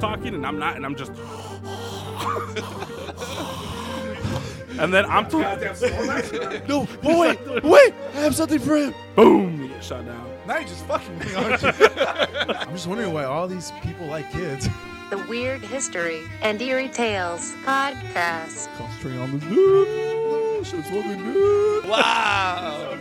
talking and I'm not, and I'm just. and then I'm talking. No, but wait, wait! I have something for him. Boom! You get shot down. Now you're just fucking me, aren't you? I'm just wondering why all these people like kids. The Weird History and Eerie Tales Podcast. Concentrating on this dude. Shit's fucking good. Wow!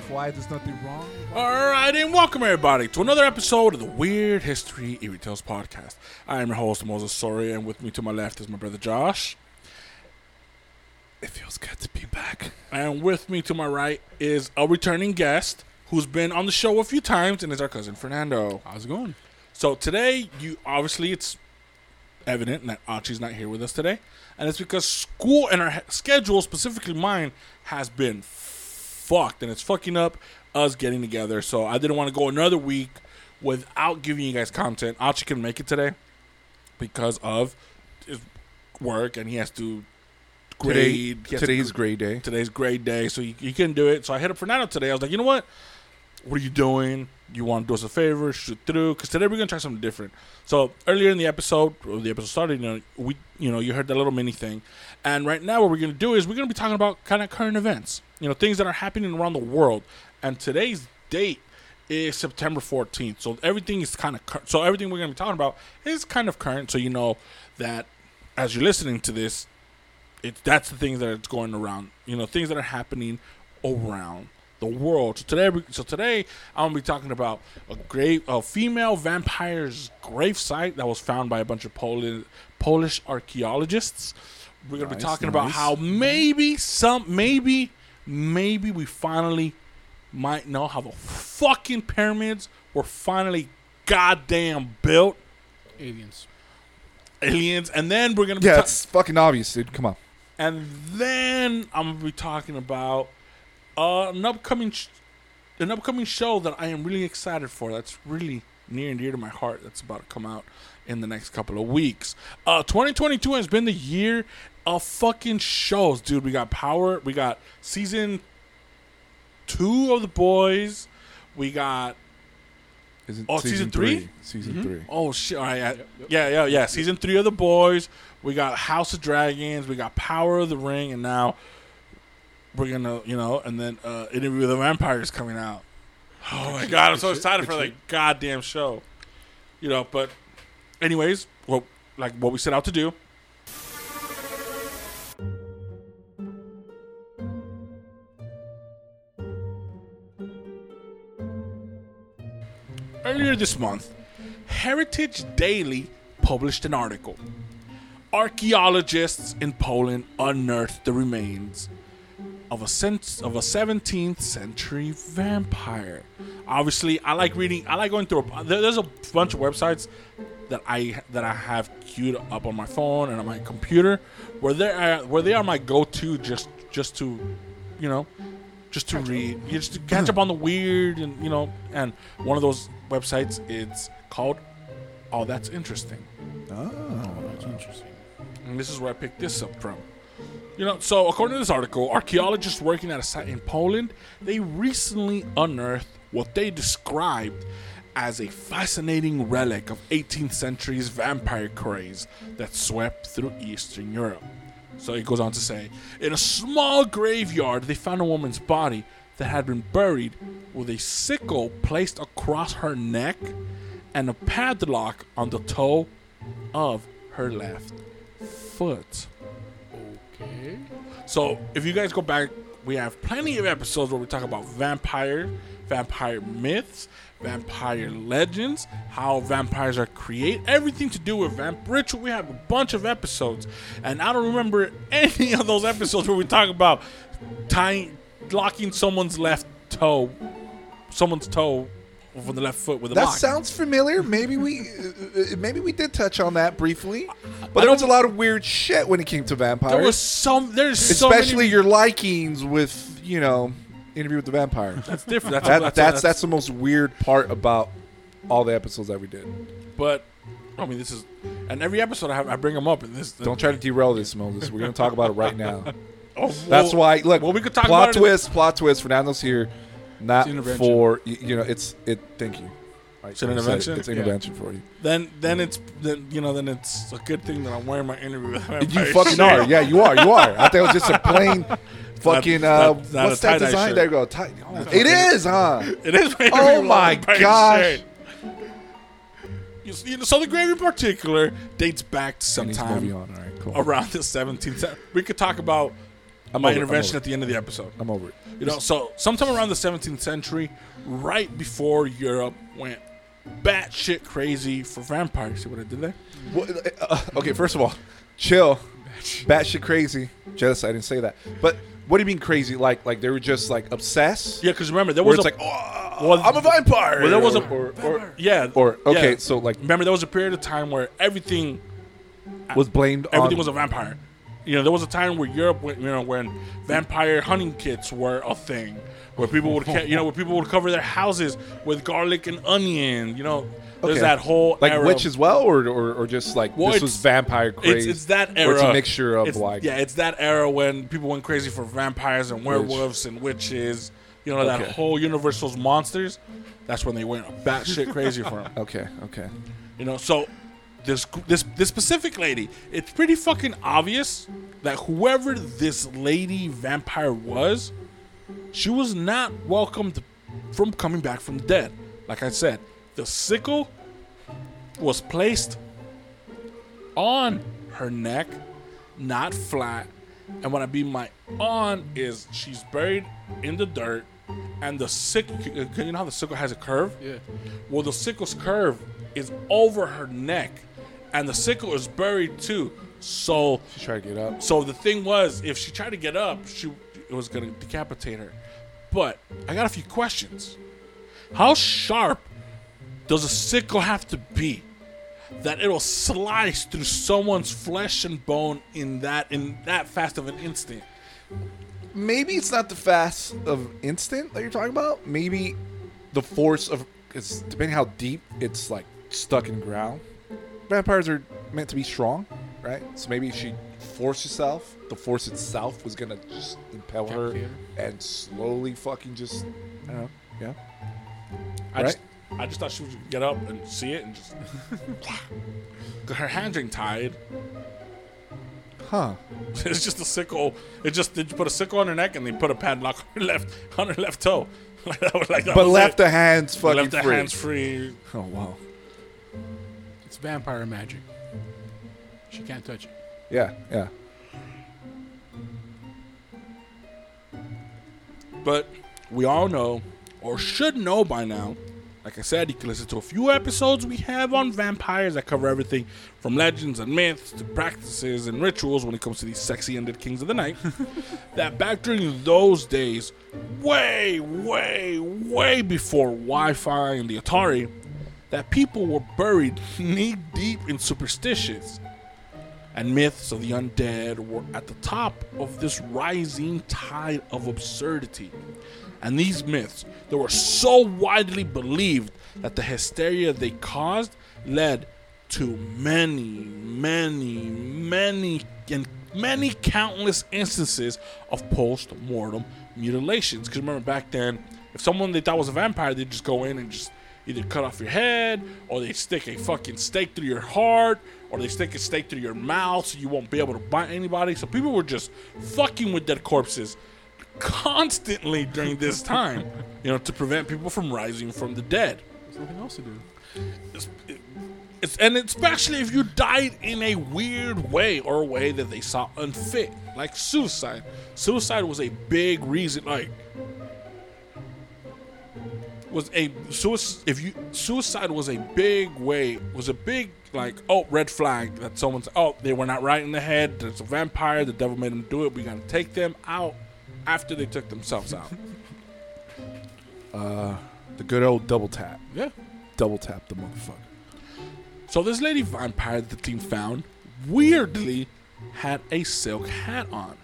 FY, there's nothing wrong. All right, and welcome everybody to another episode of the Weird History Eerie Tales podcast. I am your host Moses Soria, and with me to my left is my brother Josh, It feels good to be back. and with me to my right is a returning guest who's been on the show a few times, and is our cousin Fernando. How's it going? So today, you obviously it's evident that Archie's not here with us today, and it's because school and our schedule, specifically mine, has been fucked, and it's fucking up us getting together. So I didn't want to go another week without giving you guys content. Archie can make it today because of his work, and he has to grade. he has to today's gr- grade day. today's grade day, so he, he couldn't do it. So I hit up Fernando today. I was like, you know what? What are you doing? You want to do us a favor? Shoot through, because today we're gonna try something different. So earlier in the episode, or the episode started, you know, we, you know, you heard that little mini thing, and right now what we're gonna do is we're gonna be talking about kind of current events, you know, things that are happening around the world. And today's date is September 14th, so everything is kind of cur- so everything we're gonna be talking about is kind of current. So you know that as you're listening to this, it's that's the things that it's going around. You know, things that are happening around the world. So today, we- so today I'm gonna be talking about a grave, a female vampire's grave site that was found by a bunch of Polish Polish archaeologists. We're gonna be Nice, talking about how maybe some, maybe, maybe we finally might know how the fucking pyramids were finally goddamn built. aliens. Aliens, and then we're gonna be Yeah, ta- it's fucking obvious, dude. Come on. and then I'm gonna be talking about uh, an upcoming, sh- an upcoming show that I am really excited for. That's really near and dear to my heart. That's about to come out in the next couple of weeks. Uh, 2022 has been the year of fucking shows, dude. We got Power. We got season two of The Boys. We got Is it Oh, season three? Season three. Oh shit! All right, yeah, yeah, yeah, yeah. Season three of the boys. We got House of Dragons. We got Power of the Ring, and now we're gonna, you know, and then uh, Interview with the Vampires coming out. Oh my god, I'm so excited for that goddamn show. You know, but anyways, well, like what we set out to do. Earlier this month, Heritage Daily published an article. Archaeologists in Poland unearthed the remains of a cent- of a 17th century vampire. Obviously, I like reading. I like going through. A, there's a bunch of websites that I that I have queued up on my phone and on my computer, where they are uh, where they are my go-to just just to, you know, just to read, just to catch up on the weird and you know. And one of those websites It's called Oh, that's interesting. Oh. oh, that's interesting. And this is where I picked this up from. You know, so according to this article, archaeologists working at a site in Poland, they recently unearthed what they described as a fascinating relic of 18th century's vampire craze that swept through Eastern Europe. So it goes on to say, in a small graveyard, they found a woman's body that had been buried with a sickle placed across her neck and a padlock on the toe of her left foot. Okay. So if you guys go back, we have plenty of episodes where we talk about vampire, vampire myths, vampire legends, how vampires are created, everything to do with vamp ritual. We have a bunch of episodes, and I don't remember any of those episodes where we talk about tying, locking someone's left toe, someone's toe from the left foot with a That lock. sounds familiar. Maybe we, uh, uh, maybe we did touch on that briefly, but there was a lot of weird shit when it came to vampires. there was some. There's so especially many, your likings with you know interview with the vampire That's different. That's, that, that's, that's that's the most weird part about all the episodes that we did But I mean, this is, and every episode I, have, I bring them up. And this don't try to derail this moses we're gonna talk about it right now Oh, that's well- why look Well, we could talk plot about it. twist plot twist fernando's here not It's intervention. for y- you know it's it thank you Like It's an you said, intervention? It's Yeah. intervention for you. Then then it's then you know then it's a good thing that I'm wearing my interview with You fucking shirt. are. Yeah, you are. You are. I thought it was just a plain fucking. Not- uh, not- not what's a that tie-dye design? shirt. There you go. Tie, oh, it is, huh? It is my Oh with my Vampire gosh. shirt. You see, so the grave in particular dates back to And he's sometime moving on. All right, cool. around the 17th. cent- We could talk about I'm my over intervention at the end of the episode. I'm over it. You know, so sometime around the 17th century, right before Europe went batshit crazy for vampires. See what I did there? What, uh, okay, first of all, chill. Batshit crazy. Jealous. I didn't say that. But what do you mean crazy? Like, like they were just like obsessed. Yeah, because remember there was a, like, oh, well, I'm a vampire. well, there was a or, or, yeah, or okay, yeah. so like remember there was a period of time where everything was blamed. everything on, was a vampire. You know, there was a time where Europe, went- you know, when vampire hunting kits were a thing, where people would, ca- you know, where people would cover their houses with garlic and onion. You know, there's Okay. that whole like era. witch as well, or, or or just like Well, this was it's- vampire It's, craze. it's that Or era. it's a mixture of It's- like yeah, it's that era when people went crazy for vampires and werewolves and witches. You know, that Okay. whole universal's monsters. That's when they went batshit crazy for them. Okay, okay. You know, so this this this specific lady, it's pretty fucking obvious that whoever this lady vampire was, she was not welcomed from coming back from the dead. Like I said, the sickle was placed on her neck, not flat. And what I mean by on is she's buried in the dirt, and the sickle. You know how the sickle has a curve? Yeah. Well, the sickle's curve is over her neck, and the sickle is buried too. So, She tried to get up. so the thing was, if she tried to get up, she it was gonna decapitate her. But I got a few questions. How sharp does a sickle have to be that it'll slice through someone's flesh and bone in that in that fast of an instant? Maybe it's not the fast of instant that you're talking about. Maybe the force of because depending how deep it's like stuck in ground. Vampires are meant to be strong, right? So maybe she forced herself. The force itself was gonna just impel her and slowly fucking just I don't know. Yeah. I Right. just I just thought she would get up and see it and just her hands ain't tied. Huh. It's just a sickle. It just they put a sickle on her neck and they put a padlock on her left on her left toe. like that was like that But left it. the hands fucking left the free. hands free. Oh wow. It's vampire magic. She can't touch it. Yeah, yeah. But we all know, or should know by now. Like I said, you can listen to a few episodes we have on vampires that cover everything from legends and myths to practices and rituals when it comes to these sexy ended kings of the night. that back during those days, way, way, way before Wi Fi and the Atari, that people were buried knee deep in superstitions and myths of the undead were at the top of this rising tide of absurdity. And these myths, they were so widely believed that the hysteria they caused led to many, many, many, and many countless instances of post mortem mutilations. Because remember, back then, if someone they thought was a vampire, they'd just go in and just either cut off your head, or they stick a fucking stake through your heart, or they stick a stake through your mouth so you won't be able to bite anybody. So people were just fucking with dead corpses constantly during this time, you know, to prevent people from rising from the dead. There's nothing else to do. It's, it's, and especially if you died in a weird way or a way that they saw unfit, like suicide. Suicide was a big reason, like was a suicide. If you suicide was a big way, was a big like oh red flag that someone's oh they were not right in the head. There's a vampire. The devil made them do it. We gotta take them out after they took themselves out. Uh, the good old double tap. Yeah. Double tap the motherfucker. So this lady vampire that the team found weirdly had a silk hat on.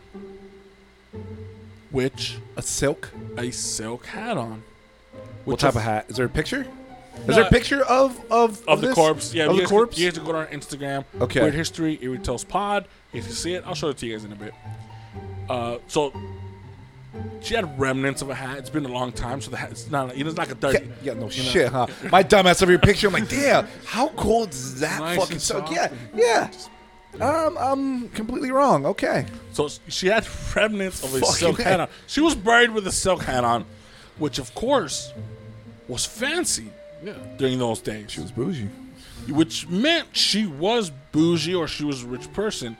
Which A silk? a silk hat on. What type of- of hat? Is there a picture? Is No, there a picture of of, Of the corpse, yeah. Of you the guys, corpse. You guys can go to our Instagram. Okay. Weird History, Eerie Tales Pod. If you see it, I'll show it to you guys in a bit. Uh, so she had remnants of a hat. It's been a long time, so the hat it's not. You know, it's like a dirty. Yeah, yeah, no shit, huh? My dumbass over your picture. I'm like, damn, how cold is that Nice fucking silk? Yeah, yeah. Um, I'm completely wrong. Okay. So she had remnants of a Fucking silk hat on. She was buried with a silk hat on, which of course was fancy Yeah. during those days. She was bougie. which meant she was bougie or she was a rich person.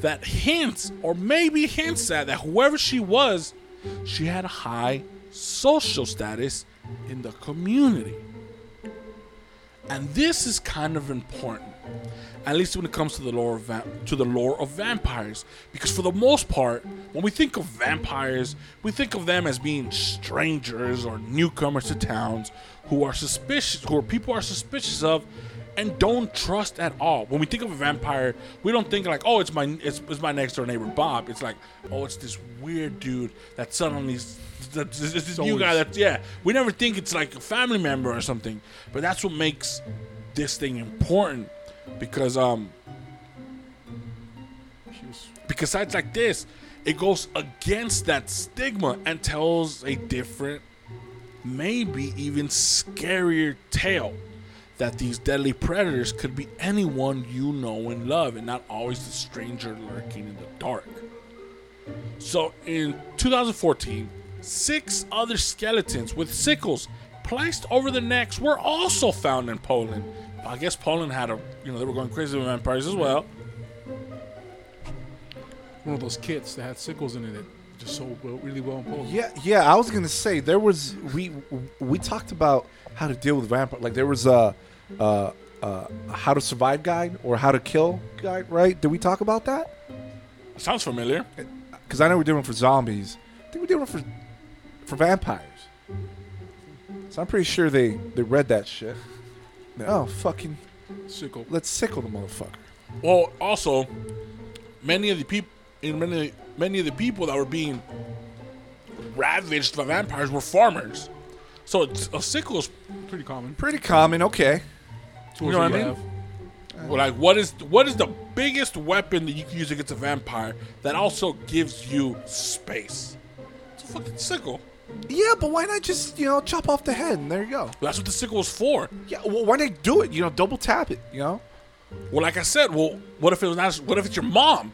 That hints, or maybe hints at that whoever she was, she had a high social status in the community. And this is kind of important, at least when it comes to the lore of va- to the lore of vampires, because for the most part, when we think of vampires, we think of them as being strangers or newcomers to towns who are suspicious, who are people are suspicious of, and don't trust at all. When we think of a vampire, we don't think like, oh, it's my it's, it's my next door neighbor Bob. It's like, oh, it's this weird dude that suddenly's that's this, new guy that yeah. We never think it's like a family member or something, but that's what makes this thing important because um because sites like this, it goes against that stigma and tells a different, maybe even scarier tale that these deadly predators could be anyone you know and love and not always the stranger lurking in the dark. So in 2014, six other skeletons with sickles placed over the necks were also found in Poland. I guess Poland had a, you know, they were going crazy with vampires as well. one of those kits that had sickles in it that just sold well, really well in Poland. Yeah, yeah. I was gonna say there was we we talked about how to deal with vampire. Like there was a, a, a how to survive guide or how to kill guide, right? Did we talk about that? Sounds familiar. Because I know we're doing it for zombies. I think we're doing it for for vampires. So I'm pretty sure they they read that shit. Oh fucking, Sickle. let's sickle the motherfucker. Well, also, many of the people, many many of the people that were being ravaged by vampires were farmers. So it's, a sickle is Pretty common. Pretty common. Okay. Tools know what I mean? have. well, like what is what is the biggest weapon that you can use against a vampire that also gives you space? It's a fucking sickle. Yeah, but why not just you know chop off the head and there you go. That's what the sickle is for. Yeah. Well, why not do it? You know, double tap it. You know. Well, like I said, well, what if it was not? What if it's your mom?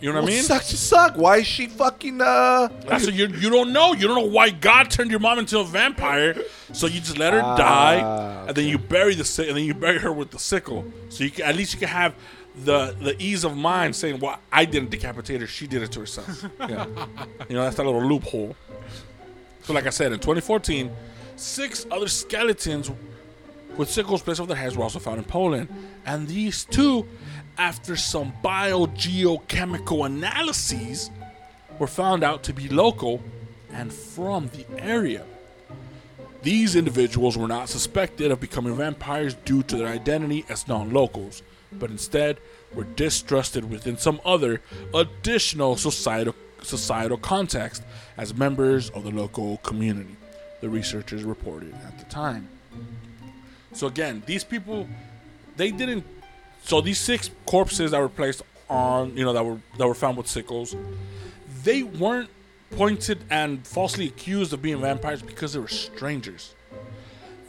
You know what I mean? Suck to suck. Why is she fucking uh? That's what you you don't know. You don't know why God turned your mom into a vampire. So you just let her Ah, die, and then you bury the si- and then you bury her with the sickle. So you can, at least you can have the the ease of mind saying, "Well, I didn't decapitate her. She did it to herself." Yeah. you know, that's that little loophole. So, like I said, in 2014, six other skeletons with sickles placed over their heads were also found in Poland, and these two, after some biogeochemical analyses, were found out to be local and from the area. These individuals were not suspected of becoming vampires due to their identity as non locals, but instead were distrusted within some other additional societal, societal context as members of the local community, the researchers reported at the time. So, again, these people, they didn't. So, these six corpses that were placed on, you know, that were that were found with sickles, they weren't pointed and falsely accused of being vampires because they were strangers.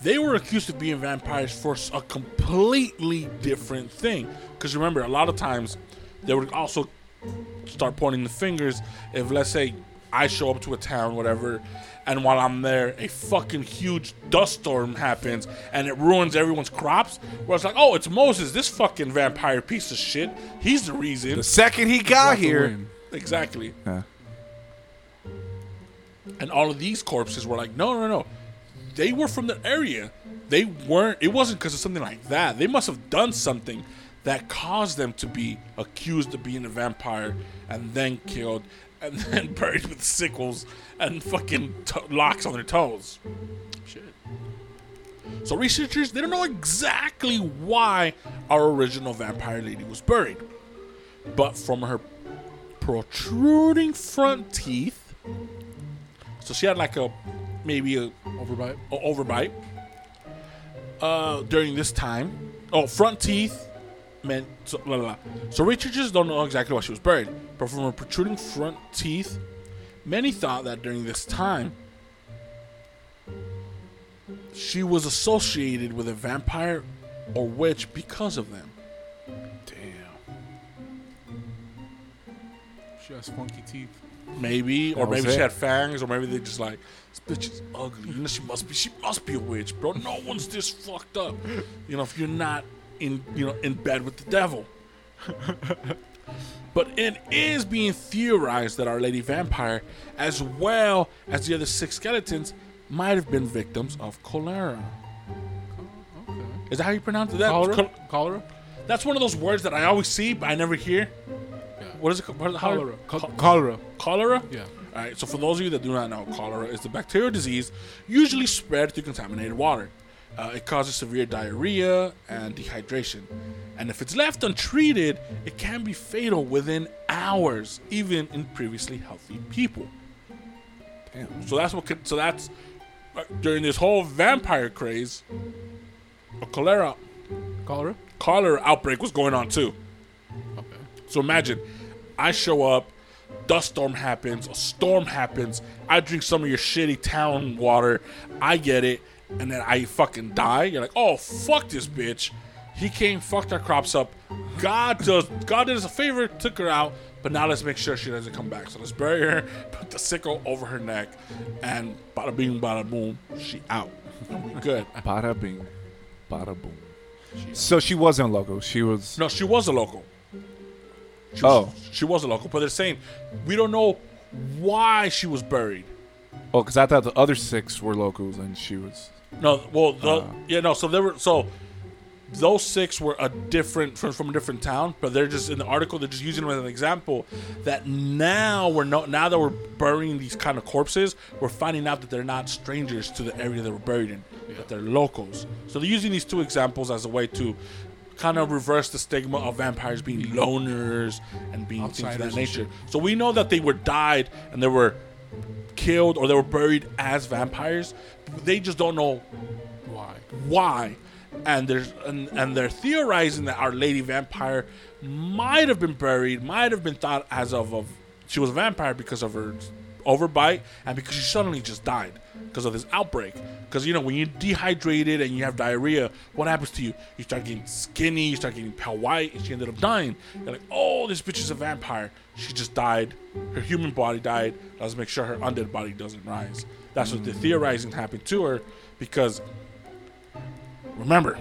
They were accused of being vampires for a completely different thing. Because remember, a lot of times they would also start pointing the fingers if, let's say, I show up to a town, whatever, and while I'm there, a fucking huge dust storm happens and it ruins everyone's crops. Where it's like, oh, it's Moses, this fucking vampire piece of shit. He's the reason. The second he got here. Exactly. Yeah. And all of these corpses were like, no, no, no. They were from the area. They weren't, it wasn't because of something like that. They must have done something that caused them to be accused of being a vampire and then killed and then buried with sickles and fucking to- locks on their toes. Shit. So researchers, they don't know exactly why our original vampire lady was buried. But from her protruding front teeth, so she had like a maybe a, Overbite. a overbite uh, during this time. Oh, front teeth meant so, la, la, la. so researchers don't know exactly why she was buried, but from her protruding front teeth Many thought that during this time, she was associated with a vampire or witch because of them. Damn. She has funky teeth. Maybe, or maybe she had fangs, or maybe they just like this bitch is ugly. You know, she must be. She must be a witch, bro. No one's this fucked up. You know, if you're not in, you know, in bed with the devil. but it is being theorized that Our Lady Vampire, as well as the other six skeletons, might have been victims of cholera. Okay. Is that how you pronounce it? That, Cholera? chol- Cholera? that's one of those words that I always see, but I never hear. Yeah. What is it? What- how- Cholera. Cho- Cho- cholera. cholera? Yeah. All right, so for those of you that do not know, cholera is the bacterial disease usually spread through contaminated water. Uh, it causes severe diarrhea and dehydration. And if it's left untreated, it can be fatal within hours, even in previously healthy people. Damn. So that's what. could- So that's uh, during this whole vampire craze, a cholera Cholera? cholera outbreak was going on too. Okay. So imagine, I show up, dust storm happens, a storm happens, I drink some of your shitty town water, I get it, and then I fucking die. You're like, oh fuck this bitch. He came, fucked our crops up. God does God did us a favor, took her out, but now let's make sure she doesn't come back. So let's bury her, put the sickle over her neck, and bada bing, bada boom, she out. Good. Bada bing, bada boom. So she wasn't local. She was. No, she was a local. She Oh. she was a local, but they're saying we don't know why she was buried. Oh, because I thought the other six were locals and she was. No, well, the, Uh. yeah, no. So there were so those six were a different from, from a different town, but they're just in the article. They're just using them as an example that now we're no now that we're burying these kind of corpses, we're finding out that they're not strangers to the area they were buried in, but they're locals. So they're using these two examples as a way to kind of reverse the stigma of vampires being loners and being things of that nature. So we know that they were died and they were killed or they were buried as vampires. They just don't know Why? why. And there's and, and they're theorizing that our lady vampire might have been buried might have been thought as of, of she was a vampire because of her overbite and because she suddenly just died because of this outbreak. Because you know when you're dehydrated and you have diarrhea what happens to you? You start getting skinny you start getting pale white and she ended up dying. You're like oh this bitch is a vampire. She just died. Her human body died. Let's make sure her undead body doesn't rise that's what the theorizing happened to her because Remember,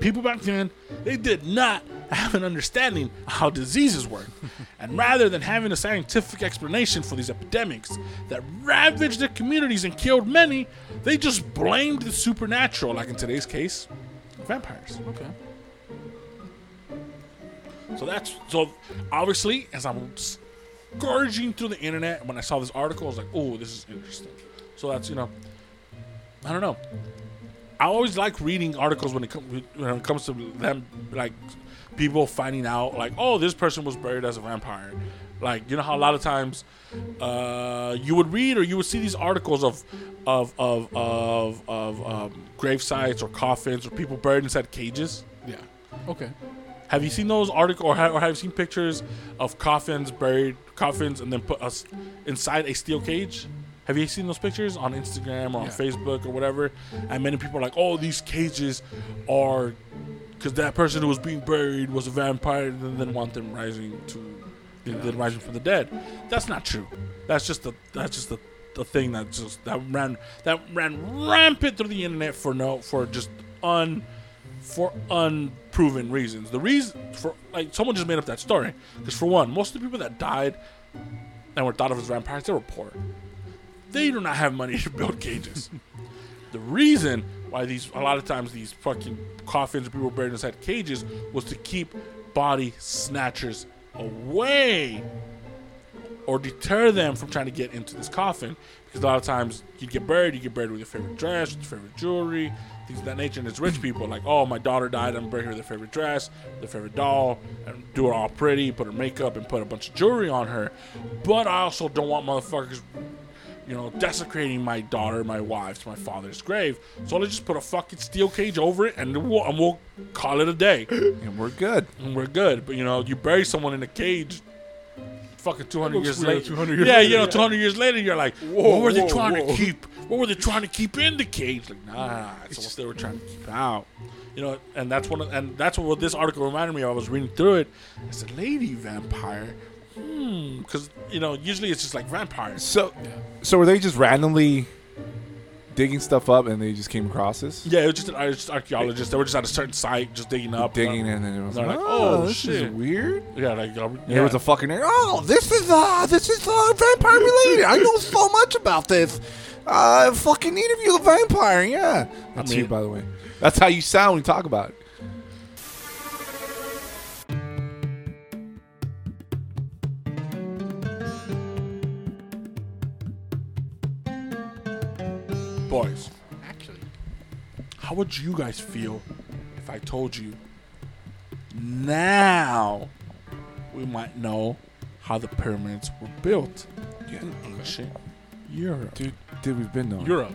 people back then, they did not have an understanding of how diseases work. and rather than having a scientific explanation for these epidemics that ravaged their communities and killed many, they just blamed the supernatural, like in today's case, vampires. Okay. So that's so obviously as I'm scourging through the internet when I saw this article, I was like, "Oh, this is interesting." So that's you know, I don't know. I always like reading articles when it comes when it comes to them like people finding out like, "Oh, this person was buried as a vampire." Like you know how a lot of times uh, you would read or you would see these articles of of of of, of um, grave sites or coffins or people buried inside cages. Yeah. Okay. Have you seen those articles, or have, or have you seen pictures of coffins buried, coffins, and then put us inside a steel cage? Have you seen those pictures on Instagram or on Yeah. Facebook or whatever? And many people are like, "Oh, these cages are because that person who was being buried was a vampire, and then want them rising to, then rising from the dead." That's not true. That's just the that's just the the thing that just that ran that ran rampant through the internet for no for just un for unproven reasons. The reason for like someone just made up that story because for one, most of the people that died and were thought of as vampires, they were poor. They do not have money to build cages. the reason why these a lot of times these fucking coffins of people buried inside cages was to keep body snatchers away or deter them from trying to get into this coffin. Because a lot of times you get buried, you get buried with your favorite dress, with your favorite jewelry, things of that nature. And it's rich people like, oh, my daughter died, I'm burying her with their favorite dress, their favorite doll, and do her all pretty, put her makeup, and put a bunch of jewelry on her. But I also don't want motherfuckers, you know, desecrating my daughter, my wife, to my father's grave. So let's just put a fucking steel cage over it, and we'll, and we'll call it a day And we're good. and we're good. But you know, you bury someone in a cage fucking 200 years later. 200 years yeah, later, you know, yeah. 200 years later, you're like, Whoa, what were they whoa, trying whoa. to keep? What were they trying to keep in the cage? Like, nah, it's what they were trying to keep out. You know, and that's one, of, and that's what this article reminded me of. I was reading through it. It's a lady vampire. Hmm, because you know, usually it's just like vampires. So, so were they just randomly digging stuff up and they just came across this? Yeah, it was just, uh, just archaeologists. They were just at a certain site, just digging up, Digging and then it was They're like, oh, oh, this is weird. Yeah, like uh, yeah. There was a fucking oh, this is uh, this is uh, vampire related. I know so much about this. Uh, fucking interview the vampire. Yeah, that's mean- you, by the way. That's how you sound when you talk about it. Boys. actually, How would you guys feel if I told you now we might know how the pyramids were built yeah. in ancient Europe? Dude, dude, we've been knowing. Europe.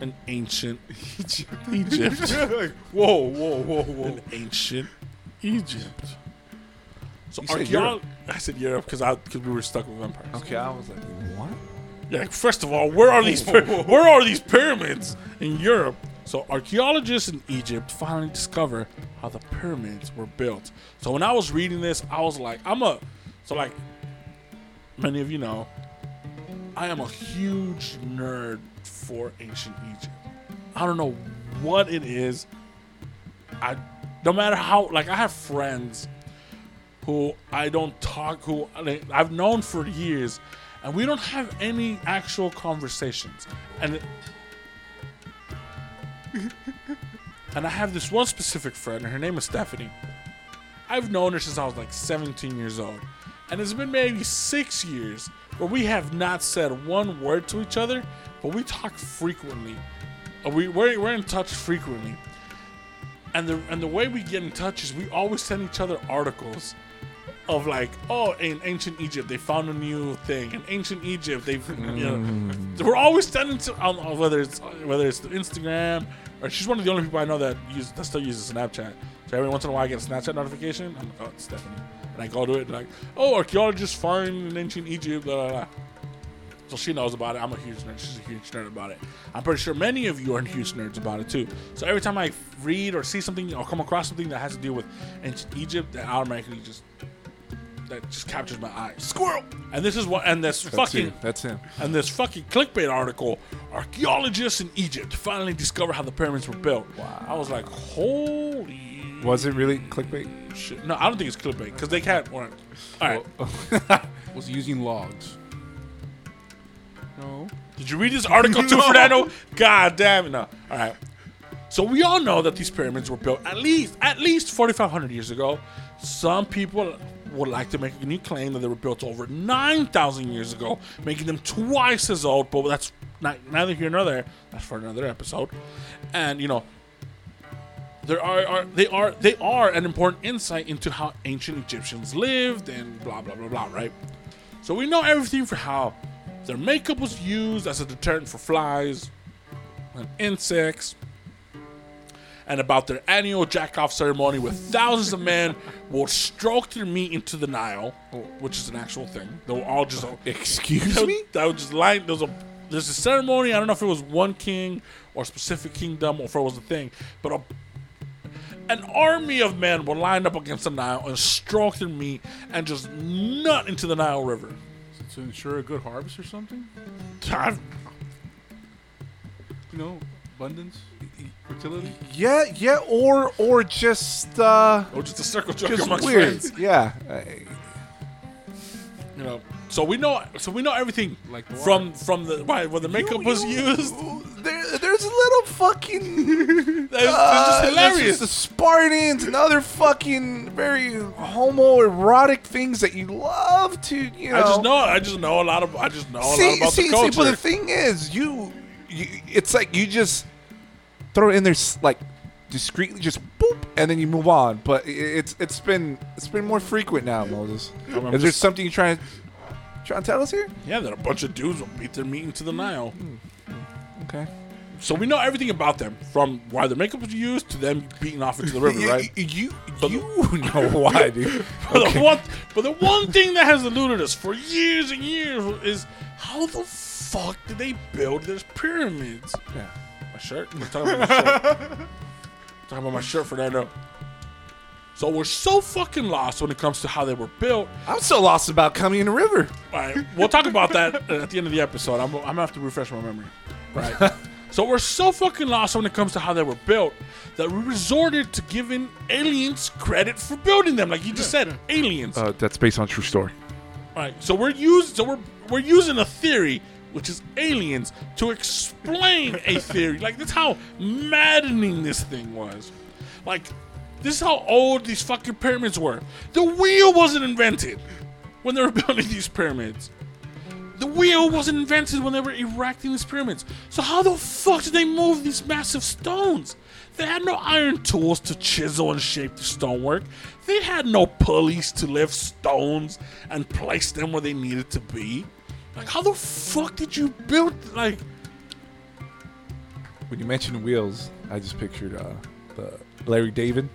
An ancient Egypt. Egypt. whoa, whoa, whoa, whoa. An ancient Egypt. So Europe. I said Europe because I because we were stuck with vampires. Okay, I was like, what? Yeah, like, first of all, where are these where are these pyramids in Europe? So archaeologists in Egypt finally discover how the pyramids were built. So when I was reading this, I was like, I'm a so like many of you know, I am a huge nerd for ancient Egypt. I don't know what it is. I no matter how like I have friends who I don't talk who I've known for years and we don't have any actual conversations. And and I have this one specific friend, and her name is Stephanie. I've known her since I was like 17 years old. And it's been maybe six years where we have not said one word to each other, but we talk frequently. Uh, We, we're, we're in touch frequently. And the, and the way we get in touch is we always send each other articles of like, oh, in ancient Egypt they found a new thing. In ancient Egypt they've, you know, mm. we're always sending to on, on whether it's whether it's Instagram or she's one of the only people I know that use that still uses Snapchat. So every once in a while I get a Snapchat notification. I'm like, oh, it's Stephanie, and I go to it like, oh, archaeologists find in ancient Egypt, blah blah blah. So she knows about it. I'm a huge nerd. She's a huge nerd about it. I'm pretty sure many of you are huge nerds about it too. So every time I read or see something or come across something that has to do with ancient Egypt, that automatically just that just captures my eye. Squirrel. And this is what. And this That's fucking. you. That's him. And this fucking clickbait article, archaeologists in Egypt finally discover how the pyramids were built. Wow. I was like, holy Was it really clickbait? shit. No, I don't think it's clickbait because they can't. All right. Was using logs. No. Did you read this article too, Fernando? God damn it! No. All right. So we all know that these pyramids were built at least at least 4,500 years ago. Some people would like to make a new claim that they were built over 9,000 years ago, making them twice as old. But that's not, neither here nor there. That's for another episode. And you know, there are, are they are they are an important insight into how ancient Egyptians lived and blah blah blah blah. Right. So we know everything for how their makeup was used as a deterrent for flies and insects, and about their annual jack off ceremony where thousands of men will stroke their meat into the Nile, which is an actual thing. They'll all just Excuse me? That was just line. There's a there's a ceremony. I don't know if it was one king or a specific kingdom or if it was a thing, but a an army of men will line up against the Nile and stroke their meat and just nut into the Nile River. To ensure a good harvest or something? I've- You know, abundance, fertility. Yeah, yeah, or or just uh, Or just a circle jerk just amongst weird. friends. Yeah. You know. So we know. So we know everything Like the from from the why when the makeup was used. There, there's a little fucking. That's, uh, just hilarious. just the Spartans and other fucking very homoerotic things that you love to, you know. I just know. I just know a lot of. I just know a lot see, about see, the see, culture. but the thing is, you, you, it's like you just throw it in there, like discreetly, just boop, and then you move on. But it's it's been it's been more frequent now, Moses. I'm Is there just- something you're trying to trying to tell us here? yeah, that a bunch of dudes will beat their meat into the Nile. Hmm. Okay. so we know everything about them from why their makeup was used to them beating off into the river, You- right? You, you know why, dude. But, the one, but the one thing that has eluded us for years and years is how the fuck did they build these pyramids? Yeah. My shirt? I'm talking about my shirt. talking about my shirt for that note. So we're so fucking lost when it comes to how they were built. I'm so lost about coming in the river. All right, we'll talk about that at the end of the episode. I'm, I'm gonna have to refresh my memory. Right. so we're so fucking lost when it comes to how they were built that we resorted to giving aliens credit for building them, like you just said, aliens. Uh, that's based on true story. All right, so we're using so we're we're using a theory, which is aliens, to explain a theory. Like that's how maddening this thing was. Like this is how old these fucking pyramids were. The wheel wasn't invented when they were building these pyramids. The wheel wasn't invented when they were erecting these pyramids. So how the fuck did they move these massive stones? They had no iron tools to chisel and shape the stonework. They had no pulleys to lift stones and place them where they needed to be. Like how the fuck did you build like When you mentioned wheels, I just pictured uh, the Larry David,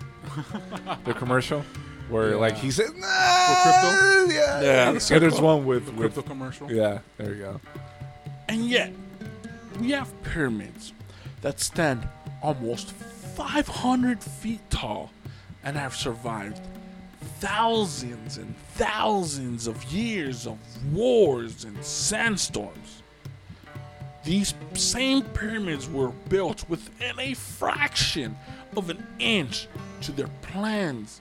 the commercial, where like he said, nah, crypto? Yeah, Yeah, the yeah. There's one with with Crypto commercial. yeah. There you go. And yet, we have pyramids that stand almost 500 feet tall and have survived thousands and thousands of years of wars and sandstorms. These same pyramids were built within a fraction of an inch to their plans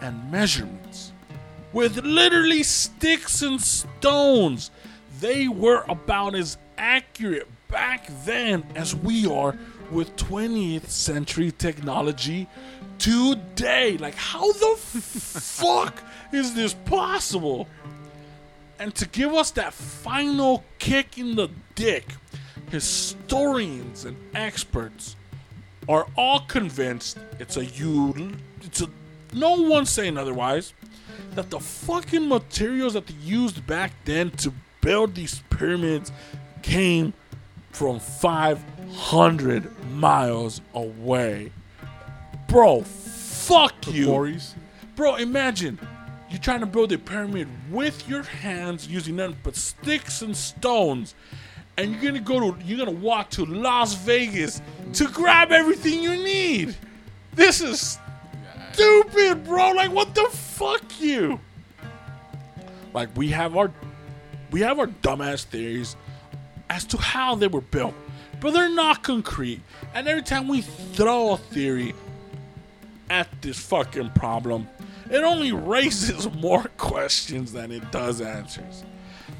and measurements with literally sticks and stones. They were about as accurate back then as we are with 20th century technology today. Like, how the fuck is this possible? And to give us that final kick in the dick, historians and experts are all convinced it's a you it's a no one saying otherwise that the fucking materials that they used back then to build these pyramids came from 500 miles away. Bro, fuck you. Quarries. Bro, imagine you're trying to build a pyramid with your hands using nothing but sticks and stones. And you're gonna go to you're gonna walk to Las Vegas to grab everything you need. This is stupid, bro. Like what the fuck you? Like we have our we have our dumbass theories as to how they were built, but they're not concrete. And every time we throw a theory at this fucking problem, it only raises more questions than it does answers.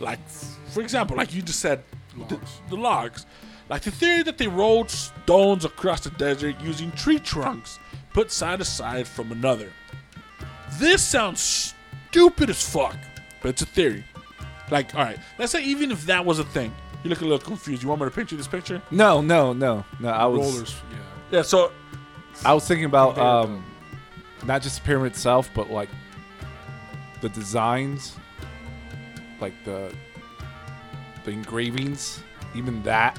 Like, for example, like you just said, the, the logs. Like the theory that they rolled stones across the desert using tree trunks put side to side from another. This sounds stupid as fuck, but it's a theory. Like, all right, let's say even if that was a thing, you look a little confused. You want me to picture this picture? No, no, no, no. I was Rollers. Yeah. Yeah. So I was thinking about um, not just the pyramid itself, but like the designs, like the the engravings. Even that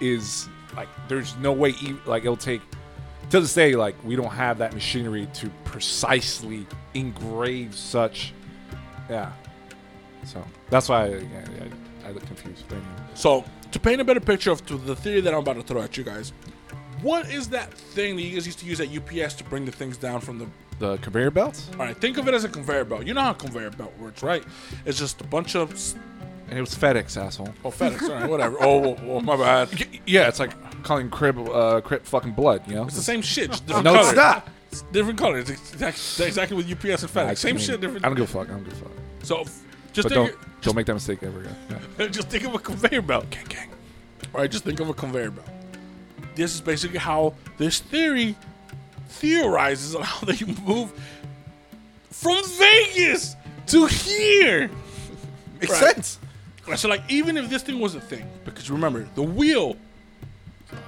is like there's no way. e- Like it'll take to this day. Like we don't have that machinery to precisely engrave such. Yeah. So that's why I, yeah, yeah, I look confused. So, to paint a better picture of to the theory that I'm about to throw at you guys, what is that thing that you guys used to use at UPS to bring the things down from the? The conveyor belts, All right, think of it as a conveyor belt. You know how a conveyor belt works, right? It's just a bunch of s- and it was FedEx, asshole. oh FedEx, all right, whatever. Oh, my bad. Yeah, it's like calling Crip, uh, Crip fucking blood. You know. It's the same shit, just different No, colors. it's not. It's different colors. It's exactly with UPS and FedEx. I Same mean, shit, different. I don't give a fuck. I don't give a fuck. So, f- just But think, don't don't make that mistake ever again. Yeah. just think of a conveyor belt. Gang, gang. All right, just think of a conveyor belt. This is basically how this theory theorizes on how they move from Vegas to here. Makes Right. sense. So, like, even if this thing was a thing, because remember, the wheel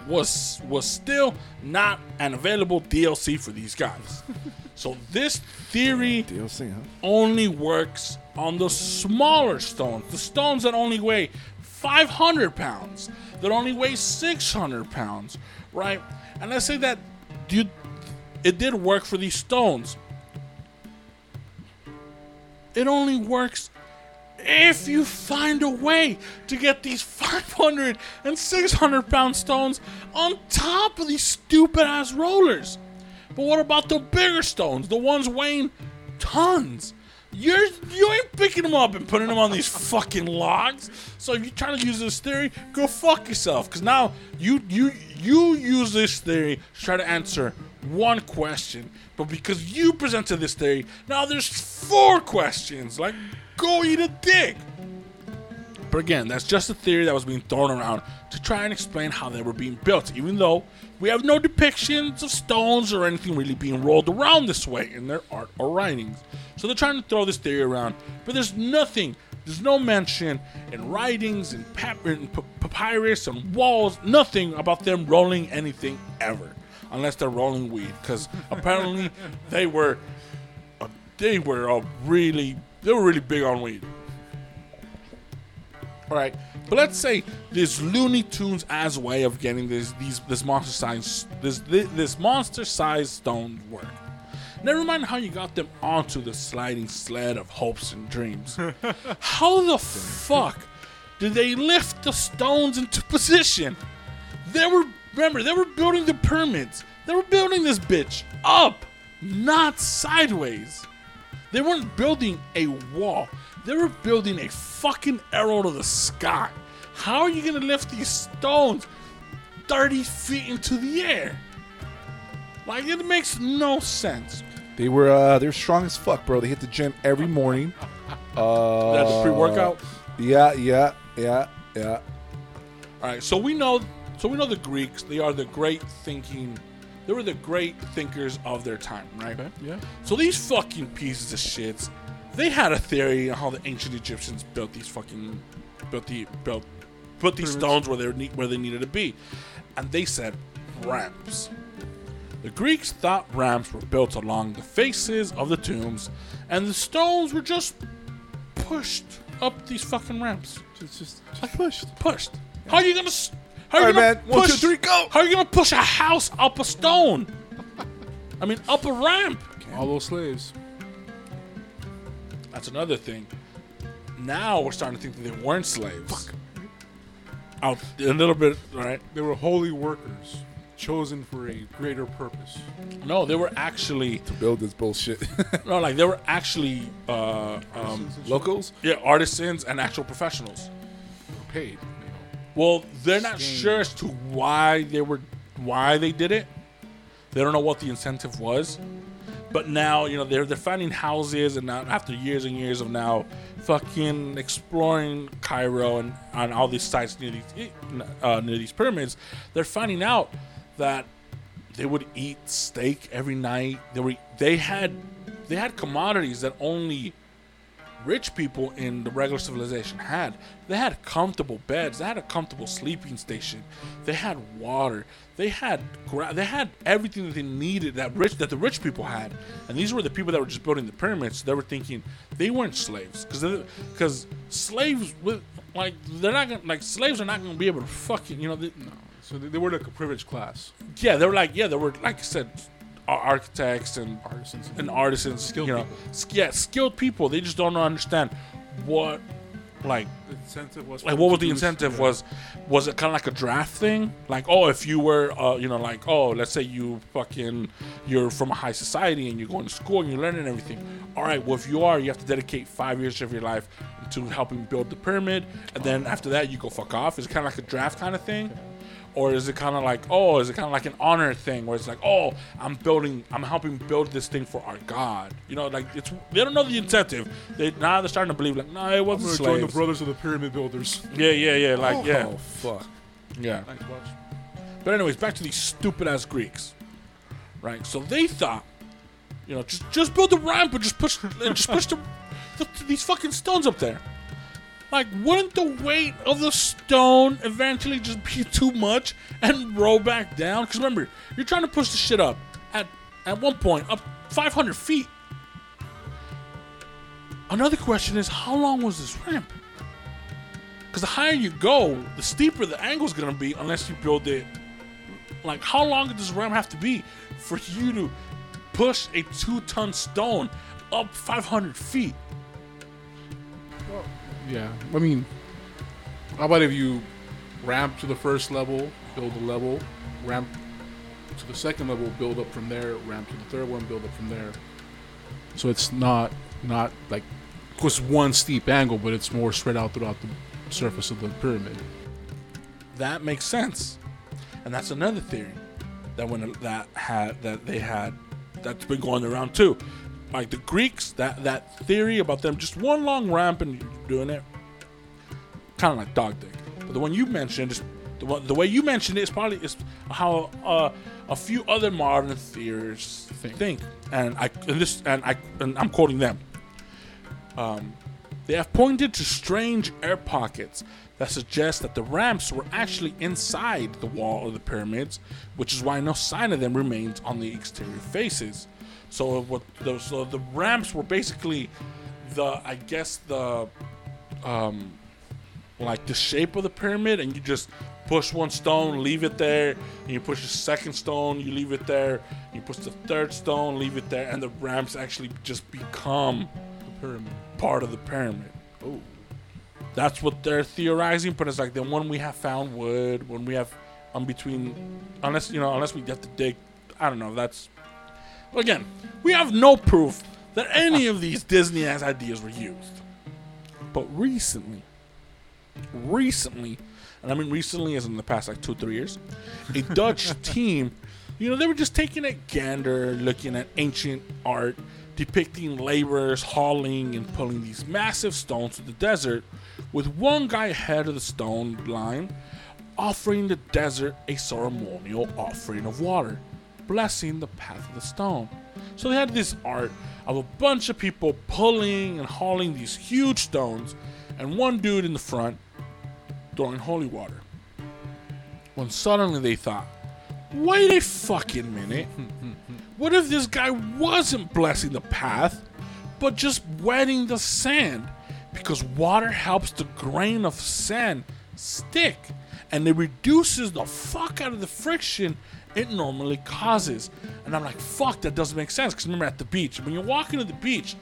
was was still not an available DLC for these guys. so this theory DLC, huh? only works on the smaller stones, the stones that only weigh 500 pounds that only weighs 600 pounds, right? And let's say that dude, it did work for these stones. It only works if you find a way to get these 500 and 600 pound stones on top of these stupid ass rollers. But what about the bigger stones, the ones weighing tons? You're you ain't picking them up and putting them on these fucking logs. So if you're trying to use this theory, go fuck yourself. Cause now you you you use this theory to try to answer one question, but because you presented this theory, now there's four questions. Like, go eat a dick. But again, that's just a theory that was being thrown around to try and explain how they were being built, even though we have no depictions of stones or anything really being rolled around this way in their art or writings. So they're trying to throw this theory around, but there's nothing, there's no mention in writings and, pap- p- papyrus and walls, nothing about them rolling anything ever, unless they're rolling weed, because apparently they were, uh, they were a really, they were really big on weed. All right, but let's say this Looney Tunes as way of getting this these this monster size this this, this monster size stone work. Never mind how you got them onto the sliding sled of hopes and dreams. how the fuck did they lift the stones into position? They were remember they were building the pyramids. They were building this bitch up, not sideways. They weren't building a wall. They were building a fucking arrow to the sky. How are you gonna lift these stones 30 feet into the air? Like it makes no sense. They were uh they're strong as fuck, bro. They hit the gym every morning. Uh That's a pre-workout. Yeah, yeah, yeah, yeah. All right, so we know, so we know the Greeks. They are the great thinking. They were the great thinkers of their time, right? Yeah. So these fucking pieces of shits, they had a theory on how the ancient Egyptians built these fucking, built the built, put these stones where they were where they needed to be, and they said ramps. The Greeks thought ramps were built along the faces of the tombs, and the stones were just pushed up these fucking ramps. Just, just, just pushed. Pushed. How are you gonna? How are All you right, gonna man. One, push? two, three, go. How are you gonna push a house up a stone? I mean, up a ramp. All those slaves. That's another thing. Now we're starting to think that they weren't slaves. Out a little bit, right? They were holy workers, chosen for a greater purpose. No, they were actually to Build this bullshit. no, like they were actually uh, um, Locals? yeah, artisans and actual professionals. Paid. Well, they're not sure as to why they were why they did it. They don't know what the incentive was. But now, you know, they're they're finding houses and now after years and years of now fucking exploring Cairo and on all these sites near these uh, near these pyramids, they're finding out that they would eat steak every night. They were they had they had commodities that only rich people in the regular civilization had. They had comfortable beds. They had a comfortable sleeping station. They had water. They had gra- they had everything that they needed that rich that the rich people had. And these were the people that were just building the pyramids. They were thinking they weren't slaves because because slaves with like they're not gonna like slaves are not gonna be able to fucking you know they, So they, they were like a privileged class. yeah they were like yeah they were like I said architects and Artisans. and artisans, Skilled you know, people. yeah, skilled people. They just don't understand what, like, The incentive was. like what was the incentive? yeah. Was was it kind of like a draft thing? Like, oh, if you were, uh, you know, like, oh, let's say you fucking, you're from a high society and you're going to school and you're learning everything. All right, well, if you are, you have to dedicate five years of your life to helping build the pyramid, and then after that, you go fuck off. It's kind of like a draft kind of thing? Or is it kind of like, oh, is it kind of like an honor thing where it's like, oh, I'm building, I'm helping build this thing for our God. You know, like it's they don't know the incentive. They now they're starting to believe like, no, it wasn't join the brothers of the pyramid builders. Yeah, yeah, yeah, like oh, yeah, Oh fuck. yeah. Nice. But anyways, back to these stupid ass Greeks, right? So they thought, you know, just just build a ramp and just push, and just push the, the, these fucking stones up there. Like, wouldn't the weight of the stone eventually just be too much and roll back down? Because remember, you're trying to push the shit up at at one point up 500 feet. Another question is, how long was this ramp? Because the higher you go, the steeper the angle is to be unless you build it. Like, how long does this ramp have to be for you to push a two ton stone up 500 feet? Yeah, I mean, how about if you ramp to the first level, build a level, ramp to the second level, build up from there, ramp to the third one, build up from there. So it's not not like of course one steep angle, but it's more spread out throughout the surface of the pyramid. That makes sense, and that's another theory that when that had that they had that's been going around too. Like the Greeks, that that theory about them just one long ramp and doing it, kind of like dog dick. But the one you mentioned is the, one, the way you mentioned it is probably is how uh, a few other modern theorists Think. think. And I and this and I and I'm quoting them. Um, they have pointed to strange air pockets that suggest that the ramps were actually inside the wall of the pyramids, which is why no sign of them remains on the exterior faces. So what the, so the ramps were basically the I guess the um like the shape of the pyramid and you just push one stone, leave it there, and you push a second stone, you leave it there, you push the third stone, leave it there, and the ramps actually just become The pyramid. part of the pyramid. Oh. That's what they're theorizing, but it's like then when we have found wood, when we have um between unless you know, unless we have to dig I don't know, that's again, we have no proof that any of these Disney ass ideas were used. But recently, recently, and I mean recently as in the past like two, three years, a Dutch team, you know, they were just taking a gander, looking at ancient art, depicting laborers hauling and pulling these massive stones to the desert, with one guy ahead of the stone line, offering the desert a ceremonial offering of water, blessing the path of the stone. So they had this art of a bunch of people pulling and hauling these huge stones, and one dude in the front throwing holy water. When suddenly they thought, wait a fucking minute. What if this guy wasn't blessing the path, but just wetting the sand? Because water helps the grain of sand stick and it reduces the fuck out of the friction it normally causes. And I'm like, fuck, that doesn't make sense. Because remember, at the beach, when you're walking to the beach,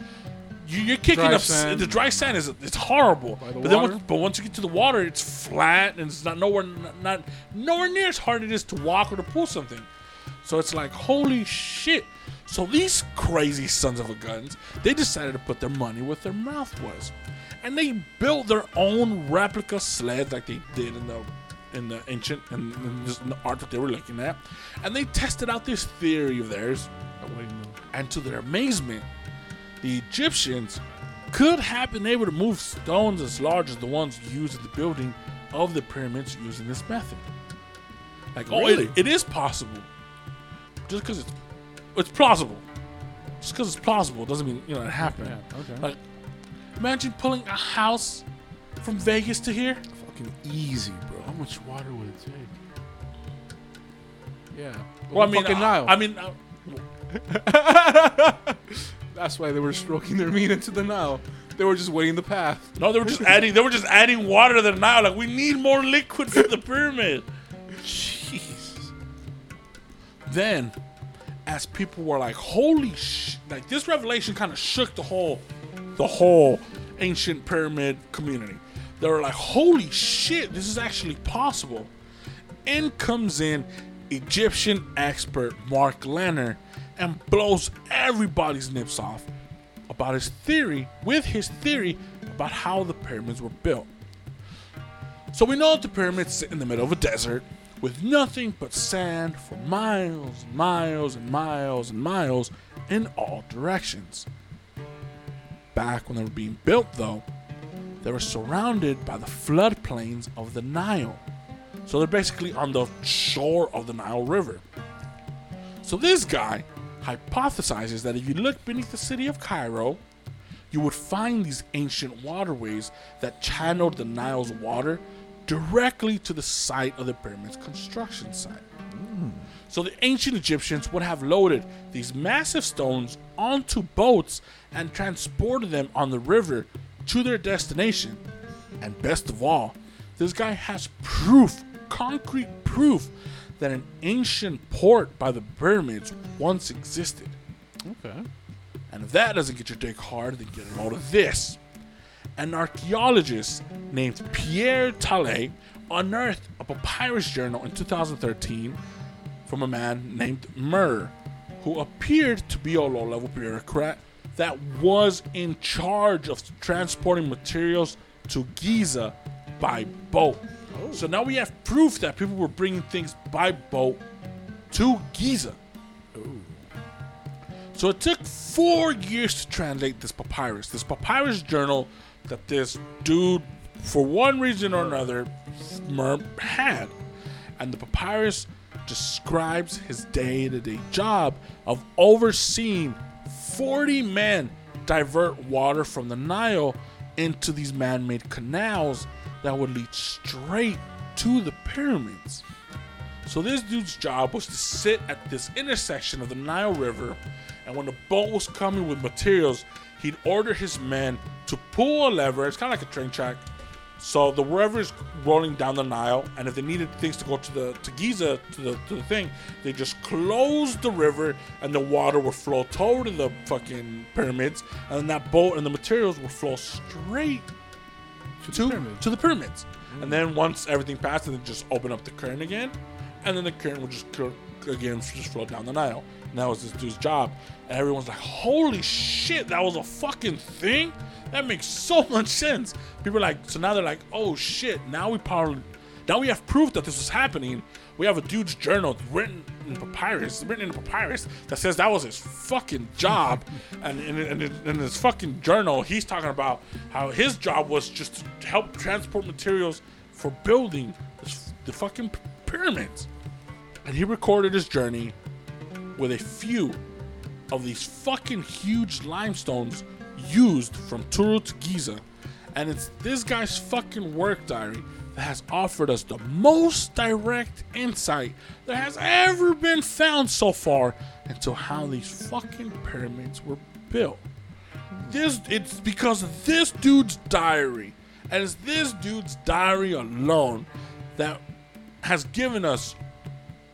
you, you're kicking Dry up sand. the dry sand is it's horrible. The But then, once, but once you get to the water, it's flat and it's not nowhere not, not nowhere near as hard as it is to walk or to pull something. So it's like holy shit. So these crazy sons of a guns, they decided to put their money where their mouth was, and they built their own replica sled like they did in the in the ancient and just in the art that they were looking at, and they tested out this theory of theirs. And to their amazement, the Egyptians could have been able to move stones as large as the ones used in the building of the pyramids using this method. Like, oh, it, it is possible. Just because it's it's plausible. Just because it's plausible doesn't mean you know it happened. Yeah, okay. Like, imagine pulling a house from Vegas to here. Fucking easy, How much water would it take? Yeah. Well, I mean, fucking Nile. I mean, uh, That's why they were stroking their meat into the Nile. They were just waiting the path. no, they were just adding. They were just adding water to the Nile. Like, we need more liquid for the pyramid. Jeez. Then, as people were like, "Holy sh!" Like this revelation kind of shook the whole, the whole ancient pyramid community. They were like, "Holy shit! This is actually possible." In comes in Egyptian expert Mark Lehner and blows everybody's nips off about his theory, with his theory about how the pyramids were built. So we know that the pyramids sit in the middle of a desert with nothing but sand for miles and miles and miles and miles in all directions. Back when they were being built, though, they were surrounded by the floodplains of the Nile. So they're basically on the shore of the Nile River. So this guy hypothesizes that if you look beneath the city of Cairo, you would find these ancient waterways that channeled the Nile's water directly to the site of the pyramid's construction site. Hmm. So the ancient Egyptians would have loaded these massive stones onto boats and transported them on the river to their destination. And best of all, This guy has proof, concrete proof, that an ancient port by the pyramids once existed. Okay. And if that doesn't get your dick hard, then get a load of this. An archaeologist named Pierre Tallet unearthed a papyrus journal in 2013 from a man named Merer, who appeared to be a low level bureaucrat that was in charge of transporting materials to Giza by boat. Oh. So now we have proof that people were bringing things by boat to Giza. So it took four years to translate this papyrus. This papyrus journal that this dude, for one reason or another, had. And the papyrus describes his day to day job of overseeing 40 men divert water from the Nile into these man made canals that would lead straight to the pyramids. So this dude's job was to sit at this intersection of the Nile River, and when the boat was coming with materials, he'd order his men to pull a lever. It's kind of like a train track. So the river is rolling down the Nile, and if they needed things to go to the to Giza to the to the thing, they just closed the river, and the water would flow toward the fucking pyramids, and then that boat and the materials would flow straight To, to, the pyramid. to the pyramids. Mm. And then once everything passed, then just open up the current again, and then the current would just again just flow down the Nile. And that was this dude's job. And everyone's like, "Holy shit, that was a fucking thing! That makes so much sense." People are like, so now they're like, "Oh shit, now we probably." Now we have proof that this was happening. We have a dude's journal written in papyrus, written in papyrus that says that was his fucking job. and in his fucking journal, he's talking about how his job was just to help transport materials for building this, the fucking pyramids. And he recorded his journey with a few of these fucking huge limestones used from Tura to Giza. And it's this guy's fucking work diary that has offered us the most direct insight that has ever been found so far into how these fucking pyramids were built. This it's because of this dude's diary, and it's this dude's diary alone that has given us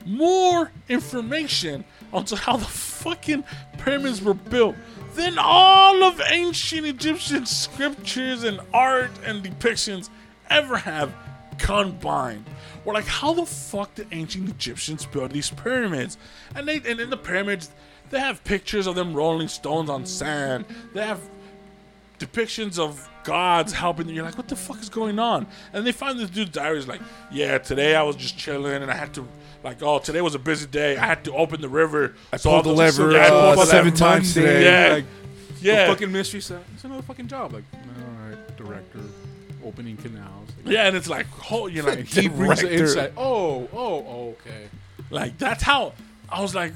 more information onto how the fucking pyramids were built then all of ancient Egyptian scriptures and art and depictions ever have combined. We're like, how the fuck did ancient Egyptians build these pyramids? And they and in the pyramids, they have pictures of them rolling stones on sand. They have depictions of gods helping them. You're like, what the fuck is going on? And they find this dude's diary is like, yeah, today I was just chilling and I had to, like, oh, today was a busy day. I had to open the river. I So pulled the those- lever yeah, uh, pulled seven lever times today. Yeah, Like, yeah, fucking mystery set. It's another fucking job. Like, all right, director, opening canals. Like, yeah. And it's like, oh, you're like, he brings the insight. Oh, oh, okay. Like that's how I was like,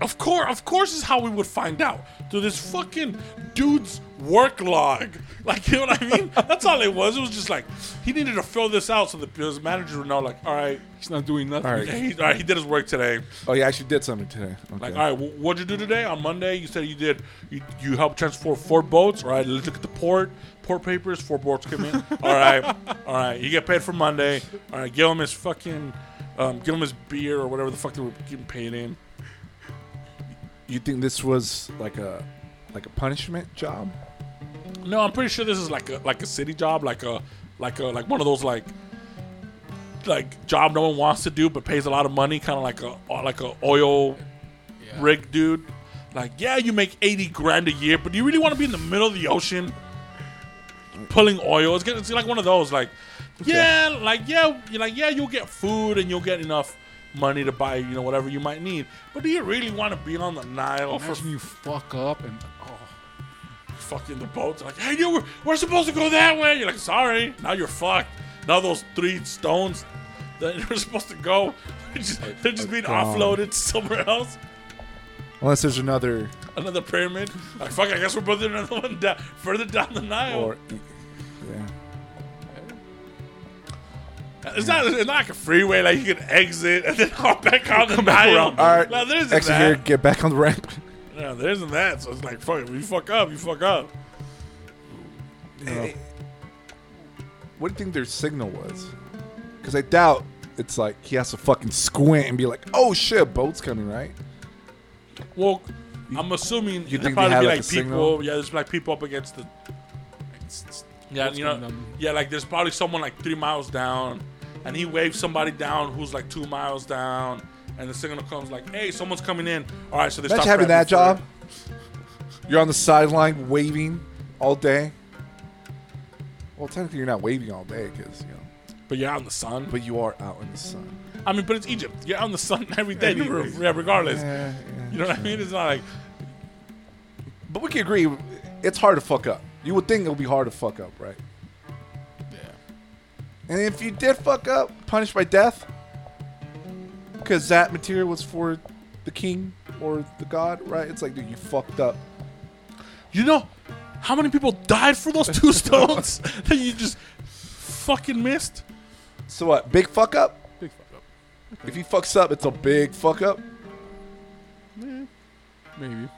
of course, of course is how we would find out through this fucking dude's work log. Like you know what I mean? That's all it was. It was just like he needed to fill this out so the his manager would know. Like, all right, He's not doing nothing. All right. he, all right, he did his work today. Oh, yeah, I actually did something today. Okay. Like, all right, wh- what'd you do today? On Monday, you said you did. You, you helped transport four boats. All right, let's look at the port. Port papers. Four boats come in. all right, all right. You get paid for Monday. All right, give him his fucking, um, give him his beer or whatever the fuck they were getting paid in. You think this was like a like a punishment job? No, I'm pretty sure this is like a like a city job, like a like a like one of those like like job no one wants to do but pays a lot of money, kind of like a uh, like a oil Yeah. rig dude. Like, yeah, you make 80 grand a year, but do you really want to be in the middle of the ocean pulling oil? It's, it's like one of those, like, yeah, like, yeah, you're like, yeah, you'll get food and you'll get enough money to buy, you know, whatever you might need. But do you really want to be on the Nile? Oh, and first when you fuck up and oh, fucking the boats like, hey, you, we're, we're supposed to go that way. You're like, sorry, now you're fucked. Now those three stones that you're supposed to go, they're just, they're just being gone. offloaded somewhere else. Unless there's another Another pyramid. Like, fuck, I guess we're building another one down, further down the Nile. or yeah. It's not, it's not like a freeway, like you can exit and then hop back on the Nile. All right, No, there isn't exit that. here, get back on the ramp. No, there isn't that. So it's like, fuck, if you fuck up, you fuck up. Hey, What do you think their signal was? Because I doubt it's like he has to fucking squint and be like, "Oh shit, a boat's coming!" Right? Well, I'm assuming You there'd think they probably had, be like, like a people. signal? Yeah, there's like people up against the. Yeah, you know, yeah, like there's probably someone like three miles down, and he waves somebody down who's like two miles down, and the signal comes like, "Hey, someone's coming in." All right, so they Imagine start having that job. You're on the sideline waving all day. Well, technically, you're not waving all day because you know. But you're out in the sun. but you are out in the sun. I mean, but it's Egypt. You're out in the sun every day, Anyways. yeah, regardless. Yeah, yeah. You know what I mean? It's not like But we can agree, it's hard to fuck up. You would think it would be hard to fuck up, right? Yeah. And if you did fuck up, punished by death, because that material was for the king or the god, right? It's like, dude, you fucked up. you know how many people died for those two stones that you just fucking missed. So what? Big fuck up? Big fuck up. If he fucks up, it's a big fuck up. Maybe.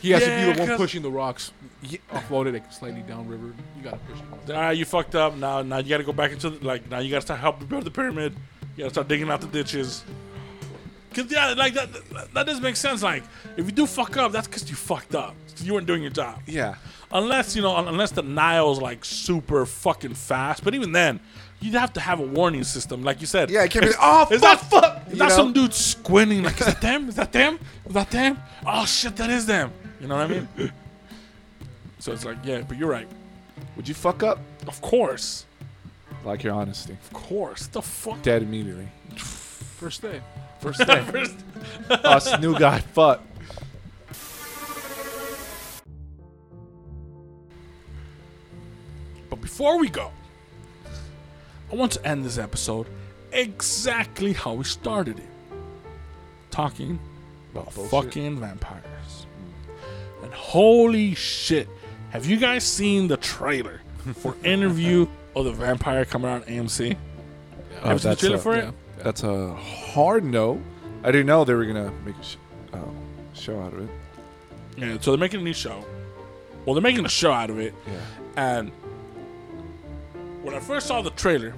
He has Yeah, to be the one pushing the rocks. Offload it like slightly downriver. You gotta push it. Ah, you fucked up. Now, now you got to go back into the, like. Now you got to start helping build the pyramid. You got to start digging out the ditches. Cause yeah, like that, that, that doesn't make sense. Like, if you do fuck up, that's because you fucked up. You weren't doing your job. Yeah. Unless you know, unless the Nile's like super fucking fast. But even then, you'd have to have a warning system, like you said. Yeah, it can't be, oh, Is fuck, that fuck. Is that know? some dude squinting? Like, is that them? Is that them? Is that them? Oh shit, that is them. You know what I mean? so it's like, yeah, but you're right. Would you fuck up? Of course, Like your honesty. of course. The fuck. Dead immediately. First day. First day. First- Us, new guy, fuck. But before we go, I want to end this episode exactly how we started it. Talking about bullshit. fucking vampires. And holy shit, have you guys seen the trailer for Interview of the Vampire coming out on AMC? Oh, Have you seen the that's trailer a- for it? Yeah. That's a hard no. I didn't know they were gonna make a sh- uh, show out of it. Yeah, so they're making a new show. Well, they're making a show out of it. Yeah. And when I first saw the trailer,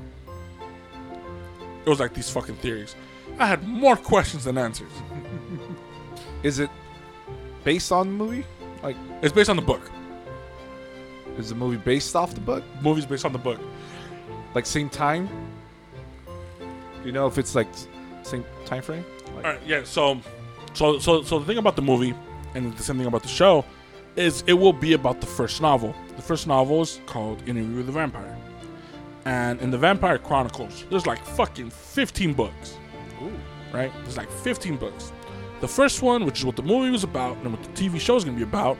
it was like these fucking theories. I had more questions than answers. Is it based on the movie? Like, It's based on the book. Is the movie based off the book? movie's based on the book. Like same time? You know if it's like same time frame? Like, All right, yeah. So, so, so, so the thing about the movie and the same thing about the show is it will be about the first novel. The first novel is called Interview with the Vampire, and in the Vampire Chronicles, there's like fucking 15 books. Right? There's like 15 books. The first one, which is what the movie was about, and what the TV show is going to be about,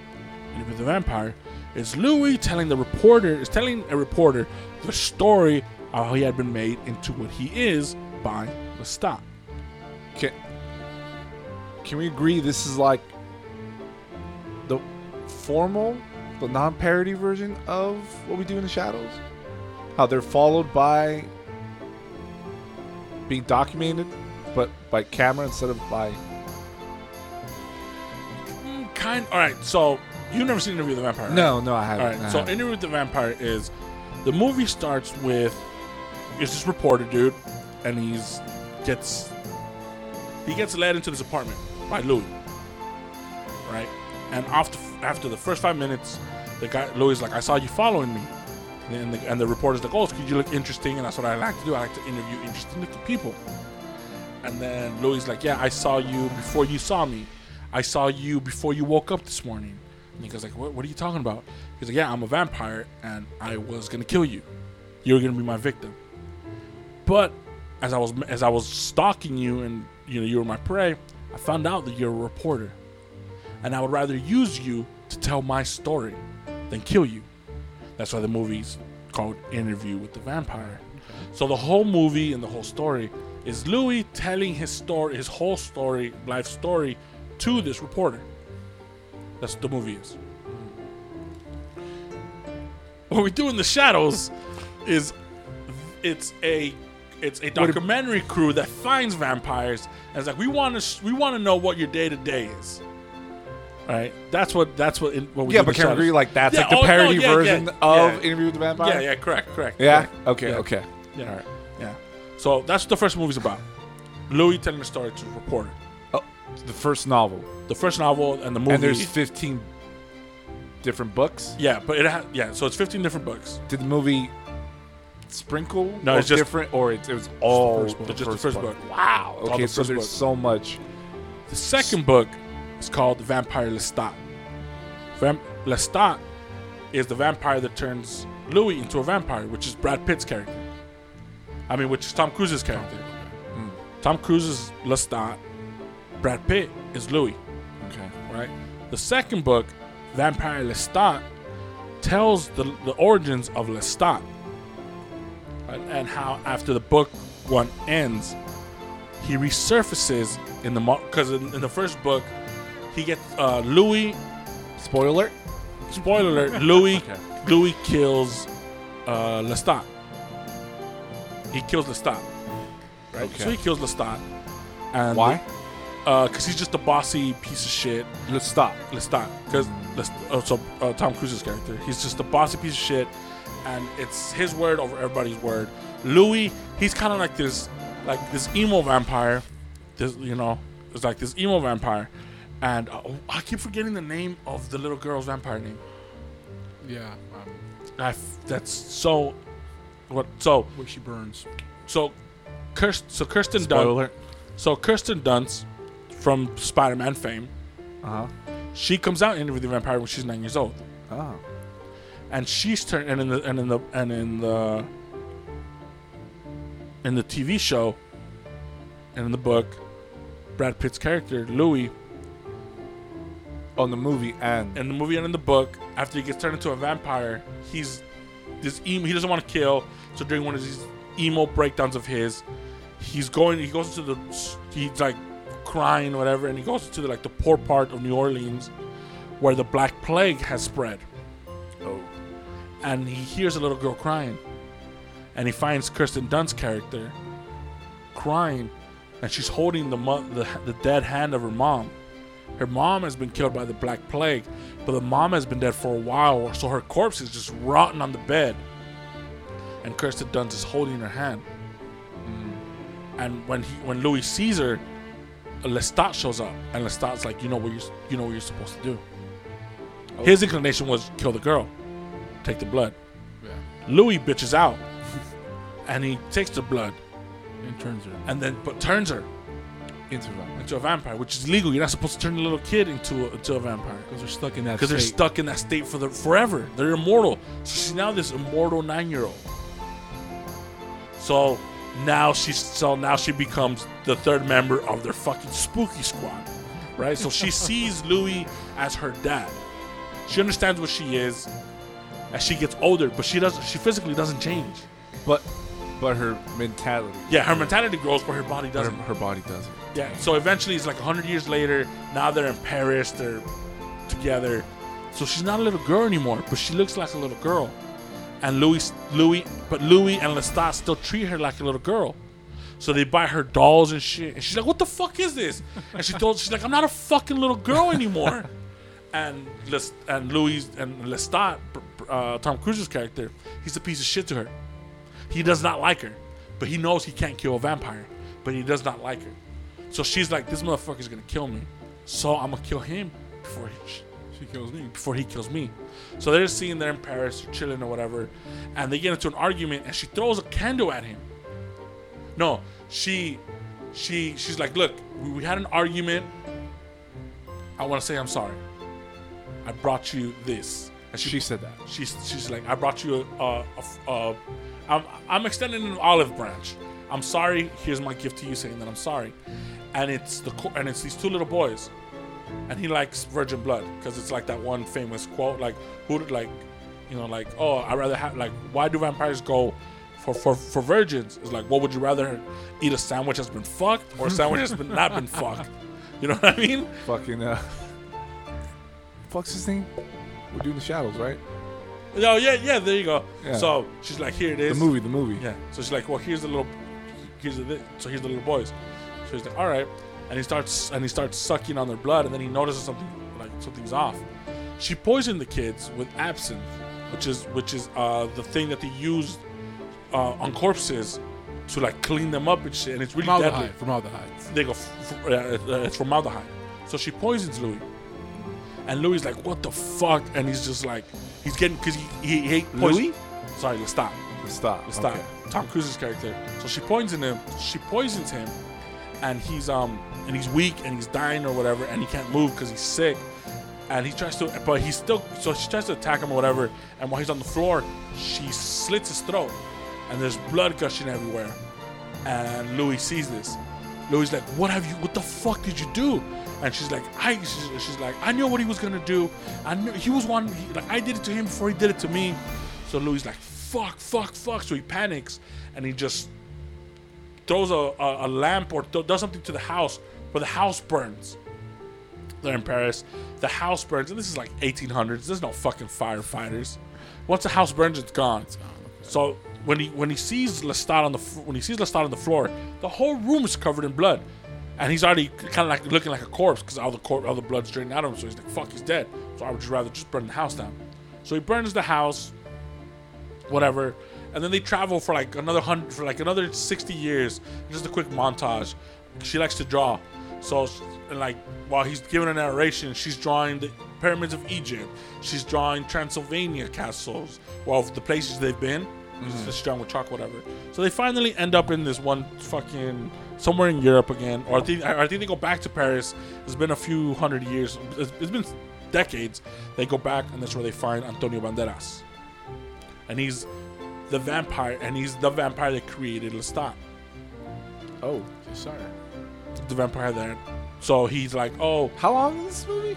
Interview with the Vampire, is Louis telling the reporter, is telling a reporter the story of how he had been made into what he is by Lestat. Can, can we agree this is like the formal, the non parody version of what we do in the shadows? How they're followed by being documented, but by camera instead of by. Mm, kind. All right. So you've never seen Interview with the Vampire? right? No, no, I haven't. All right. I So haven't. Interview with the Vampire is the movie starts with it's this reporter dude, and he's gets he gets led into this apartment by Louis. Right, and after after the first five minutes, the guy Louis is like, "I saw you following me." And the, and the reporter's like, "Oh, could you look interesting?" And that's what I like to do. I like to interview interesting looking people. And then Louis is like, "Yeah, I saw you before you saw me. I saw you before you woke up this morning." He goes like, "What? What are you talking about?" He's like, "Yeah, I'm a vampire, and I was gonna kill you. You were gonna be my victim. But as I was as I was stalking you, and you know you were my prey, I found out that you're a reporter, and I would rather use you to tell my story than kill you. That's why the movie's called Interview with the Vampire. So the whole movie and the whole story is Louis telling his story, his whole story, life story, to this reporter. That's what the movie is. What we do in the shadows is it's a it's a documentary crew that finds vampires and it's like we want to we want to know what your day to day is. Right? That's what that's what in, what we yeah, do in but the can we shadows. agree like that's Yeah, like the oh, no, parody yeah, version yeah, of yeah. Interview with the Vampire? Yeah, yeah, correct, correct. Yeah? correct. Okay, Yeah. okay. Yeah. All right. So that's what the first movie's about. Louis telling the story to a reporter. The first novel. The first novel and the movie. And there's 15 different books. yeah, but it ha- yeah. So it's 15 different books. Did the movie sprinkle? No, it's just- different, or it, it was all first book. the Just the first book. Wow. Okay, the so there's book. so much. The second book is called Vampire Lestat. Vamp- Lestat is the vampire that turns Louis into a vampire, which is Brad Pitt's character. I mean, which is Tom Cruise's character. Hmm. Tom Cruise is Lestat. Brad Pitt is Louis. Okay. right? The second book, Vampire Lestat, tells the, the origins of Lestat and, and how after the book one ends, he resurfaces in the because in, in the first book, he gets uh, Louis. Spoiler. Spoiler alert: Louis Okay. Louis kills uh, Lestat. He kills Lestat. Right. Okay. So he kills Lestat. And Why? Because he's just a bossy piece of shit. Let's stop. Let's stop. because uh, so uh, Tom Cruise's character, he's just a bossy piece of shit, and it's his word over everybody's word. Louis, he's kind of like this, like this emo vampire. This, you know, it's like this emo vampire, and uh, I keep forgetting the name of the little girl's vampire name. Yeah. Um, I f- that's so. What so where she burns. so, Kirst, so Kirsten Spoiler Dunst. So Kirsten Dunst from Spider-Man fame, Uh huh. she comes out in Interview with the Vampire when she's nine years old. Oh. and she's turned and in the and in the and in the in the TV show and in the book, Brad Pitt's character Louis On the movie and in the movie and in the book, after he gets turned into a vampire, he's this emo, he doesn't want to kill. So during one of these emo breakdowns of his, he's going. He goes to the he's like crying whatever, and he goes to the, like the poor part of New Orleans where the Black Plague has spread. oh. and he hears a little girl crying, and he finds Kirsten Dunst's character crying, and she's holding the, mo- the the dead hand of her mom. Her mom has been killed by the Black Plague, but the mom has been dead for a while, so her corpse is just rotting on the bed, and Kirsten Dunst is holding her hand. Mm. And when he when Louis sees her, Lestat shows up, and Lestat's like, "You know what you're you know what you're supposed to do." Oh. His inclination was kill the girl, take the blood. Yeah. Louis bitches out, and he takes the blood, And turns her. and then but turns her Into that. into a vampire, which is illegal. You're not supposed to turn a little kid into a, into a vampire Because they're stuck in that because they're state. stuck in that state for the forever. They're immortal. So she's now this immortal nine year old. So now she's so now she becomes the third member of their fucking spooky squad, right? So she sees Louis as her dad. She understands what she is as she gets older, but she doesn't. She physically doesn't change. But but her mentality. Yeah, her mentality grows, but her body doesn't. her body doesn't. Yeah, so eventually it's like 100 years later. Now they're in Paris, they're together. So she's not a little girl anymore, but she looks like a little girl. And Louis, Louis, but Louis and Lestat still treat her like a little girl. So they buy her dolls and shit. And she's like, "What the fuck is this?" And she told, she's like, "I'm not a fucking little girl anymore." and Les, and Louis and Lestat, uh, Tom Cruise's character, he's a piece of shit to her. He does not like her, but he knows he can't kill a vampire, but he does not like her. So she's like, "This motherfucker's gonna kill me, so I'm gonna kill him before he, She kills me. before he kills me." So they're sitting there in Paris, chilling or whatever, and they get into an argument, and she throws a candle at him. No, she, she, she's like, "Look, we, we had an argument. I want to say I'm sorry. I brought you this." And She said that. She's she's like, I brought you a, a, a, a I'm I'm extending an olive branch. I'm sorry. Here's my gift to you, saying that I'm sorry. And it's the and it's these two little boys, and he likes virgin blood because it's like that one famous quote, like who like, you know, like oh I rather have like why do vampires go for for for virgins? It's like what would you rather eat a sandwich that's been fucked or a sandwich that's been not been fucked? You know what I mean? Fucking uh. Fuck's his name? We're doing the shadows, right? No, yeah, yeah. There you go. Yeah. So she's like, here it is. The movie, the movie. Yeah. So she's like, well, here's the little, here's the, so here's the little boys. So he's like, all right, and he starts and he starts sucking on their blood, and then he notices something like something's off. She poisoned the kids with absinthe, which is which is uh, the thing that they used uh, on corpses to like clean them up and shit, and it's really deadly. Formaldehyde. They go, f- f- uh, uh, it's formaldehyde. So she poisons Louis, and Louis is like, "What the fuck?" And he's just like, he's getting because he he, he hate poison- Louis? Sorry, Lestat. Stop. Lestat. Okay. Tom Cruise's character. So she poisons him. She poisons him, and he's um and he's weak and he's dying or whatever, and he can't move because he's sick. And he tries to, but he's still. So she tries to attack him or whatever. And while he's on the floor, she slits his throat, and there's blood gushing everywhere. And Louis sees this. Louis like, "What have you? What the fuck did you do?" And she's like, "I." She's, she's like, "I knew what he was gonna do. I knew he was one. He, like I did it to him before he did it to me." So Louis like, "Fuck, fuck, fuck!" So he panics and he just throws a, a, a lamp or th- does something to the house, but the house burns. They're in Paris. The house burns, and this is like 1800s. There's no fucking firefighters. Once the house burns, it's gone. It's gone. So when he when he sees Lestat on the when he sees Lestat on the floor, the whole room is covered in blood, and he's already kind of like looking like a corpse because all the cor- all the blood's draining out of him. So he's like, "Fuck, he's dead." So I would just rather just burn the house down. So he burns the house, whatever, and then they travel for like another hundred for like another 60 years. Just a quick montage. She likes to draw, so and like while he's giving a narration, she's drawing the pyramids of Egypt. She's drawing Transylvania castles, well the places they've been. She's mm-hmm. drawing with chalk, whatever. So they finally end up in this one fucking somewhere in Europe again, or I think I think they go back to Paris. It's been a few hundred years. It's, it's been decades. They go back, and that's where they find Antonio Banderas, and he's the vampire, and he's the vampire that created Lestat, Oh, sir. The vampire that. So he's like, oh, how long is this movie?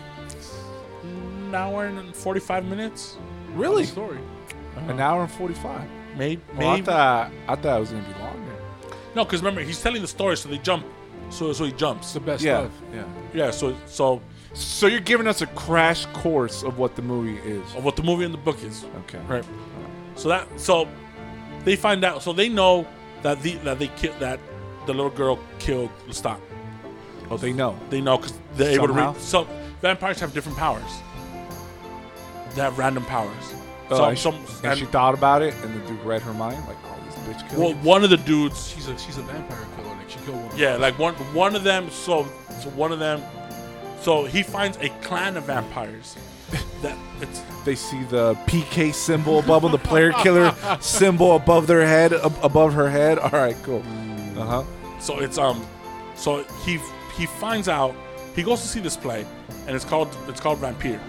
an hour and forty-five minutes, Really? Story. An uh-huh. hour and forty-five. Oh, maybe. Well, I thought I thought it was gonna be longer. no, because remember he's telling the story, so they jump. So so he It's jumps. the best Yeah, of. yeah. Yeah. So so So you're giving us a crash course of what the movie is. of what the movie and the book is. Okay. Right. So that so they find out. So they know that the that they killed that the little girl killed Lestat. Oh, they know. They know because they're able to read. So vampires have different powers. They have random powers. Oh, some, and, some, and and- she thought about it, and the dude read her mind, like, oh, this bitch killed well, me. one of the dudes. She's a she's a vampire killer. Like she killed one. Yeah, like one one of them. So so one of them. So he finds a clan of vampires. that it's They see the PK symbol above them, the player killer symbol above their head, ab- above her head. All right, cool. Uh huh. So it's um, so he he finds out he goes to see this play, and it's called it's called Vampire,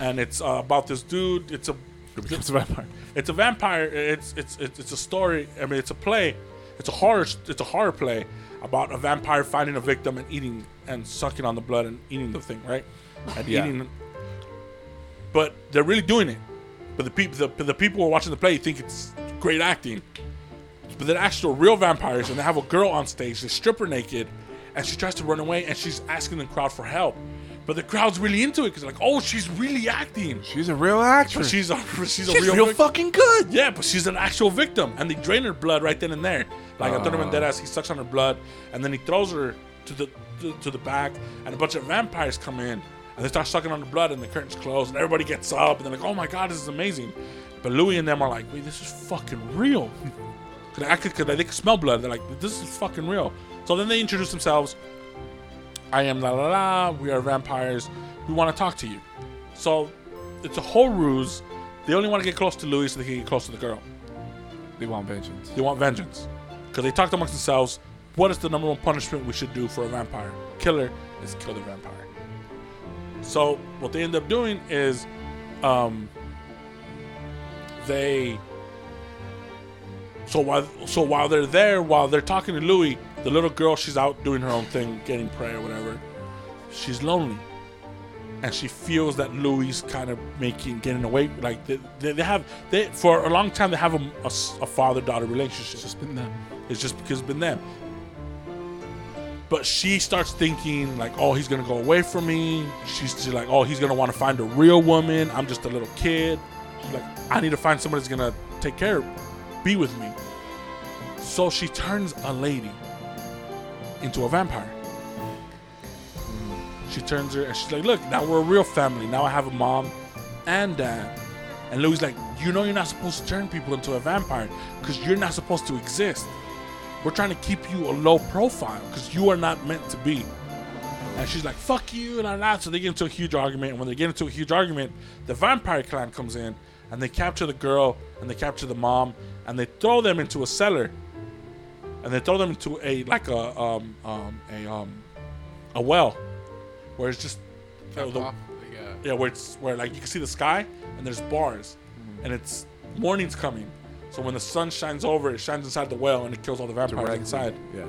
and it's uh, about this dude. It's a It's a vampire. it's a vampire. It's it's it's it's a story. I mean, it's a play. It's a horror. It's a horror play about a vampire finding a victim and eating and sucking on the blood and eating the thing, right? And Yeah. eating. But they're really doing it. But the people, the, the people who are watching the play think it's great acting. But they're actual real vampires, and they have a girl on stage. They strip her naked, and she tries to run away, and she's asking the crowd for help. But the crowd's really into it because they're like, "Oh, she's really acting." She's a real But actress. she's a she's a She's real, real fucking good. yeah, but she's an actual victim, and they drain her blood right then and there. Like Antonio Ah. Banderas, he sucks on her blood, and then he throws her to the to, to the back, and a bunch of vampires come in, and they start sucking on the blood, and the curtains close, and everybody gets up, and they're like, "Oh my god, this is amazing!" But Louis and them are like, "Wait, this is fucking real." Cause I could, cause they can smell blood. They're like, "This is fucking real." So then they introduce themselves. I am la la la. We are vampires. We want to talk to you. So it's a whole ruse. They only want to get close to Louis so they can get close to the girl. They want vengeance. They want vengeance. Because they talked amongst themselves, what is the number one punishment we should do for a vampire? Killer is kill the vampire. So what they end up doing is um they so while so while they're there, while they're talking to Louis, the little girl she's out doing her own thing, getting prayer, or whatever. She's lonely. And she feels that Louis kind of making getting away. Like they, they, they have they for a long time they have a father daughter relationship. It's just been them. It's just because it's been them. But she starts thinking like, oh, he's gonna go away from me. She's she's like, oh, he's gonna want to find a real woman. I'm just a little kid. She's like, I need to find somebody that's gonna take care, of, be with me. So she turns a lady into a vampire. Hmm. She turns her and she's like, look, now we're a real family. Now I have a mom and dad. And Louis like, You know you're not supposed to turn people into a vampire because you're not supposed to exist. We're trying to keep you a low profile because you are not meant to be. And she's like, fuck you, and all that. So they get into a huge argument. And when they get into a huge argument, the vampire clan comes in and they capture the girl and they capture the mom and they throw them into a cellar. And they throw them into a like a um um a um a well where it's just uh, the- Off, yeah. yeah, where it's where like you can see the sky and there's bars, Mm-hmm. and it's morning's coming. So when the sun shines over, it shines inside the well and it kills all the vampires Directly. inside. Yeah.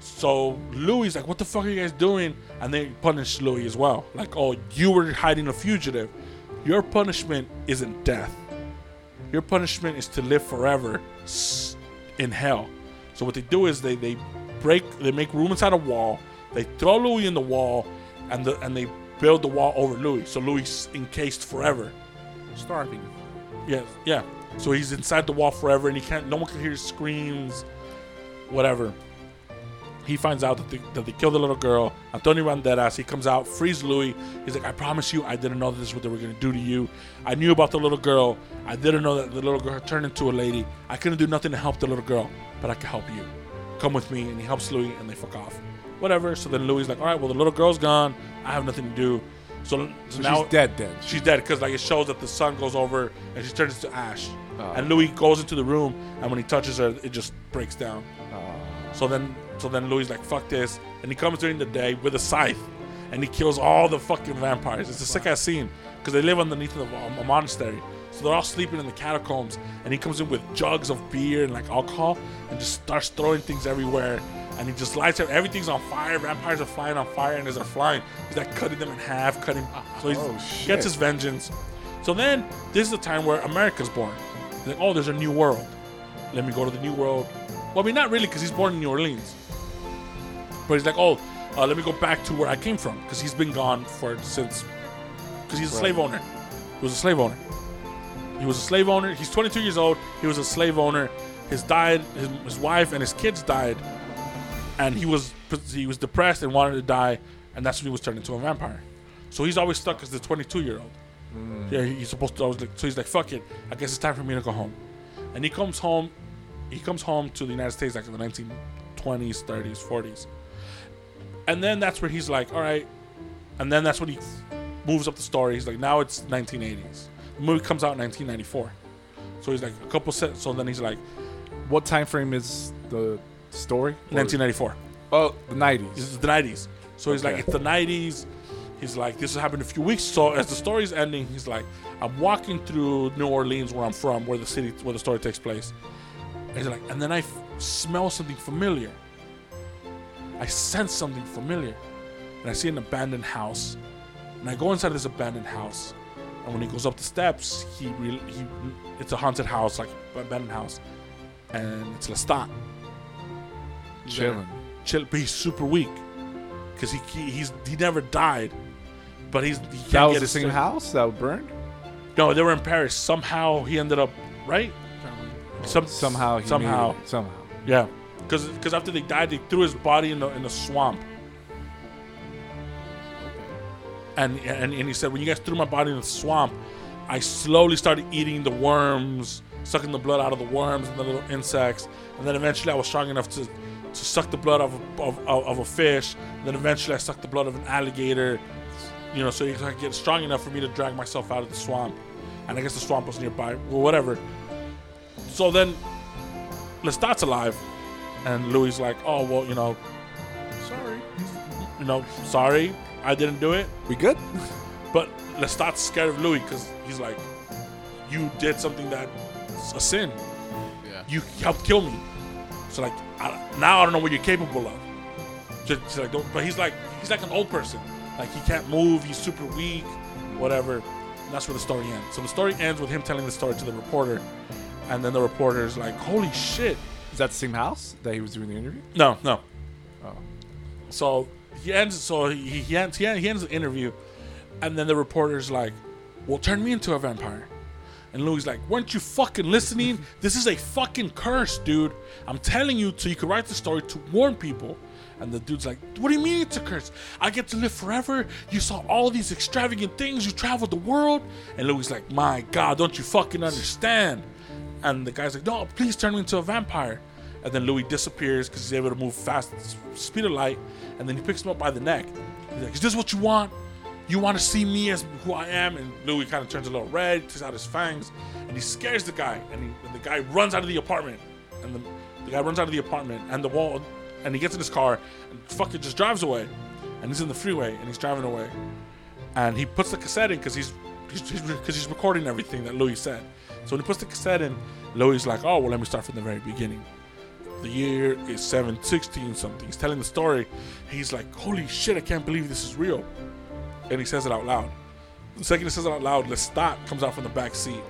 So Louis like, "What the fuck are you guys doing?" And they punish Louis as well. Like, "Oh, you were hiding a fugitive. Your punishment isn't death. Your punishment is to live forever in hell." So what they do is they they break, they make room inside a wall. They throw Louis in the wall, and the and they build the wall over Louis. So Louis is encased forever. Starving. Yeah, yeah. So he's inside the wall forever, and he can't. No one can hear his screams, whatever. He finds out that they, that they killed the little girl. Antonio Banderas. He comes out, frees Louis. He's like, "I promise you, I didn't know this is what they were gonna do to you. I knew about the little girl. I didn't know that the little girl had turned into a lady. I couldn't do nothing to help the little girl, but I can help you. Come with me." And he helps Louis, and they fuck off. Whatever. So then Louis is like, "All right, well the little girl's gone. I have nothing to do." So, so So now she's dead. Dead. She's dead because like it shows that the sun goes over and she turns to ash. Oh. And Louis goes into the room and when he touches her, it just breaks down. Oh. So then, so then Louis like fuck this, and he comes during the day with a scythe, and he kills all the fucking vampires. It's a sick ass scene because they live underneath of a, um, a monastery. So they're all sleeping in the catacombs, and he comes in with jugs of beer and like alcohol, and just starts throwing things everywhere. And he just lights up. Everything's on fire. Vampires are flying on fire, and as they're flying, he's like cutting them in half, cutting. So he Oh, gets his vengeance. So then, this is the time where America's born. Like, oh, there's a new world. Let me go to the new world. Well, I mean, not really, because he's born in New Orleans. But he's like, oh, uh, let me go back to where I came from, because he's been gone for since. Because he's a slave owner. He was a slave owner. He was a slave owner. He's 22 years old. He was a slave owner. His died. His, his wife and his kids died, and he was he was depressed and wanted to die, and that's when he was turned into a vampire. So he's always stuck as the 22 year old. Yeah, he's supposed to always like. So he's like, "Fuck it, I guess it's time for me to go home." And he comes home. He comes home to the United States like in the 1920s, 30s, 40s, and then that's where he's like, "All right," and then that's when he moves up the story. He's like, "Now it's 1980s." The movie comes out in 1994. So he's like a couple sets. So then he's like, What time frame is the story? 1994. Oh, the This nineties. is the 90s. So he's like, it's the 90s. He's like, this has happened a few weeks. So as the story's ending, he's like, I'm walking through New Orleans, where I'm from, where the city, where the story takes place. And he's like, and then I f- smell something familiar. I sense something familiar, and I see an abandoned house. And I go inside this abandoned house, and when he goes up the steps, he re- he it's a haunted house, like abandoned house, and it's Lestat Chilling. chill, but he's super weak because he, he he's he never died, but he's he That was the same house that burned. No, they were in Paris. Somehow he ended up right. Some Somehow. He somehow Somehow. yeah, because because after they died, they threw his body in the in the swamp. And, and and he said, when you guys threw my body in the swamp, I slowly started eating the worms, sucking the blood out of the worms and the little insects, and then eventually I was strong enough to to suck the blood of of, of, of a fish. And then eventually I sucked the blood of an alligator, you know, so you could get strong enough for me to drag myself out of the swamp. And I guess the swamp was nearby, or whatever. So then Lestat's alive, and Louis is like, oh well, you know, sorry, you know, sorry, I didn't do it. We good? But Lestat's scared of Louis because he's like, you did something that's a sin. Yeah. You helped kill me. So like, I, now I don't know what you're capable of. Just, just like, don't, but he's like, he's like an old person. Like he can't move. He's super weak. Whatever. And that's where the story ends. So the story ends with him telling the story to the reporter, and then the reporter is like, holy shit. Is that the same house that he was doing the interview? No, no. Oh. So he ends. So he he ends. He ends, the interview, and then the reporter's like, "Well, turn me into a vampire." And Louis like, weren't you fucking listening? This is a fucking curse, dude. I'm telling you, so you could write the story to warn people. And the dude's like, what do you mean it's a curse? I get to live forever. You saw all these extravagant things. You traveled the world. And Louis like, my God, don't you fucking understand? And the guy's like, no, please turn me into a vampire. And then Louis disappears because he's able to move fast, speed of light. And then he picks him up by the neck. He's like, is this what you want? You want to see me as who I am? And Louis kind of turns a little red, takes out his fangs, and he scares the guy. And, he, and the guy runs out of the apartment. And the, the guy runs out of the apartment, and the wall, and he gets in his car, and fucking just drives away. And he's in the freeway, and he's driving away. And he puts the cassette in because he's because he's, he's recording everything that Louis said. So when he puts the cassette in, Louis is like, oh, well, let me start from the very beginning. The year is 716 something. He's telling the story. He's like, holy shit, I can't believe this is real. And he says it out loud. The second he says it out loud, Lestat comes out from the back seat.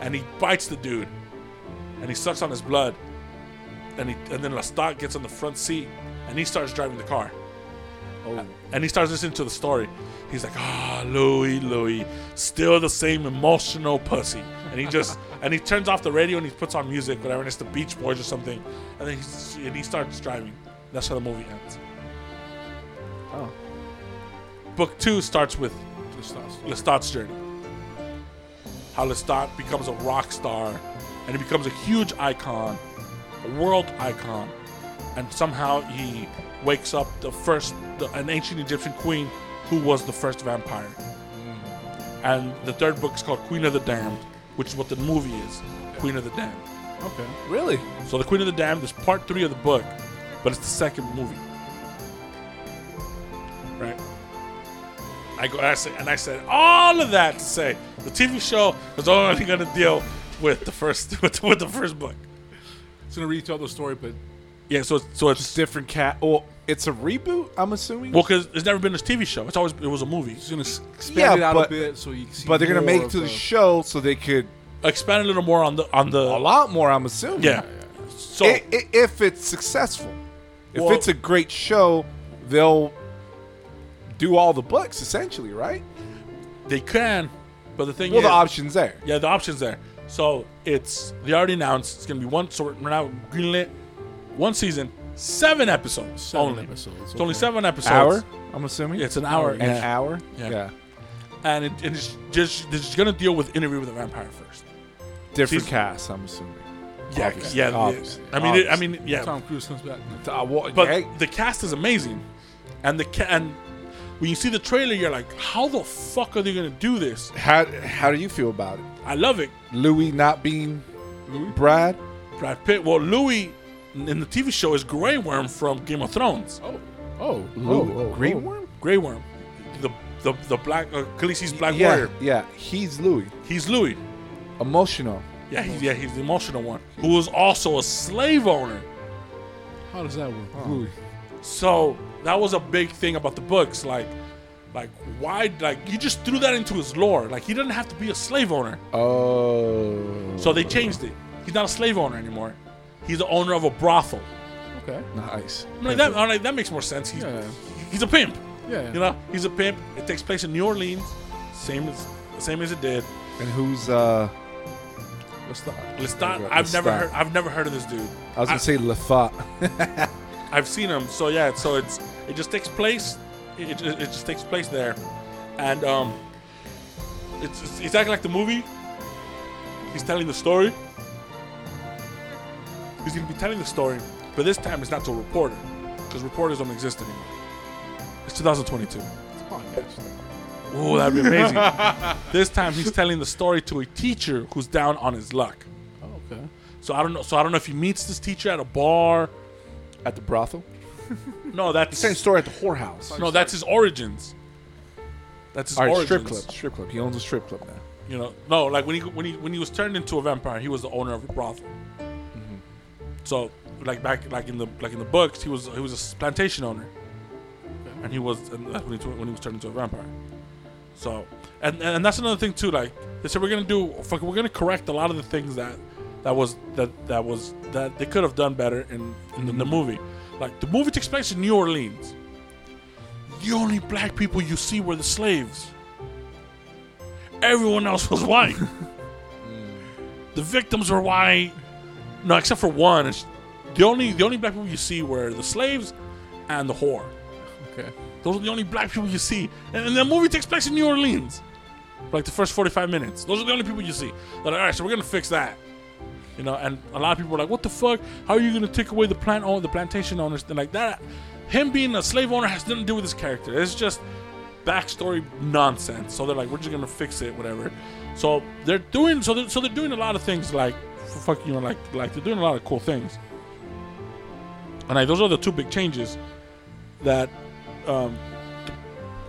And he bites the dude. And he sucks on his blood. And, he, and then Lestat gets on the front seat. And he starts driving the car. Oh. And he starts listening to the story. He's like, ah, Louis, Louis, still the same emotional pussy. And he just, and he turns off the radio and he puts on music, whatever, and it's the Beach Boys or something. And then he's, and he starts driving. That's how the movie ends. Oh. Book two starts with Lestat's- Lestat's journey. How Lestat becomes a rock star and he becomes a huge icon, a world icon. And somehow he wakes up the first, the, an ancient Egyptian queen who was the first vampire. And the third book is called Queen of the Damned, which is what the movie is Queen of the Damned. Okay. Really? So the Queen of the Damned is part three of the book, but it's the second movie. Right. I go I say, and I said all of that to say the TV show is only going to deal with the first with, with the first book. It's gonna retell the story, but Yeah, so it's, so it's Different cat. Well, it's a reboot. I'm assuming. well because it's never been a TV show. It's always it was a movie. it's gonna expand Yeah, it out but- a bit so you can see. but they're gonna make it to the uh, show so they could Expand a little more on the on the a lot more. I'm assuming. yeah. So I- i- if it's successful, if it's a great show, they'll do all the books essentially, right? they can, but the thing Well, is, the options there. Yeah, the options there. So it's they already announced it's gonna be one. So we're now greenlit one season, seven episodes Seven only. episodes, It's only seven episodes. Hour. I'm assuming. It's an hour. An yeah. hour. Yeah. Yeah. and it, and it's just it's gonna deal with interview with a vampire first. Different Season- cast. I'm assuming. Yeah, Obviously, yeah. the- obviously, I mean, it, I mean, yeah. Tom Cruise comes back. Uh, well, But hey, the cast is amazing, and the ca- and when you see the trailer, you're like, how the fuck are they gonna do this? how how do you feel about it? I love it. Louis not being Louis? Brad. Brad Pitt. Well, Louis in the TV show is Grey Worm from Game of Thrones. Oh, oh, Louis, oh, oh, Grey oh. Worm. Grey Worm, the the the black uh, Khaleesi's black yeah, warrior. yeah. He's Louis. He's Louis. Emotional. Yeah, he's yeah he's the emotional one who was also a slave owner. How does that work? Louis. So that was a big thing about the books. Like, like why? Like you just threw that into his lore. Like he doesn't have to be a slave owner. Oh. So they changed it. He's not a slave owner anymore. He's the owner of a brothel. Okay. nice. I'm like that. I'm like that makes more sense. He's Yeah. he's a pimp. Yeah. You know, he's a pimp. It takes place in New Orleans, same as same as it did. And who's uh? Lestat. Lestat. Okay, I've never heard. I've never heard of this dude. I was gonna I- say Lafat. I've seen him. So yeah, so it's it just takes place. It, it, it just takes place there, and um, it's it's exactly like the movie. He's telling the story. He's gonna be telling the story, but this time it's not to a reporter, because reporters don't exist anymore. It's 2022. Oh, that'd be amazing. this time he's telling the story to a teacher who's down on his luck. Oh, okay. So I don't know. So I don't know if he meets this teacher at a bar. At the brothel. No, that's the Same story at the whorehouse. No, that's his origins. That's his All right, origins. strip club. Strip club. He owns a strip club now. You know, no, like when he when he when he was turned into a vampire, he was the owner of a brothel. Mm-hmm. So, like back like in the like in the books, he was he was a plantation owner, and he was and that's when he when he was turned into a vampire. So, and and that's another thing too. Like they said, we're gonna do fuck, we're gonna correct a lot of the things that that was that that was that they could have done better in in the, the movie. Like the movie takes place in New Orleans. The only black people you see were the slaves. Everyone else was white. the victims were white. No, except for one. It's the only the only black people you see were the slaves and the whore. Okay. Those are the only black people you see. And, and the movie takes place in New Orleans. For like the first 45 minutes. Those are the only people you see. They're like, all right, so we're going to fix that. You know, and a lot of people are like, what the fuck? How are you going to take away the plant owner, the plantation owners? And like that. Him being a slave owner has nothing to do with his character. It's just backstory nonsense. So they're like, we're just going to fix it, whatever. So they're doing, so they're, so they're doing a lot of things like, for fuck, you know, like, like they're doing a lot of cool things. And like, those are the two big changes that um,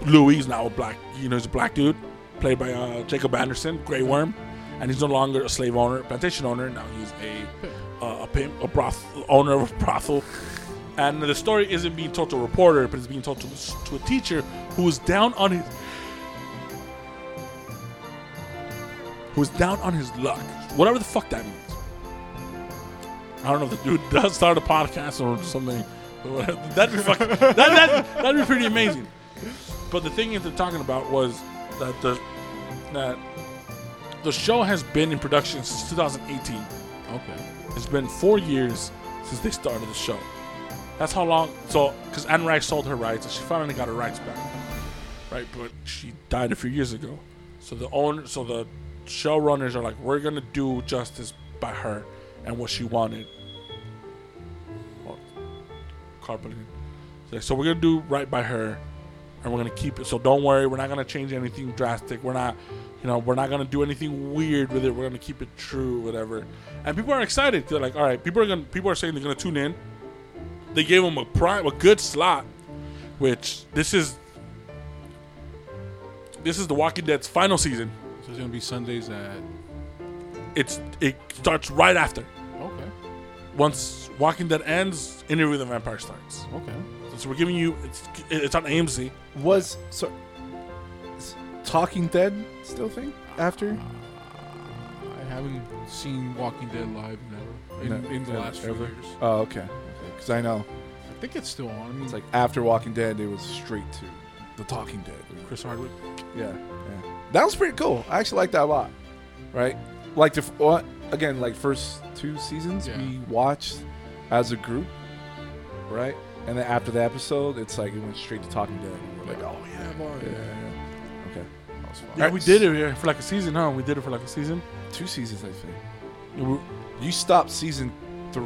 Louis is now a black, you know, he's a black dude, played by uh, Jacob Anderson, Grey Worm, and he's no longer a slave owner, plantation owner. Now he's a uh, a pimp, a broth owner of a brothel. And the story isn't being told to a reporter, but it's being told to, to a teacher who is down on his who is down on his luck, whatever the fuck that means. I don't know if the dude does start a podcast or something. That'd be fucking, that, that, that'd be pretty amazing. But the thing that they're talking about was that the that the show has been in production since 2018. Okay. It's been four years since they started the show. That's how long. So, because Anne Rice sold her rights, and she finally got her rights back, right? But she died a few years ago. So the owner, so the showrunners are like, we're gonna do justice by her and what she wanted. So, so we're gonna do right by her, and we're gonna keep it. So don't worry, we're not gonna change anything drastic. We're not, you know, we're not gonna do anything weird with it. We're gonna keep it true, whatever. And people are excited. They're like, all right, people are gonna, people are saying they're gonna tune in. They gave them a prime, a good slot, which this is, this is The Walking Dead's final season. So it's gonna be Sundays at. It's it starts right after. Okay. Once Walking Dead ends, Interview with the Vampire starts. Okay. So we're giving you it's it's on AMC. Was so is Talking Dead still a thing after? Uh, I haven't seen Walking Dead live never in, No, in the never, last few ever? years. Oh, okay. Because I know I think it's still on. I mean, it's like after Walking Dead, it was straight to the Talking Dead. Chris Hardwick. Yeah, yeah. That was pretty cool. I actually liked that a lot. Right? Like the f- what again? Like first two seasons Yeah. we watched as a group, right? And then after the episode, it's like it went straight to Talking Dead. We're like, oh yeah, yeah, yeah. Okay, that was fun. Yeah, we did it here for like a season, huh? We did it for like a season. two seasons, I think. We- You stopped season three.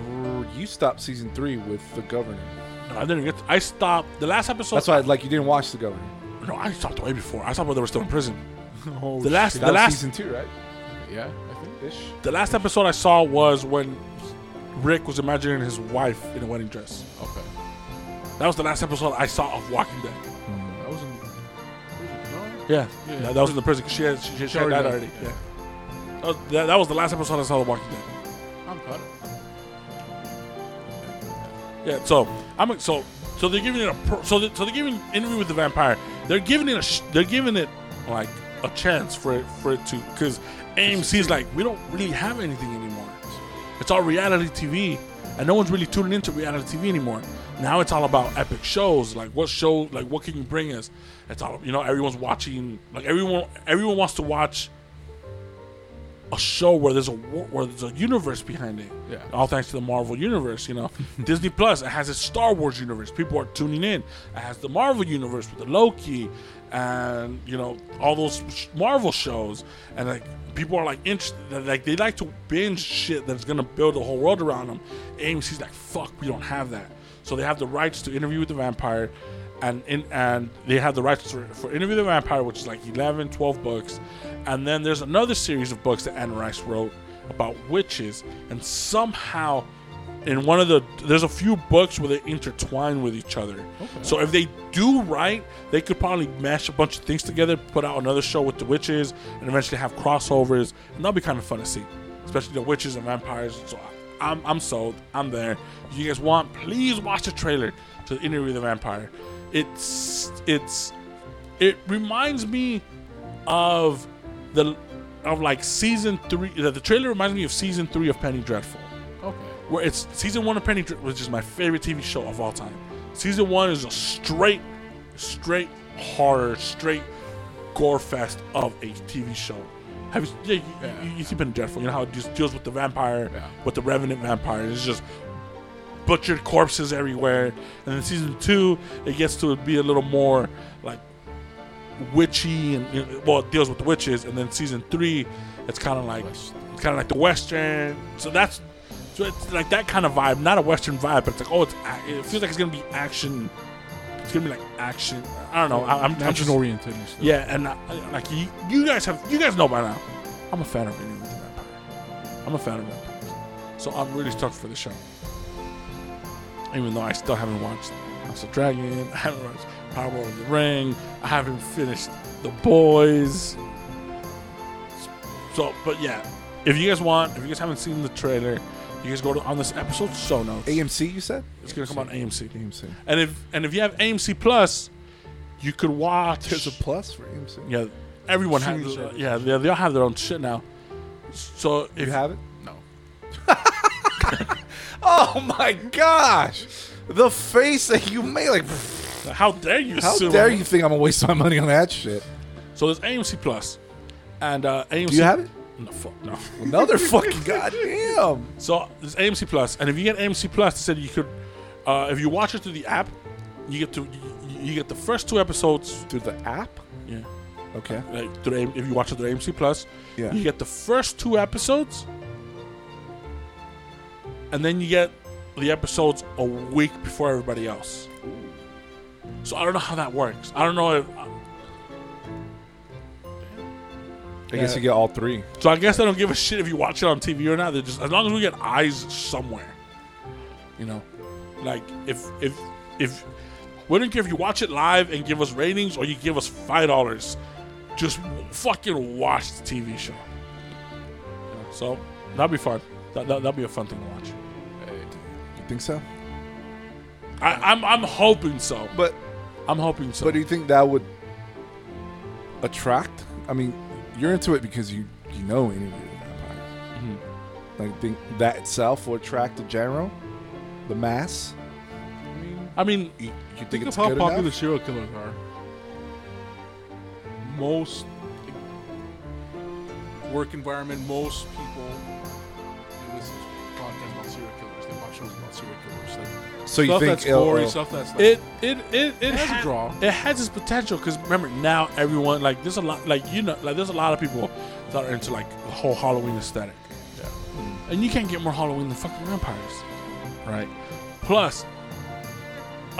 You stopped season three with the Governor. No, I didn't get. I stopped the last episode. That's why, like, you didn't watch the Governor. No, I stopped way before. I stopped when they were still in prison. Oh, The last, That the was last, season two, right? Yeah, I think. Ish. the last episode I saw was when Rick was imagining his wife in a wedding dress. Okay. That was the last episode I saw of Walking Dead. Mm-hmm. That was in. No. Yeah, Yeah. yeah, that was in the prison because she had she, she had already died died, already. yeah. Yeah, that was, that, that was the last episode I saw of Walking Dead. I'm caught. Yeah, so I'm so so they're giving it a pro, so they, so they're giving interview with the vampire. They're giving it a sh- they're giving it like a chance for it for it to because AMC's like we don't really have anything anymore. It's all reality TV, and no one's really tuning into reality TV anymore. Now it's all about epic shows. Like what show? Like what can you bring us? It's all you know. Everyone's watching. Like everyone everyone wants to watch a show where there's a where there's a universe behind it. Yeah. All thanks to the Marvel universe, you know. Disney Plus, it has a Star Wars universe. People are tuning in. It has the Marvel universe with the Loki and you know all those Marvel shows, and like people are like interested. Like they like to binge shit that's gonna build a whole world around them. AMC's like, fuck, we don't have that. So they have the rights to interview with the vampire. And in, and they have the rights for, for Interview the Vampire, which is like 11, 12 books. And then there's another series of books that Anne Rice wrote about witches. And somehow, in one of the, there's a few books where they intertwine with each other. So if they do right, they could probably mash a bunch of things together, put out another show with the witches, and eventually have crossovers. And that'll be kind of fun to see, especially the witches and vampires. So I'm, I'm sold. I'm there. If you guys want, please watch the trailer to Interview with the Vampire. It's it's it reminds me of the of like season three. The, the trailer reminds me of season three of Penny Dreadful, Okay. where it's season one of Penny Dreadful, which is my favorite TV show of all time. Season one is a straight, straight horror, straight gore fest of a TV show. Have you, yeah, you, Yeah. you, you see Penny Dreadful? You know how it just deals with the vampire, Yeah. with the revenant vampire. It's just butchered corpses everywhere. And then season two, it gets to be a little more witchy and you know, well, it deals with the witches. And then season three, it's kind of like West. it's kind of like the western. So that's so it's like that kind of vibe, not a western vibe, but it's like oh, it's it feels like it's gonna be action. It's gonna be like action. I don't know. I, I'm, I'm action just, oriented and stuff. yeah, and uh, like you, you guys have, you guys know by now, I'm a fan of Alien with the Vampire. I'm a fan of vampires, so I'm really stoked for the show. Even though I still haven't watched House of Dragon, I haven't watched Power of the Ring, I haven't finished The Boys. So, but yeah, if you guys want, if you guys haven't seen the trailer, you guys go to on this episode show notes. AMC, you said? It's gonna come on AMC. AMC. And if and if you have AMC Plus, you could watch. There's a plus for AMC. Yeah, everyone has. Service. Yeah, they, they all have their own shit now. So if You have it? No. Oh my gosh! The face that you made, like, how dare you? how dare you think I'm gonna waste my money on that shit? So there's AMC Plus, and uh, AMC. Do you have it? No, fuck no. Another fucking goddamn. So there's AMC Plus, and if you get AMC Plus, they said you could, uh, if you watch it through the app, you get to you, you get the first two episodes. Through the app? Yeah, Okay. like through AM if you watch it through AMC Plus, Yeah. you get the first two episodes, and then you get the episodes a week before everybody else. So I don't know how that works. I don't know if. Uh, I guess you get all three. So I guess I don't give a shit if you watch it on TV or not. They're just as long as we get eyes somewhere, you know, like if if if we don't care if you watch it live and give us ratings or you give us five dollars, just fucking watch the TV show. Yeah, So that'd be fun. That, that that'd be a fun thing to watch. You think so? I, I'm I'm hoping so. But I'm hoping so. but do you think that would attract? I mean, you're into it because you you know any vampire. Mhm. Like, think that itself will attract the general, the mass. I mean, I mean, You, you think, think it's of how popular enough? serial killers are. Most work environment, most people So you stuff think that's it'll- gory, it'll- stuff that's like, it it it it has a draw. It has its potential because remember now everyone like there's a lot like you know like there's a lot of people that are into like the whole Halloween aesthetic. Yeah. And you can't get more Halloween than fucking vampires, right? Plus,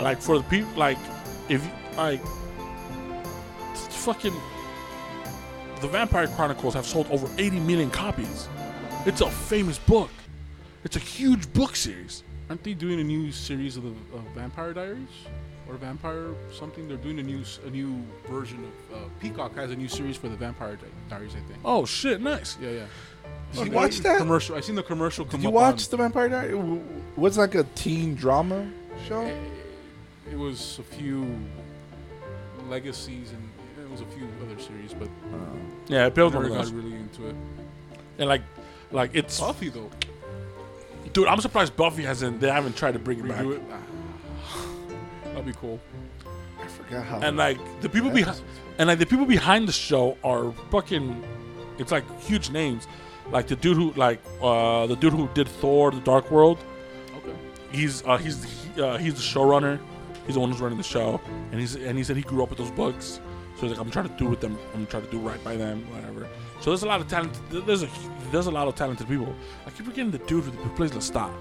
like for the people like if you- like fucking the Vampire Chronicles have sold over 80 million copies. It's a famous book. It's a huge book series. Aren't they doing a new series of the of Vampire Diaries or Vampire something? They're doing a new s- a new version of uh, Peacock has a new series for the Vampire Di- Diaries. I think. Oh shit, nice. Yeah, yeah. Did you watch that? commercial? I seen the commercial. Come Did you up watch on- the Vampire Diaries? Was like a teen drama show? It was a few legacies and it was a few other series, but Yeah, it I builds never one got really into it. And like, like it's Buffy though, dude. I'm surprised Buffy hasn't. They haven't tried to bring it back. redo it. That'd be cool. I forgot how. And like the people behind, and like the people behind the show are fucking. It's like huge names, like the dude who like uh the dude who did Thor: The Dark World. Okay. He's uh he's he, uh, he's the showrunner. He's the one who's running the show, and he's and he said he grew up with those books. So he's like, I'm trying to do with them. I'm trying to do right by them, whatever. So there's a lot of talent. There's a there's a lot of talented people. I keep forgetting the dude who plays Lestat.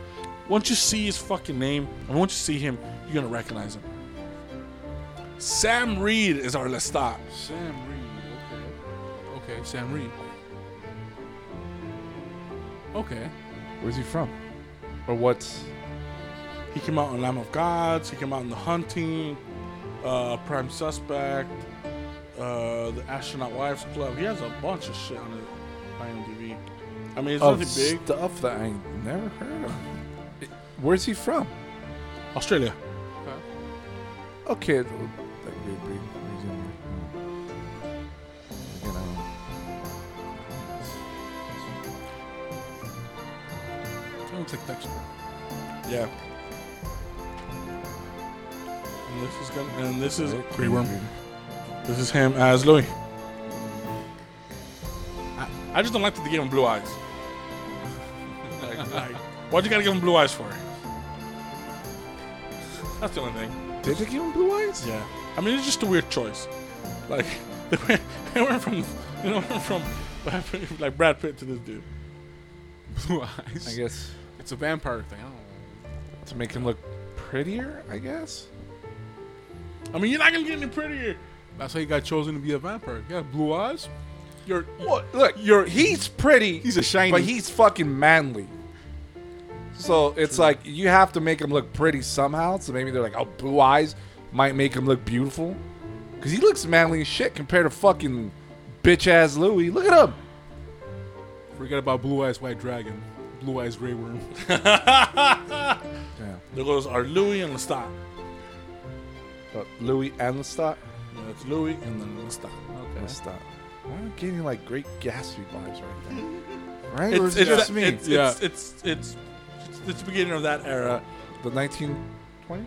Once you see his fucking name, and once you see him, you're gonna recognize him. Sam Reid is our Lestat. Sam Reid. Okay. Okay, Sam Reid. Okay. Where's he from? Or what? He came out in Lamb of Gods. He came out in The Hunting, uh, Prime Suspect, uh, The Astronaut Wives Club. He has a bunch of shit on his IMDb. I mean, it's Of nothing big. stuff that I never heard of. It- Where's he from? Australia. Okay, th- that would be reason. You know. That looks like Dexter. Yeah. And this is gonna, and this is Grey Worm. This is him as Louis. I just don't like that they gave him blue eyes. like, like, why'd you gotta give him blue eyes for? That's the only thing. Did they give him blue eyes? Yeah. I mean, it's just a weird choice. Like, they went, they went from, you know, from like Brad Pitt to this dude. Blue eyes. I guess It's a vampire thing. I don't know. to make him look prettier. I guess. I mean, you're not gonna get any prettier. That's how you got chosen to be a vampire. You got blue eyes. You're, What? Look, you're he's pretty. He's a shiny. but he's fucking manly. So it's like you have to make him look pretty somehow. So maybe they're like, oh, blue eyes might make him look beautiful. Because he looks manly as shit compared to fucking bitch ass Louis. Look at him. Forget about blue eyes white dragon. Blue eyes gray worm. Yeah. there goes our Louis and Lestat. But Louis and Lestat. Yeah, it's Louis and then Lestat. Lestat. I'm getting like great Gatsby vibes right there. Right? or It's, is it it's, just me? it's, Yeah. it's, it's, it's, it's, it's the beginning of that era. the 1920?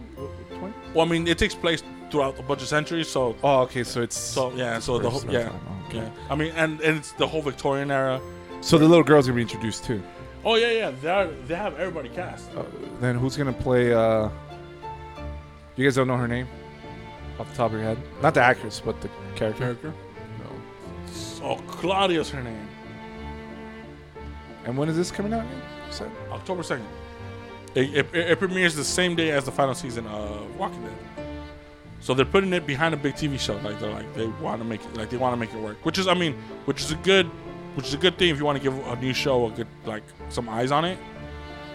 20? Well, I mean, it takes place throughout a bunch of centuries, so Oh, okay. So it's so yeah, so the whole yeah, time, okay. yeah. I mean, and, and it's the whole Victorian era. so the little girl's gonna be introduced too. Oh yeah, yeah. They are, they have everybody cast. Uh, then who's gonna play? uh You guys don't know her name off the top of your head? Not the actress, but the character. Character. Oh, Claudia's her name. And when is this coming out? Again? You said? October second. It, it, it premieres the same day as the final season of Walking Dead. So they're putting it behind a big TV show. Like they're like they want to make it like they want to make it work. Which is I mean, which is a good, which is a good thing if you want to give a new show a good like some eyes on it.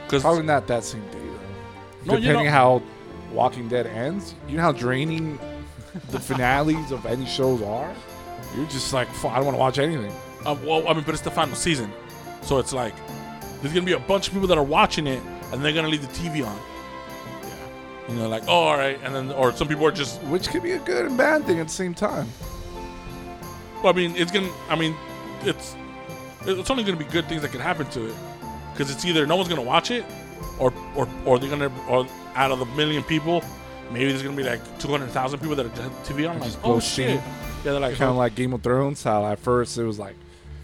Because Probably not that same day though. No, you Depending know- how Walking Dead ends, you know how draining the finales of any shows are. You're just like, I don't want to watch anything. Uh, well, I mean, but it's the final season, so it's like there's gonna be a bunch of people that are watching it, and they're gonna leave the TV on. Yeah, you know, like oh, all right, and then or some people are just. Which could be a good and bad thing at the same time. Well, I mean, it's gonna. I mean, it's it's only gonna be good things that can happen to it, because it's either no one's gonna watch it, or or or they're gonna or out of the million people, maybe there's gonna be like two hundred thousand people that are just TV on. Like, Just oh shit! steam. Yeah, they're like, Kind of like Game of Thrones. How at first it was like,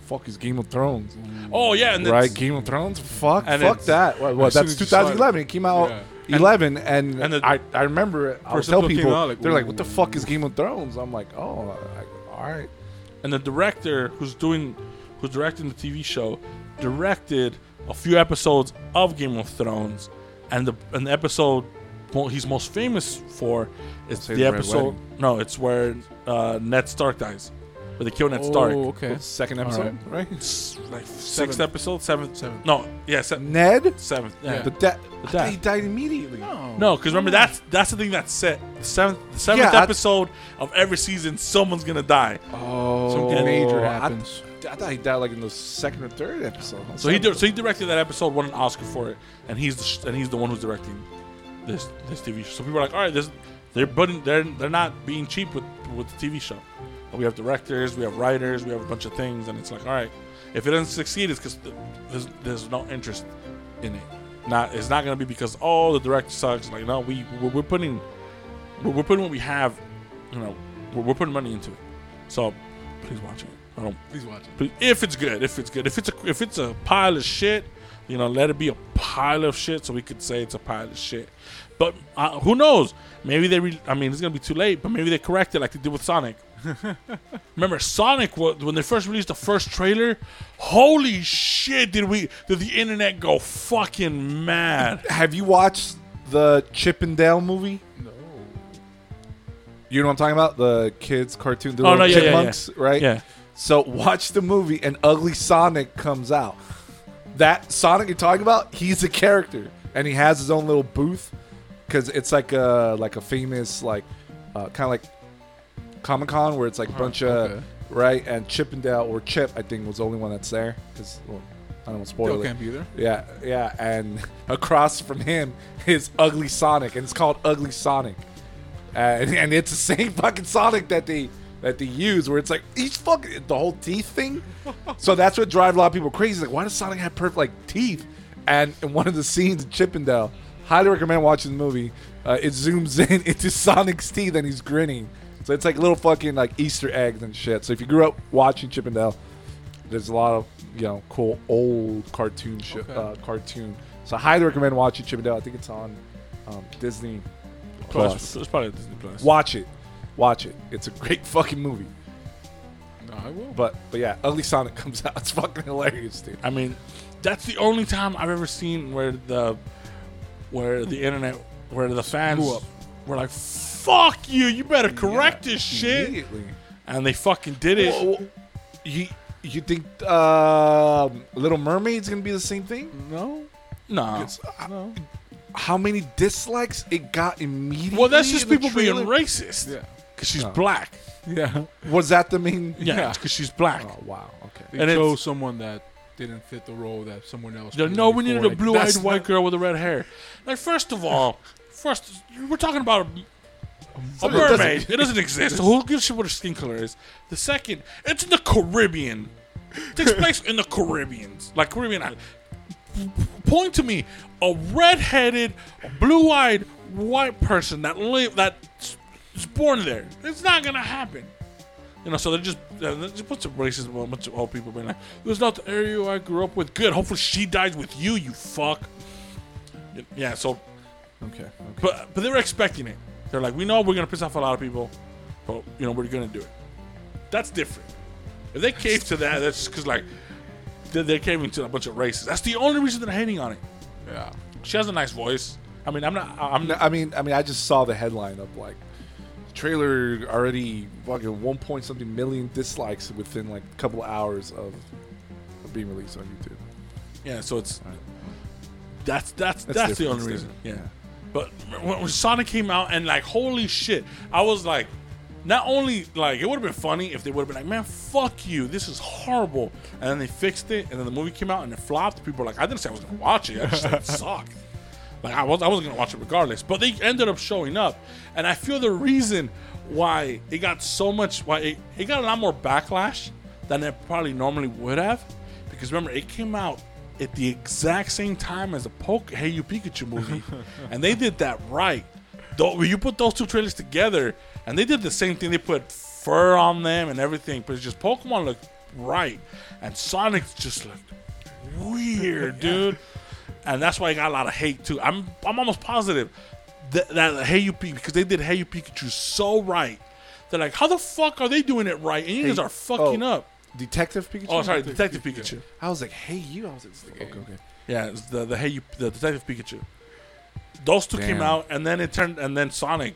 "Fuck is Game of Thrones." oh yeah, and right? Game of Thrones. Fuck, And fuck that. What, what, that's as you saw it- 2011. It came out Yeah. 11, and, and the- I, I remember it. I tell people, out, like, they're like, "What the fuck is Game of Thrones?" I'm like, "Oh, all right." and the director who's doing who's directing the TV show directed a few episodes of Game of Thrones and the and the episode mo- he's most famous for is the the episode no it's where uh, Ned Stark dies where they kill Ned Oh, Stark okay. Second episode, right? It's like sixth Seventh. episode seventh Seventh. no yeah se- Ned, seventh yeah, the dad, The dad. he died immediately. no because remember that's that's the thing that's set the seventh the seventh Yeah, I- episode of every season someone's gonna die Oh, Something major happens. I thought he died like in the second or third episode. So he di- so he directed that episode, won an Oscar for it, and he's the sh- and he's the one who's directing this this TV show. So people are like, all right, this they're putting they're they're not being cheap with with the TV show. But we have directors, we have writers, we have a bunch of things, and it's like, all right, if it doesn't succeed, it's because there's there's no interest in it. Not it's not gonna be because oh the director sucks. Like no, we we're, we're putting we're, we're putting what we have, you know, we're, we're putting money into it. So please watch it. I don't Please watch it. Please, if it's good, if it's good, if it's a if it's a pile of shit, you know, let it be a pile of shit, so we could say it's a pile of shit. But uh, who knows? Maybe they. Re- I mean, it's gonna be too late, but maybe they correct it like they did with Sonic. Remember Sonic? wa- When they first released the first trailer, holy shit! Did we? Did the internet go fucking mad? Have you watched the Chippendale movie? No. You know what I'm talking about? The kids cartoon, the Oh, little no, yeah, yeah, yeah. chipmunks, right? Yeah. So watch the movie, and Ugly Sonic comes out. That Sonic you're talking about, he's a character, and he has his own little booth because it's like a like a famous like uh, kind of like Comic Con where it's like a bunch of right and Chip and Dale or Chip I think was the only one that's there because well, I don't want to spoil Still it. can't be there. Yeah, yeah, and across from him is Ugly Sonic, and it's called Ugly Sonic, and, and it's the same fucking Sonic that they that they use, where it's like he's fucking the whole teeth thing. so that's what drives a lot of people crazy. Like, why does Sonic have perfect like teeth? And in one of the scenes in Chippendale, highly recommend watching the movie. Uh, it zooms in into Sonic's teeth, and he's grinning. So it's like little fucking like Easter eggs and shit. So if you grew up watching Chippendale, there's a lot of you know, cool old cartoon Okay. uh, cartoon. So I highly recommend watching Chip and Dale. I think it's on um, Disney Plus, Plus. it's probably Disney Plus. Watch it, watch it. It's a great fucking movie. No, I will. But but yeah, Ugly Sonic comes out. It's fucking hilarious, dude. I mean, that's the only time I've ever seen where the where the internet where the fans Blew up. were like, "Fuck you! You better correct this shit," Immediately. and they fucking did it. Whoa, whoa. You you think um, Little Mermaid's gonna be the same thing? no. No, It's- uh, How many dislikes it got immediately? well, that's just in the people being trailer? racist. Yeah. Because she's Oh. black. Yeah. Was that the mean? Yeah, because she's black. Oh wow. Okay. They And it's- chose someone that didn't fit the role that someone else. They're, played no, we before. needed a Like, blue-eyed that's white not- girl with a red hair. Like, first of all, first we're talking about a, a It doesn't- mermaid. It doesn't exist. Who gives a shit what her skin color is? The second, it's in the Caribbean. It takes place in the Caribbeans, like Caribbean island. Point to me a red-headed, blue-eyed white person that live that is born there. It's not gonna happen. You know, so they're just uh, they just put some racist a bunch of old people being like, "This is not the area I grew up with." Good. Hopefully, she dies with you. You fuck. Yeah. So, Okay. okay. but but they were expecting it. They're like, "We know we're gonna piss off a lot of people, but you know we're gonna do it." That's different. If they cave to that, that's just because like they're, they're caving to a bunch of racists. That's the only reason they're hating on it. Yeah. She has a nice voice. I mean, I'm not. I'm I mean, I mean, I just saw the headline of like trailer already fucking one point something million dislikes within like a couple hours of, of being released on YouTube. Yeah, so it's that's that's That's that's, the only reason. different. Yeah. But when, when Sonic came out and like holy shit, I was like, not only like it would have been funny if they would have been like, man, fuck you, this is horrible, and then they fixed it, and then the movie came out and it flopped. People were like, I didn't say I was gonna watch it, I just said it sucked. Like I was, I wasn't gonna watch it regardless. But they ended up showing up, and I feel the reason why it got so much, why it, it got a lot more backlash than it probably normally would have, because remember it came out at the exact same time as the Poke Hey You Pikachu movie, and they did that right. Though you put those two trailers together, and they did the same thing. They put fur on them and everything, but it's just Pokemon looked right, and Sonic just looked weird, dude. And that's why I got a lot of hate too. I'm I'm almost positive that, that Hey You Pikachu because they did Hey You Pikachu so right. They're like, how the fuck are they doing it right? And you guys Hey- are fucking oh. up. Detective Pikachu. Oh, sorry, Detective Pikachu. I was like, hey, you. I was like, okay, okay. Yeah, it's the the Hey You the Detective Pikachu. Those two came out, and then it turned, and then Sonic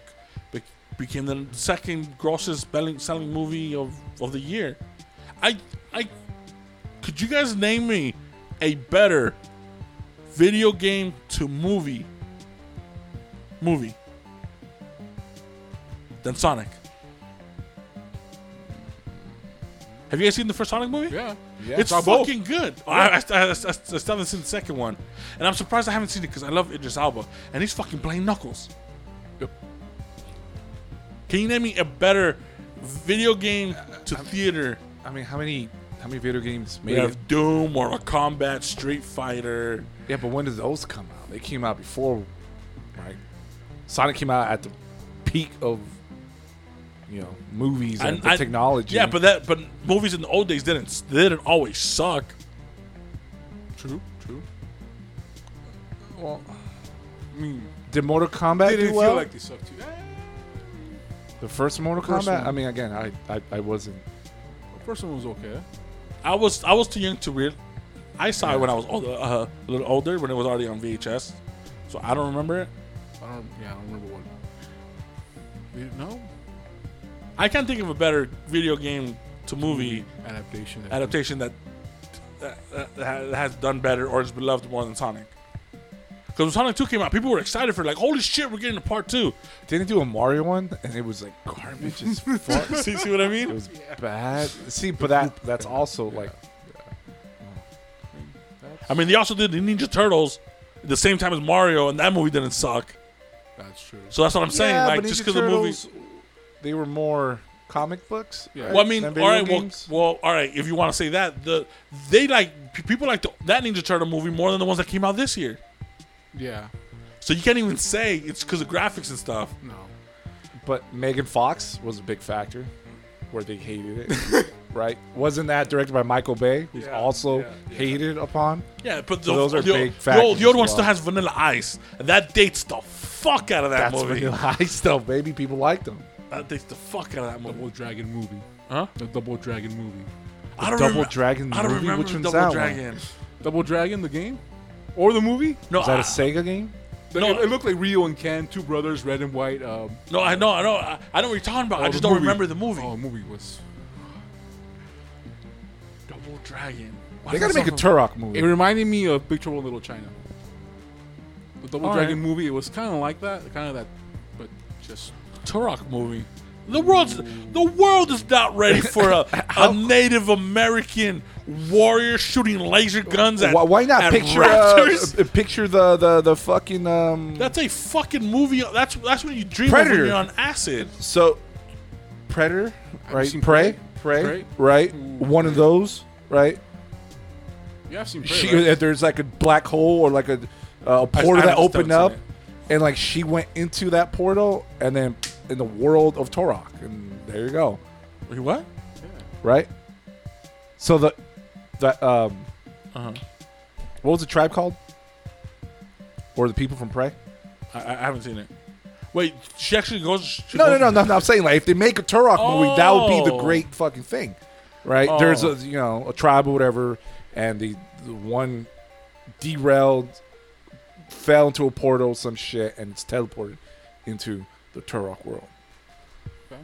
be- became the second grossest selling selling movie of of the year. I I could you guys name me a better video game to movie movie than Sonic? Have you guys seen the first Sonic movie? Yeah. Yeah. It's Saw both. fucking good. I, I, I, I, I still haven't seen the second one, and I'm surprised I haven't seen it because I love Idris Elba, and he's fucking playing Knuckles. Yep. Can you name me a better video game uh, to theater? I mean, how many how many video games We made it? have Doom, Mortal Kombat, Street Fighter. Yeah, but when did those come out? They came out before, right? Sonic came out at the peak of, you know, movies and, I- technology. Yeah, but that but movies in the old days didn't they didn't always suck. True. True. Well, I mean, did Mortal Kombat they do didn't well? feel like they sucked too. The first Mortal First Kombat. one. I mean, again, I, I I wasn't. the first one was okay. I was I was too young to real. I saw it when I was older, uh, a little older when it was already on VHS, so I don't remember it. I don't. Yeah, I don't remember what. We- No I can't think of a better video game to movie adaptation. that- adaptation that that, that, that has done better or is beloved more than Sonic. Because when Sonic 2 came out, people were excited for like, holy shit, we're getting a part two. Didn't do a Mario one, and it was like garbage as fuck. see, see what I mean? It mean? was bad. See, but that that's also like I mean, they also did the Ninja Turtles at the same time as Mario, and that movie didn't suck. That's true. So that's what I'm saying. Yeah, like, but just Ninja because the movie. Turtles, they were more comic books. Yeah. right, Well, I mean, than all video well, games? well, all right. If you want to say that, the they like p- people like the, that Ninja Turtle movie more than the ones that came out this year. Yeah. So you can't even say it's because of graphics and stuff. No. But Megan Fox was a big factor, where they hated it. right? Wasn't that directed by Michael Bay, who's Yeah, also yeah, yeah. hated upon? Yeah, but the, So those are the, big the old, the old as one still has Vanilla Ice, and that dates the fuck out of that That's movie. Vanilla Ice stuff, baby. People liked them. That dates the fuck out of that movie. Double Dragon movie. Huh? The Double Dragon movie. I don't Double remem- Dragon I don't movie? remember Which one's Double that one? Double Dragon, the game, or the movie? No, Is that I, a Sega game? No. it, it looked like Ryu and Ken, two brothers, red and white. Um, no, I know, I know, I, I don't know what you're talking about. I oh, just don't movie. remember the movie. Oh, the movie was. Double Dragon. Why They gotta make a sound Turok movie. It reminded me of Big Trouble in Little China. The Double All Dragon right. movie, it was kind of like that, kind of that, but just Turok movie. The world's the world is not ready for a, a Native American warrior shooting laser guns at why, why not at picture uh, uh, picture the the the fucking um? that's a fucking movie. That's that's what you dream of when you're on acid. so Predator, right? seen Prey, Prey? Prey, Prey? right? Ooh, One of those, right? yeah, I've seen. Prey, She, right? there's like a black hole or like a uh, a portal I that opened up, and like she went into that portal, and then in the world of Turok, and there you go, Wait, what? Yeah. Right? So the that um, Uh-huh. what was the tribe called? Or the people from Prey? I, I haven't seen it. Wait, she actually goes. She No, no, goes- no, no, no. I'm saying like if they make a Turok movie, that would be the Oh. great fucking thing, right? Oh. There's a you know a tribe or whatever, and the, the one derailed, fell into a portal, some shit, and it's teleported into the Turok world. Okay.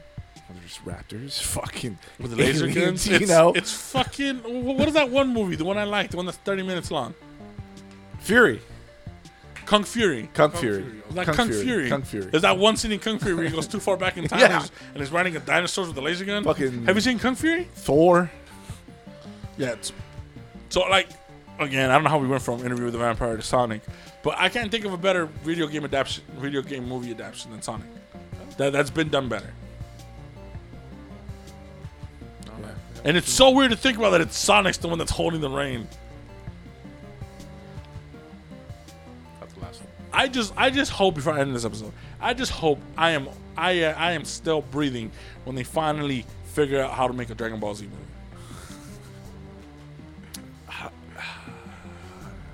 There's raptors, fucking with the laser aliens, guns. you It's, know, it's fucking. What is that one movie? The one I liked, the one that's 30 minutes long. Fury, Kung Fury. Kung, Kung Fury, Fury. Like Kung, Fury. Kung Fury. There's that one scene in Kung Fury where he goes too far back in time Yeah. and, he's, and he's riding a dinosaur with a laser gun. Fucking- Have you seen Kung Fury? Thor. Yeah. It's, so like, again, I don't know how we went from Interview with the Vampire to Sonic, but I can't think of a better video game adaptation, video game movie adaptation than Sonic. That that's been done better. And it's so weird to think about that it's Sonic's the one that's holding the reign. I just I just hope before I end this episode, I just hope I am I uh, I am still breathing when they finally figure out how to make a Dragon Ball Z movie.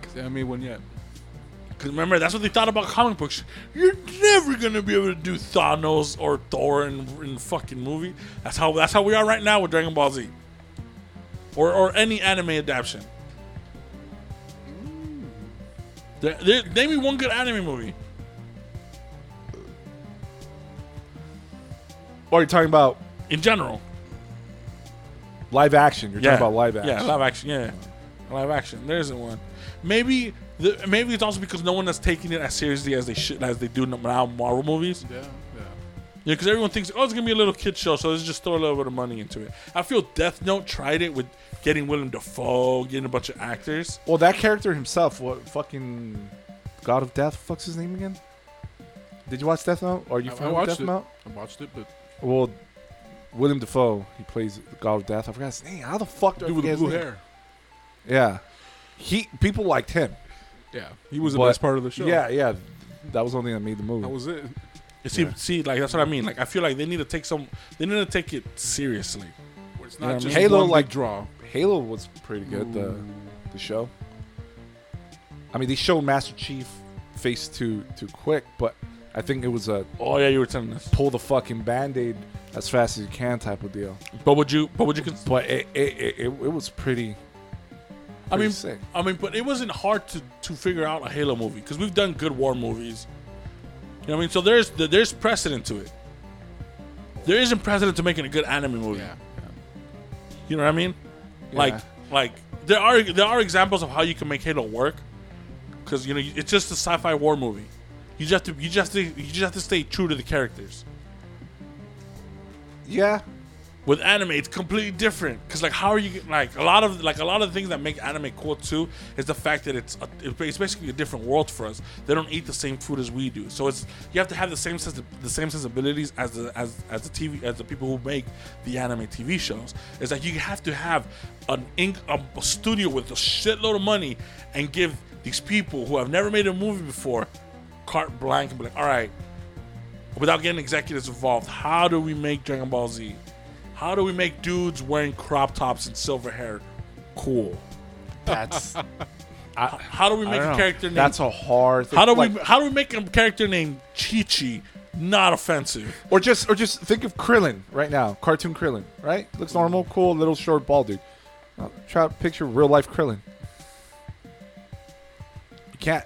Cause they haven't made one yet. Because remember, that's what they thought about comic books. You're never gonna be able to do Thanos or Thor in, in fucking movie. That's how that's how we are right now with Dragon Ball Z, or or any anime adaptation. There, there, name me one good anime movie. Or you're talking about In general, live action. You're yeah, talking about live action. Yeah, live action. Yeah, live action. There isn't one. Maybe the, maybe it's also because no one is taking it as seriously as they should as they do now Marvel movies. Yeah, yeah. Yeah, because everyone thinks, oh, it's gonna be a little kid show, so let's just throw a little bit of money into it. I feel Death Note tried it with getting Willem Dafoe, getting a bunch of actors. Well, that character himself, what fucking God of Death? Fuck's his name again? Did you watch Death Note? Are you I- I familiar with watched Death it. Note? I watched it, but Well, William Dafoe, he plays God of Death. I forgot his name. How the fuck do I dude with the blue hair. Yeah, he people liked him. Yeah, he was the best part of the show. Yeah, yeah, that was the only thing that made the movie. that was it. See, Yeah. see, like that's what I mean. Like I feel like they need to take some, they need to take it seriously. It's not I just? Halo, like- draw. Halo was pretty good. The the show. I mean, they showed Master Chief face too too quick, but I think it was a Oh yeah, you were telling us. pull the fucking band aid as fast as you can type of deal. But would you? But would you? Cons- But it it, it, it, it was pretty. I mean, sick. I mean, but it wasn't hard to to figure out a Halo movie because we've done good war movies. You know what I mean? So there's there's precedent to it. There isn't precedent to making a good anime movie. Yeah, You know what I mean? Yeah. Like like there are there are examples of how you can make Halo work because you know it's just a sci-fi war movie. You just have to you just have to, you just have to stay true to the characters. Yeah, With anime, it's completely different because like how are you like a lot of like a lot of the things that make anime cool too is the fact that it's a, it's basically a different world for us. They don't eat the same food as we do, so it's you have to have the same sense the same sensibilities as the as as the TV as the people who make the anime TV shows. It's like you have to have an ink a, a studio with a shitload of money and give these people who have never made a movie before carte blanche and be like, all right, without getting executives involved, how do we make Dragon Ball Z? How do we make dudes wearing crop tops and silver hair cool? That's How do we make a know. character named That's a hard. Thing. How do like, we how do we make a character named Chi Chi not offensive? Or just or just think of Krillin right now, cartoon Krillin, right? Looks normal, cool, little short bald dude. Now, try to picture real life Krillin. You can't.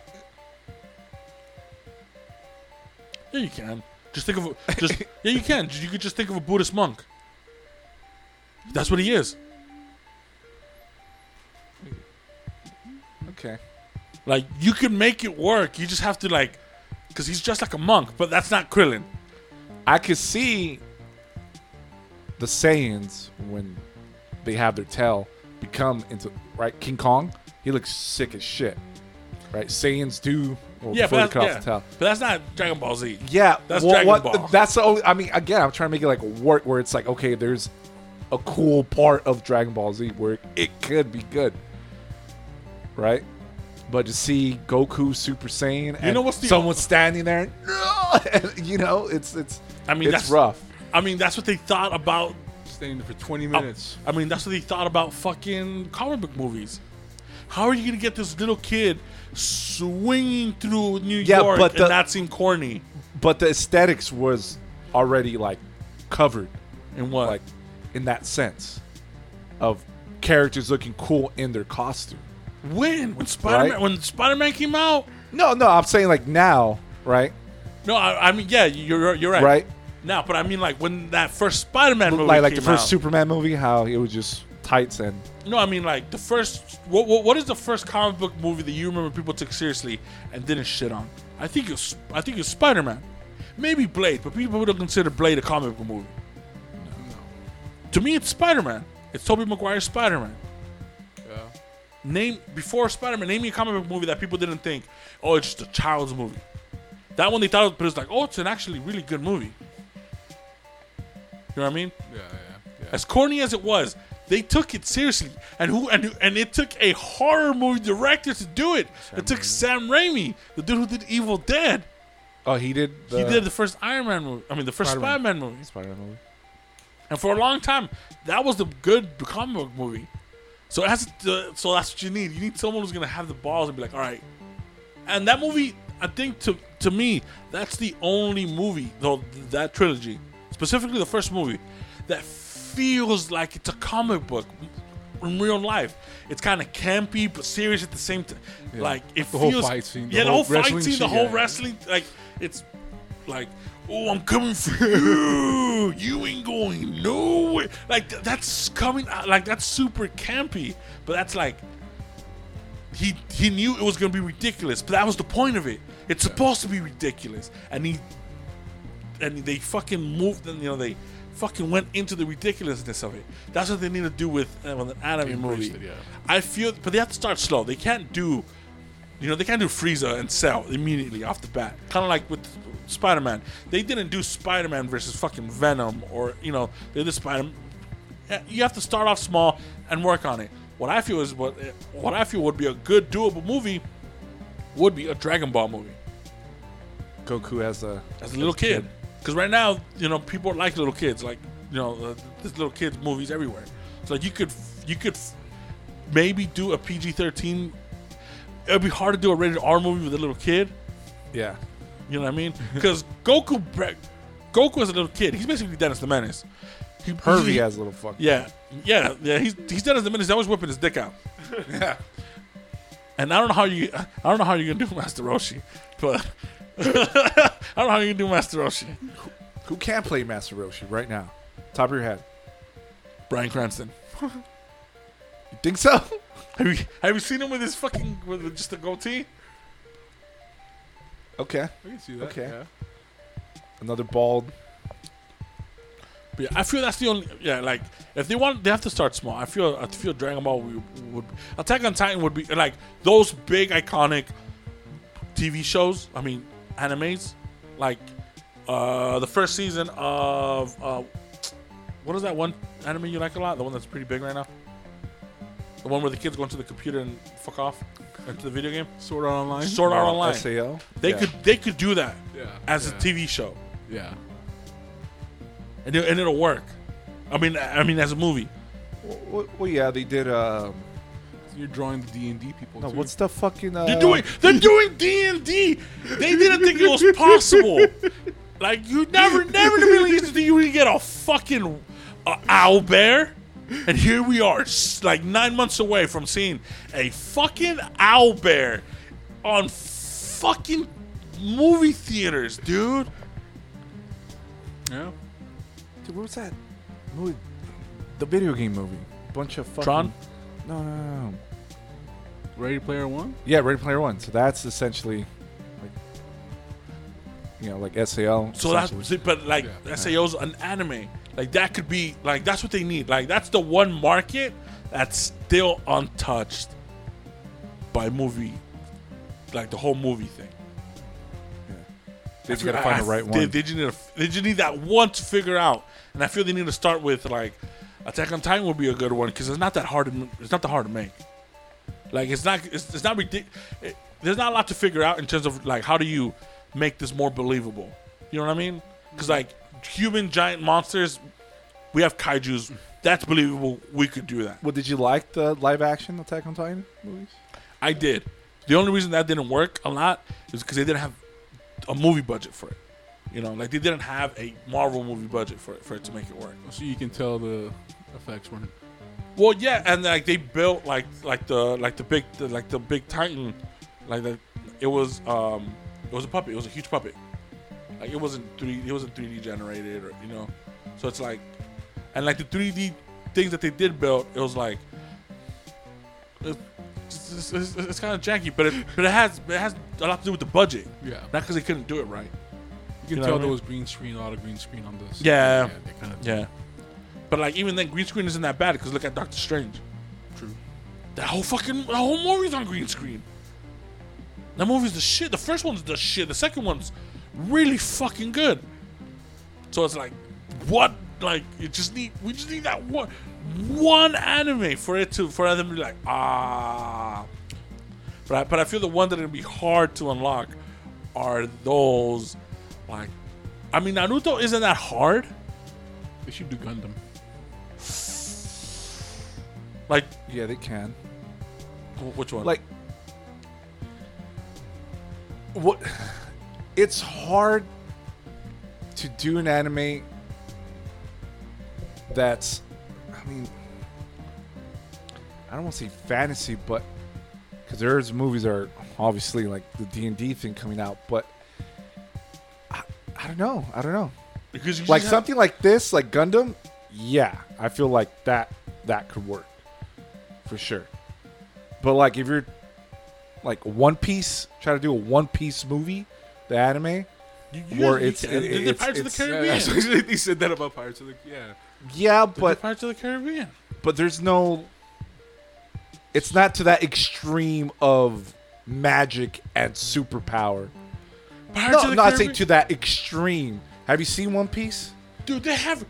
Yeah, you can. Just think of a, just yeah, you can. You could just think of a Buddhist monk. That's what he is. Okay. Like you can make it work. You just have to like, because he's just like a monk, but that's not Krillin. I could see the Saiyans when they have their tail become into right King Kong. He looks sick as shit. Right, Saiyans do. Well, Yeah, but that's, yeah. tail. but that's not Dragon Ball Z. Yeah, That's well, Dragon what- Ball. That's the only. I mean, again, I'm trying to make it like work where it's like, okay, there's a cool part of Dragon Ball Z where it could be good, right? But to see Goku Super Saiyan and know what's the- someone standing there, and, you know, it's it's. I mean, it's that's rough. I mean, that's what they thought about. Staying there for 20 minutes. I mean, that's what they thought about fucking comic book movies. How are you gonna get this little kid swinging through New Yeah, York but and the- not seem corny? But the aesthetics was already like covered, And what? like in that sense of characters looking cool in their costume. when? When Spider Man? Right? When Spider Man came out? No, no, I'm saying like now, right? No, I, I mean, yeah, you're you're right. Right. Now, but I mean, like when that first Spider Man movie like like the came first out. Superman movie, how it was just tights and No, I mean like the first. What, what what is the first comic book movie that you remember people took seriously and didn't shit on? I think it's I think it's Spider Man, maybe Blade, but people don't consider Blade a comic book movie. To me, it's Spider Man. It's Tobey Maguire's Spider Man. Yeah. Name before Spider Man. Name me a comic book movie that people didn't think, oh, it's just a child's movie. That one they thought, it was, but it's like, oh, it's an actually really good movie. You know what I mean? Yeah, yeah, yeah. As corny as it was, they took it seriously, and who and and it took a horror movie director to do it. it took Sam Raimi, the dude who did Evil Dead. oh, he did. The he did the first Iron Man movie. I mean, the first Spider-Man. Spider-Man movie. Spider-Man movie. And for a long time, that was the good comic book movie. So it has to, uh, so that's what you need. You need someone who's gonna have the balls and be like, all right. And that movie, I think to to me, that's the only movie though that trilogy, specifically the first movie, that feels like it's a comic book in real life. It's kind of campy but serious at the same time. Like it The whole feels, fight scene, the yeah, the whole whole fight scene, the whole yeah. wrestling, like it's like, oh, I'm coming for you. You ain't going nowhere. Like th- that's coming. out Like that's super campy. But that's like he he knew it was gonna be ridiculous. But that was the point of it. It's supposed to be ridiculous, and he and they fucking moved. And you know they fucking went into the ridiculousness of it. That's what they need to do with, uh, with an anime movie. it, yeah. I feel, but they have to start slow. They can't do you know, they can't do Frieza and Cell immediately off the bat. Kind of like with Spider Man. They didn't do Spider Man versus fucking Venom or, you know, they did Spider Man. You have to start off small and work on it. What I feel is what what I feel would be a good doable movie would be a Dragon Ball movie Goku as a as a little kid. Because right now, you know, people like little kids. Like, you know, uh, there's little kids movies everywhere. So like you could you could maybe do a PG thirteen. It'd be hard to do a rated R movie with a little kid. Yeah. You know what I mean? Because Goku, Goku as a little kid, he's basically Dennis the Menace. He, Hervey he- has a little fuck. yeah, yeah, yeah. He's he's Dennis the Menace. He's always whipping his dick out. Yeah. And I don't know how you, I don't know how you're gonna do Master Roshi, but I don't know how you're gonna do Master Roshi. Who can play Master Roshi right now? Top of your head. Bryan Cranston. You think so? Have you have you seen him with his fucking with just a goatee? Okay. I can see that. Okay. Yeah. Another bald. But yeah, I feel that's the only. Yeah, like if they want, they have to start small. I feel. I feel Dragon Ball would, would Attack on Titan would be like those big iconic TV shows. I mean, animes, like uh the first season of uh what is that one anime you like a lot? The one that's pretty big right now. The one where the kids go into the computer and fuck off into the video game. Sword Art Online. Sword Art uh, Online. SAO. They Yeah. could they could do that Yeah. as yeah. a TV show. Yeah. and, it, and it'll work. I mean, I mean, as a movie. Well, well, yeah, they did. Uh, You're drawing the D and D people. no, too. what's the fucking? Uh, They're doing they're doing D and D. They didn't think it was possible. Like you never never in a million years think you would get a fucking uh, owl bear, and here we are, like nine months away from seeing a fucking owl bear on fucking movie theaters, dude. Yeah. Dude, what was that movie? The video game movie. Bunch of fucking. Tron? No, no, no, no. Ready Player One. Yeah, Ready Player One. So that's essentially like, you know, like SAO. So that's but like Yeah. SAO's an anime. Like that could be like that's what they need. Like that's the one market that's still untouched by movie, like the whole movie thing. they just gotta find the right one. they just need a, they just need that one to figure out. And I feel they need to start with like Attack on Titan would be a good one because it's not that hard. To, it's not that hard to make. Like it's not it's, it's not ridiculous. there's not a lot to figure out in terms of like how do you make this more believable. You know what I mean? Because like human giant monsters, we have kaiju's. That's believable. We could do that. Well, did you like the live action Attack on Titan movies? I did. The only reason that didn't work a lot is because they didn't have a movie budget for it. You know, like they didn't have a Marvel movie budget for it for it to make it work. So you can tell the effects weren't. Well, yeah, and like they built like like the like the big the, like the big Titan, like the it was um it was a puppet. It was a huge puppet. Like it wasn't three. It wasn't three D generated or you know, so it's like, and like the three D things that they did build, it was like. It's, it's, it's, kind of janky, but it but it has it has a lot to do with the budget, Yeah. not because they couldn't do it right. You can You know tell I there mean? was green screen, a lot of green screen on this. Yeah. they kind of Yeah, but like even then, green screen isn't that bad because look at Doctor Strange. true. That whole fucking the whole movie's on green screen. That movie's the shit. The first one's the shit. The second one's really fucking good. So it's like, what? Like, you just need we just need that one one anime for it to for them to be like ah. But I, but I feel the one that it'll be hard to unlock are those like, I mean Naruto isn't that hard. They should do Gundam. Like Yeah, they can. which one? Like, what? It's hard to do an anime that's, I mean, I don't want to say fantasy, but because there's movies that are obviously like the D and D thing coming out, but I, I don't know. I don't know. because you Like just have- something like this, like Gundam, yeah, I feel like that that could work for sure. But like if you're like One Piece, try to do a One Piece movie, the anime, you, you or you it's- can- it- it's- Pirates of the Yeah, Caribbean. yeah, they said that about Pirates of the yeah. yeah, But but Pirates of the Caribbean. but there's no. It's not to that extreme of magic and superpower. Pirates No, of the not saying Caribbean. to that extreme. Have you seen One Piece? Dude, they have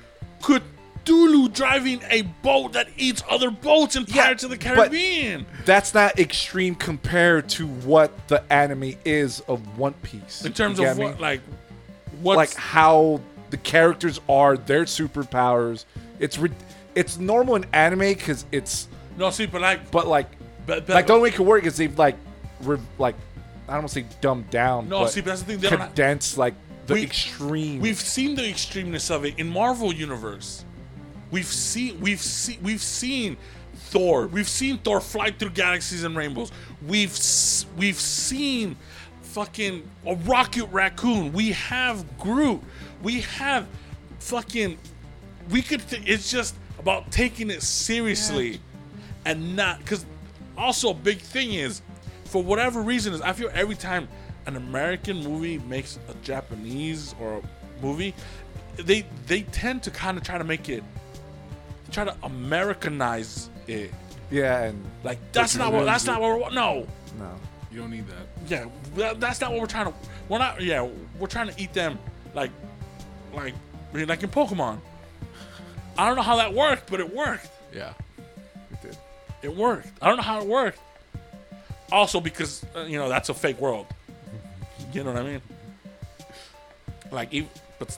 Cthulhu driving a boat that eats other boats in Yeah, Pirates of the Caribbean. That's not extreme compared to what the anime is of One Piece. in terms of get me? what, like, what's like how the characters are, their superpowers. It's rid- it's normal in anime because it's, no, see, but like, but like, but, but like the only way it can work is they've like, re- like, I don't want to say dumbed down. no, but see, but that's the thing. They have, like the We- extreme. we've seen the extremeness of it in Marvel universe. We've seen, we've seen, we've seen Thor. We've seen Thor fly through galaxies and rainbows. We've we've seen fucking a Rocket Raccoon. We have Groot. We have fucking. We could. T- it's just about taking it seriously, and not because. Also, a big thing is, for whatever reason, is I feel every time an American movie makes a Japanese or a movie, they they tend to kind of try to make it, try to Americanize it. yeah, and Like that's not what that's not what we're, no. no, You don't need that. Yeah, that, that's not what we're trying to. We're not. Yeah, we're trying to eat them like, like, like in Pokemon. I don't know how that worked, but it worked. Yeah. it did. It worked. I don't know how it worked. Also, because uh, you know that's a fake world. You know what I mean? Like, ev- but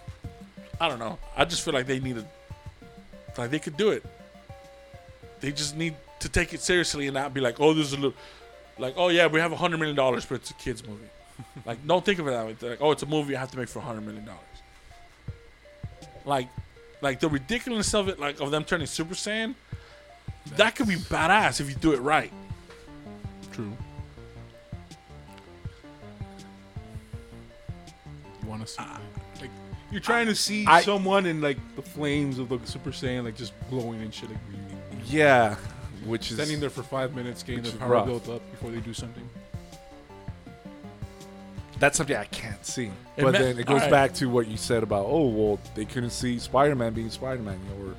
I don't know. I just feel like they need to Like they could do it. They just need to take it seriously and not be like, oh, this is a little, like, oh yeah, we have a hundred million dollars, but it's a kids movie. like, don't think of it that way. They're like, oh, it's a movie I have to make for a hundred million dollars. Like, like the ridiculousness of it, like of them turning Super Saiyan, that could be badass if you do it right. True. You want to see? Ah. like, you're trying to see I- someone in like the flames of the Super Saiyan, like just glowing and shit, like Yeah, which is standing there for five minutes, getting their power rough. built up before they do something. that's something I can't see. It But ma- then it goes alright. back to what you said about oh well they couldn't see Spider Man being Spider Man, you know, or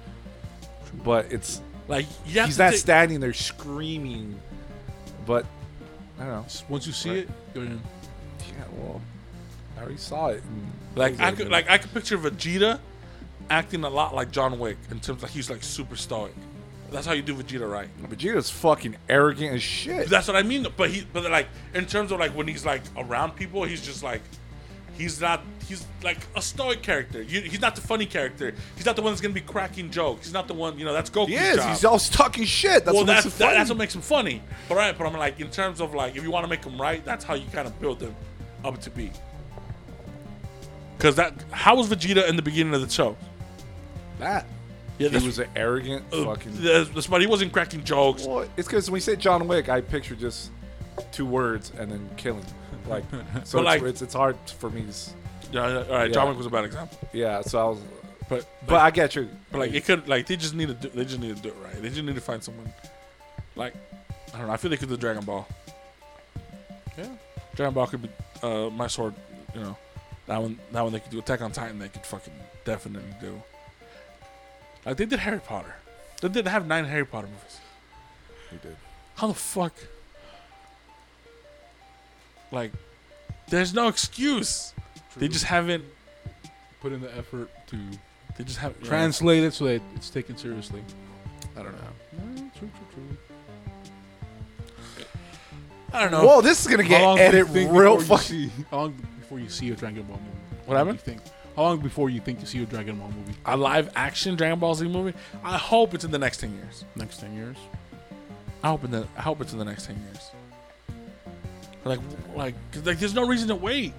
but it's Like, he's not take- standing there screaming. But I don't know. Once you see Right. it, you're in. Yeah, well, I already saw it. Like I could, like I could picture Vegeta acting a lot like John Wick in terms of like he's like super stoic. That's how you do Vegeta right. Vegeta's fucking arrogant as shit. That's what I mean. But he, but like in terms of like when he's like around people, he's just like he's not. He's like a stoic character. You, he's not the funny character. He's not the one that's gonna be cracking jokes. He's not the one. You know, that's Goku's he is. job. He's always talking shit. That's well, what makes that's it that, funny. that's what makes him funny. But right, but I'm like in terms of like if you want to make him right, that's how you kind of build him up to be. Because that how was Vegeta in the beginning of the show? that. Yeah, he was an arrogant Uh, fucking. that's- that's why he wasn't cracking jokes. Well, it's because when we say John Wick, I picture just two words and then killing. Like, so But, like- it's, it's, it's hard for me. To, Yeah, yeah, all right. John Wick was a bad example, yeah, so I was. but But I get you. But like it could like they just need to do they just need to do it right. They just need to find someone like I don't know. I feel they could do Dragon Ball. Yeah. Dragon Ball could be uh, my sword. You know that one. That one they could do. Attack on Titan they could fucking definitely do. Like they did Harry Potter. They did have nine Harry Potter movies. He did. How the fuck? Like, there's no excuse. They just haven't. put in the effort to They just haven't. yeah. translate it so that it's taken seriously. I don't know. Mm, true, true, true. I don't know. Whoa, this is gonna get long do you edited real fucking. See- How long before you see a Dragon Ball movie? What How do happened? You think? How long before you think you see a Dragon Ball movie? a live action Dragon Ball Z movie. I hope it's in the next ten years. Next ten years? I hope in the I hope it's in the next ten years. Like like 'cause, like there's no reason to wait.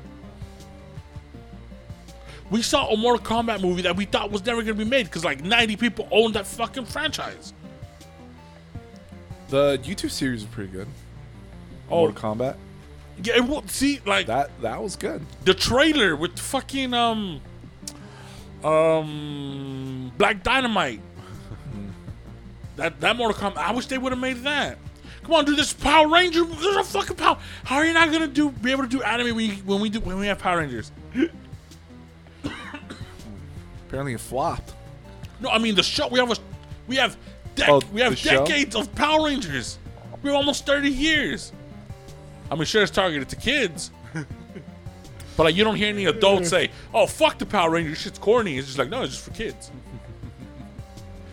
We saw a Mortal Kombat movie that we thought was never gonna be made because like 90 people owned that fucking franchise. The YouTube series is pretty good. Oh, Mortal Kombat. Yeah. It, will see, like That that was good. the trailer with fucking um um Black Dynamite. that that Mortal Kombat. I wish they would have made that. Come on, dude. This Power Ranger. There's a fucking power. How are you not gonna do be able to do anime when, you, when we do when we have Power Rangers? Apparently it flopped. No, I mean the show. We have a we have dec- Oh, we have the show? decades of Power Rangers. We're almost thirty years. I mean, sure, it's targeted to kids. But like, you don't hear any adults say, "Oh, fuck the Power Rangers, shit's corny." It's just like, no, it's just for kids.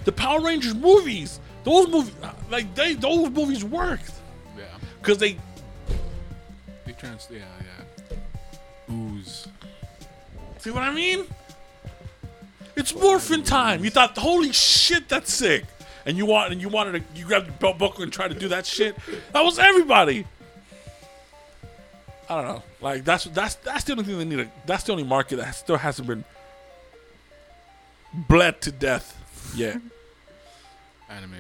the Power Rangers movies, those movies, like they, those movies worked Yeah. because they, They trans. Yeah, yeah. Ooze. see what I mean? It's morphin time. You thought, holy shit, that's sick, and you want, and you wanted to, you grabbed your belt buckle and tried to do that shit. That was everybody. I don't know. Like that's that's that's the only thing they need. To, that's the only market that still hasn't been bled to death yet. Anime.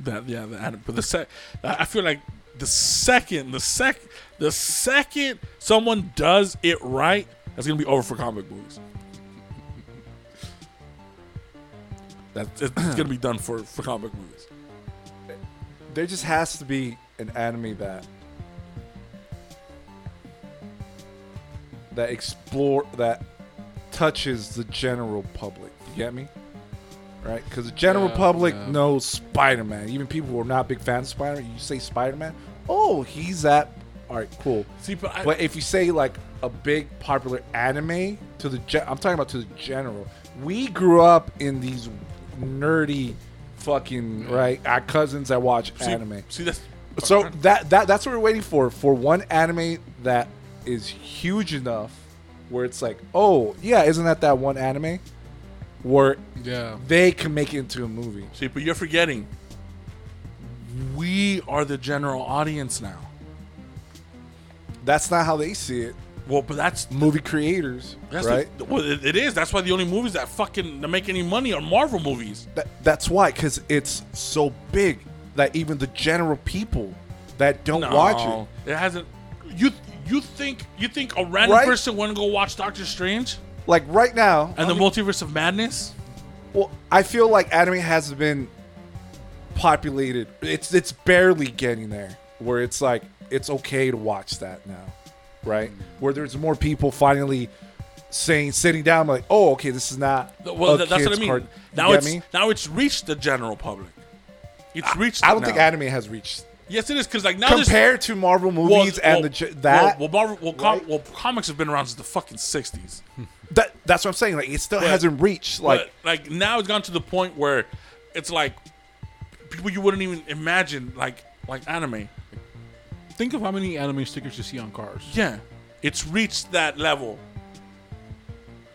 That yeah, the, anim- but the sec, I feel like the second, the sec, the second someone does it right, that's gonna be over for comic movies. That's it's gonna be done for for comic movies. There just has to be an anime that that explore that touches the general public. You get me? Right? Because the general Yeah, public yeah. knows Spider-Man. Even people who are not big fans of Spider-Man, you say Spider-Man, oh, he's that. All right, cool. See, but, I, But if you say like a big popular anime to the, gen- I'm talking about to the general. We grew up in these nerdy, fucking right. Our cousins that watch see, anime. See that's So that that that's what we're waiting for for one anime that is huge enough where it's like, oh yeah, isn't that that one anime? where Yeah. they can make it into a movie. See, but you're forgetting. We are the general audience now. That's not how they see it. Well, but that's Movie creators, that's right? the, well, it, it is. That's why the only movies that fucking that make any money are Marvel movies. That, that's why, because it's so big that even the general people that don't watch it, It hasn't. You you think you think a random Right? person want to go watch Doctor Strange like right now, and the multiverse of madness? well, I feel like anime has been populated. It's it's barely getting there where it's like it's okay to watch that now, right? Where there's more people finally saying, sitting down, like, oh, okay, this is not. Well, a th- that's what I kid's mean. you now get it's me? now it's reached the general public. It's reached. I don't think now. anime has reached Yes, it is because like now compared to Marvel well, movies and well, the ge- that. Well, well, Marvel, well, com- right? well, comics have been around since the fucking sixties. that that's what I'm saying. Like, it still But- hasn't reached like. Like, like now it's gone to the point where it's like people you wouldn't even imagine like like anime. Think of how many anime stickers you see on cars. Yeah, it's reached that level.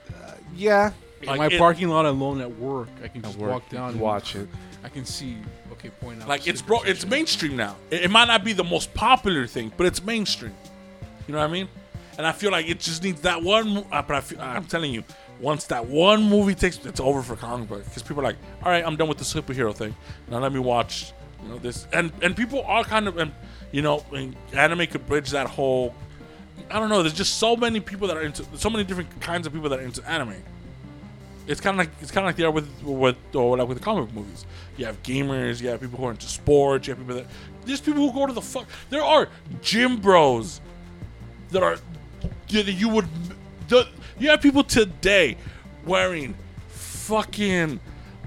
Uh, yeah, In Like, my it- parking lot alone at work, I can just work, walk down and watch it. I can see. Okay, point out. Like it's bro, it's mainstream now. It, it might not be the most popular thing, but it's mainstream. You know what I mean? And I feel like it just needs that one. Uh, but I feel, I'm telling you, once that one movie takes, it's over for comic book because people are like, all right, I'm done with the superhero thing. Now let me watch, you know, this. And and people are kind of, and you know, and anime could bridge that whole. I don't know. There's just so many people that are into, so many different kinds of people that are into anime. It's kind of like it's kind of like they are with with or like with the comic movies. You have gamers, you have people who are into sports, you have people that there's people who go to the fuck. There are gym bros that are that you would the, you have people today wearing fucking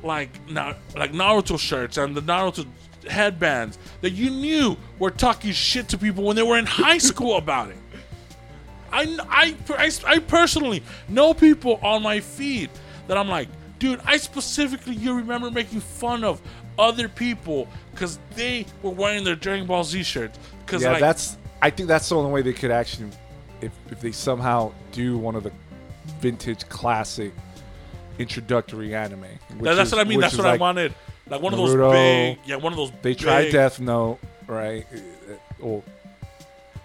like like Naruto shirts and the Naruto headbands that you knew were talking shit to people when they were in high school about it. I, I, I personally know people on my feed that I'm like, dude, I specifically you remember making fun of other people because they were wearing their Dragon Ball Z shirts. Because Yeah, like, that's. I think that's the only way they could actually, if if they somehow do one of the vintage classic introductory anime. that- that's is- what I mean. That's what I wanted. Like one of those big, yeah, one of those. They tried Death Note, right? Oh,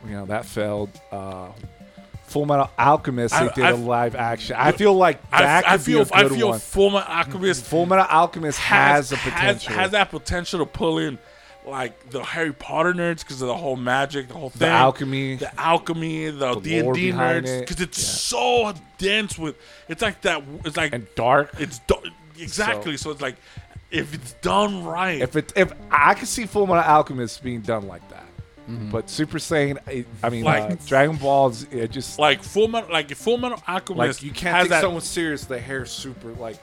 you know that failed. Uh, Full Metal Alchemist. I- they did I- a live action. I feel like that I could feel, be a I feel one. Full Metal Alchemist Full Metal Alchemist has, has, a potential. Has, has that potential to pull in like the Harry Potter nerds because of the whole magic, the whole thing, the alchemy. the alchemy, the D and D nerds, it. because it's so dense with. It's like that. It's like and dark. it's do- exactly. So, it's like if it's done right. If it if I could see Full Metal Alchemist being done like that, but Super Saiyan, I, I mean, Like- uh, Dragon Balls, it just like, like full metal, like if Full Metal Alchemist, you can't has take that. someone serious. The hair super like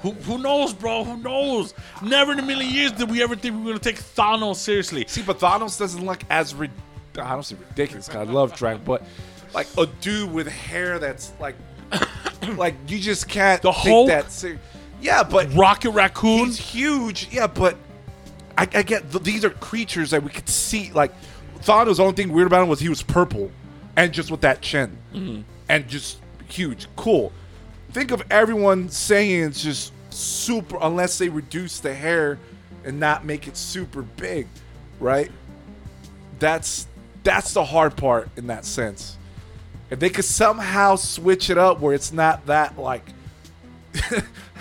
who, who knows, bro? Who knows? Never in a million years did we ever think we were gonna take Thanos seriously. see, but Thanos doesn't look as rid- I don't say ridiculous. 'cause I love Dragon, but like a dude with hair that's like like you just can't The take Hulk? that serious. Yeah, but Rocket Raccoon. He's huge. Yeah, but I, I get th- these are creatures that we could see. Like Thanos, the only thing weird about him was he was purple, and just with that chin, Mm-hmm. and just huge, cool. Think of everyone saying it's just super, unless they reduce the hair and not make it super big, right? That's that's the hard part in that sense. If they could somehow switch it up where it's not that like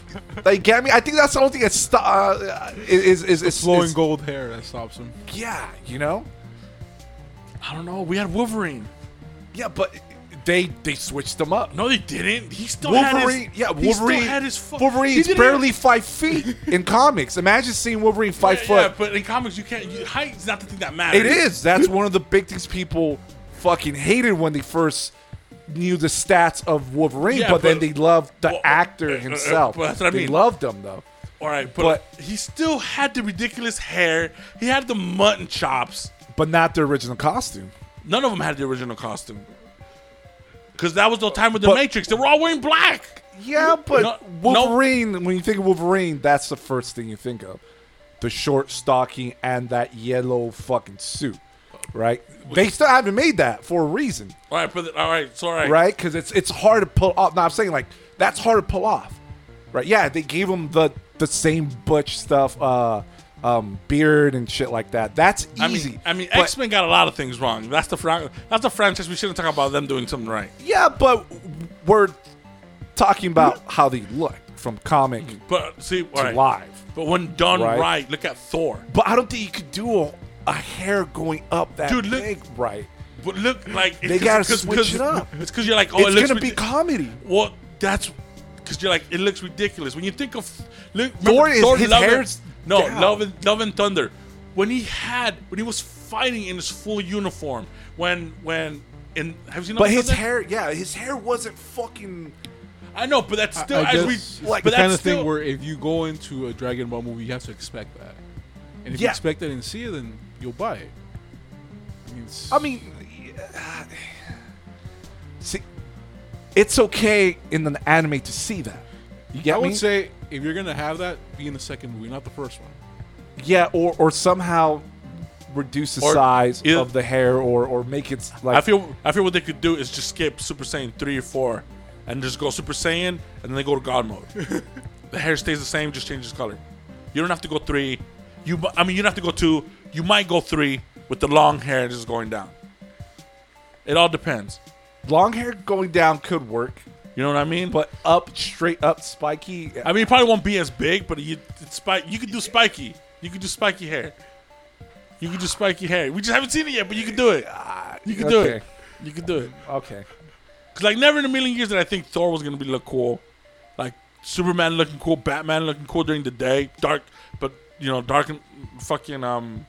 like get me? I think that's the only thing that's st- uh, is is is, flowing is- gold hair that stops him. Yeah, you know. I don't know. We had Wolverine. Yeah, but they they switched them up. No, they didn't. He still had Wolverine, his. yeah, Wolverine. still had his. Fu- Wolverine's barely even- five feet in comics. Imagine seeing Wolverine five yeah, foot. Yeah, but in comics, you can't. You, height is not the thing that matters. It is. That's one of the big things people fucking hated when they first knew the stats of Wolverine, Yeah, but, then they loved the well, actor uh, uh, himself. but that's what I they mean. loved him though. All right, but, But- he still had the ridiculous hair. He had the mutton chops. But not the original costume. None of them had the original costume. Because that was the time with the But- Matrix. They were all wearing black. Yeah, but No- no. Wolverine, when you think of Wolverine, that's the first thing you think of. The short stocking and that yellow fucking suit. Right? They still haven't made that for a reason. All right, but all right, so all right. right? Because it's it's hard to pull off. No, I'm saying like That's hard to pull off, right? Yeah, they gave him the the same butch stuff, uh, um, beard and shit like that. That's I easy. mean, I mean, X Men got a lot of things wrong. That's the fran- that's the franchise. We shouldn't talk about them doing something right. Yeah, but we're talking about how they look from comic But see, to right. live. But when done Right. right. look at Thor. But I don't think you could do a, a hair going up that Dude, look- big, right? But look, like They gotta switch it up. It's because you're like, oh, it it's looks gonna be ridic- comedy. Well, that's because you're like, it looks ridiculous when you think of look, Thor remember is- his Love and- hair's no down. Love and Love and Thunder when he had when he was fighting in his full uniform when when in have you seen Love But his Thunder? hair, yeah, his hair wasn't fucking. I know, but that's still I as guess we it's like, the but kind that's of thing where if you go into a Dragon Ball movie, you have to expect that. And if you expect it and see it, then you'll buy it. I mean, it's- I mean, yeah, see, it's okay in an anime to see that. You get I would me? say if you're gonna have that, be in the second movie, not the first one. yeah, or or somehow reduce the Or size either- of the hair, or or make it like I feel I feel what they could do is just skip Super Saiyan three or four, and just go Super Saiyan, and then they go to God mode. the hair stays the same, just changes color. You don't have to go three. You, I mean, you don't have to go two. You might go three with the long hair just going down. It all depends. long hair going down could work, You know what I mean? but up straight up spiky. I mean, it probably won't be as big, but you it's spike. You could do spiky. You could do spiky hair. You could do spiky hair. We just haven't seen it yet, but you could do it. Uh, you could do okay. it. You could do it. Okay. Cause like never in a million years did I think Thor was gonna be look cool, like Superman looking cool, Batman looking cool during the day, dark, you know, dark fucking um,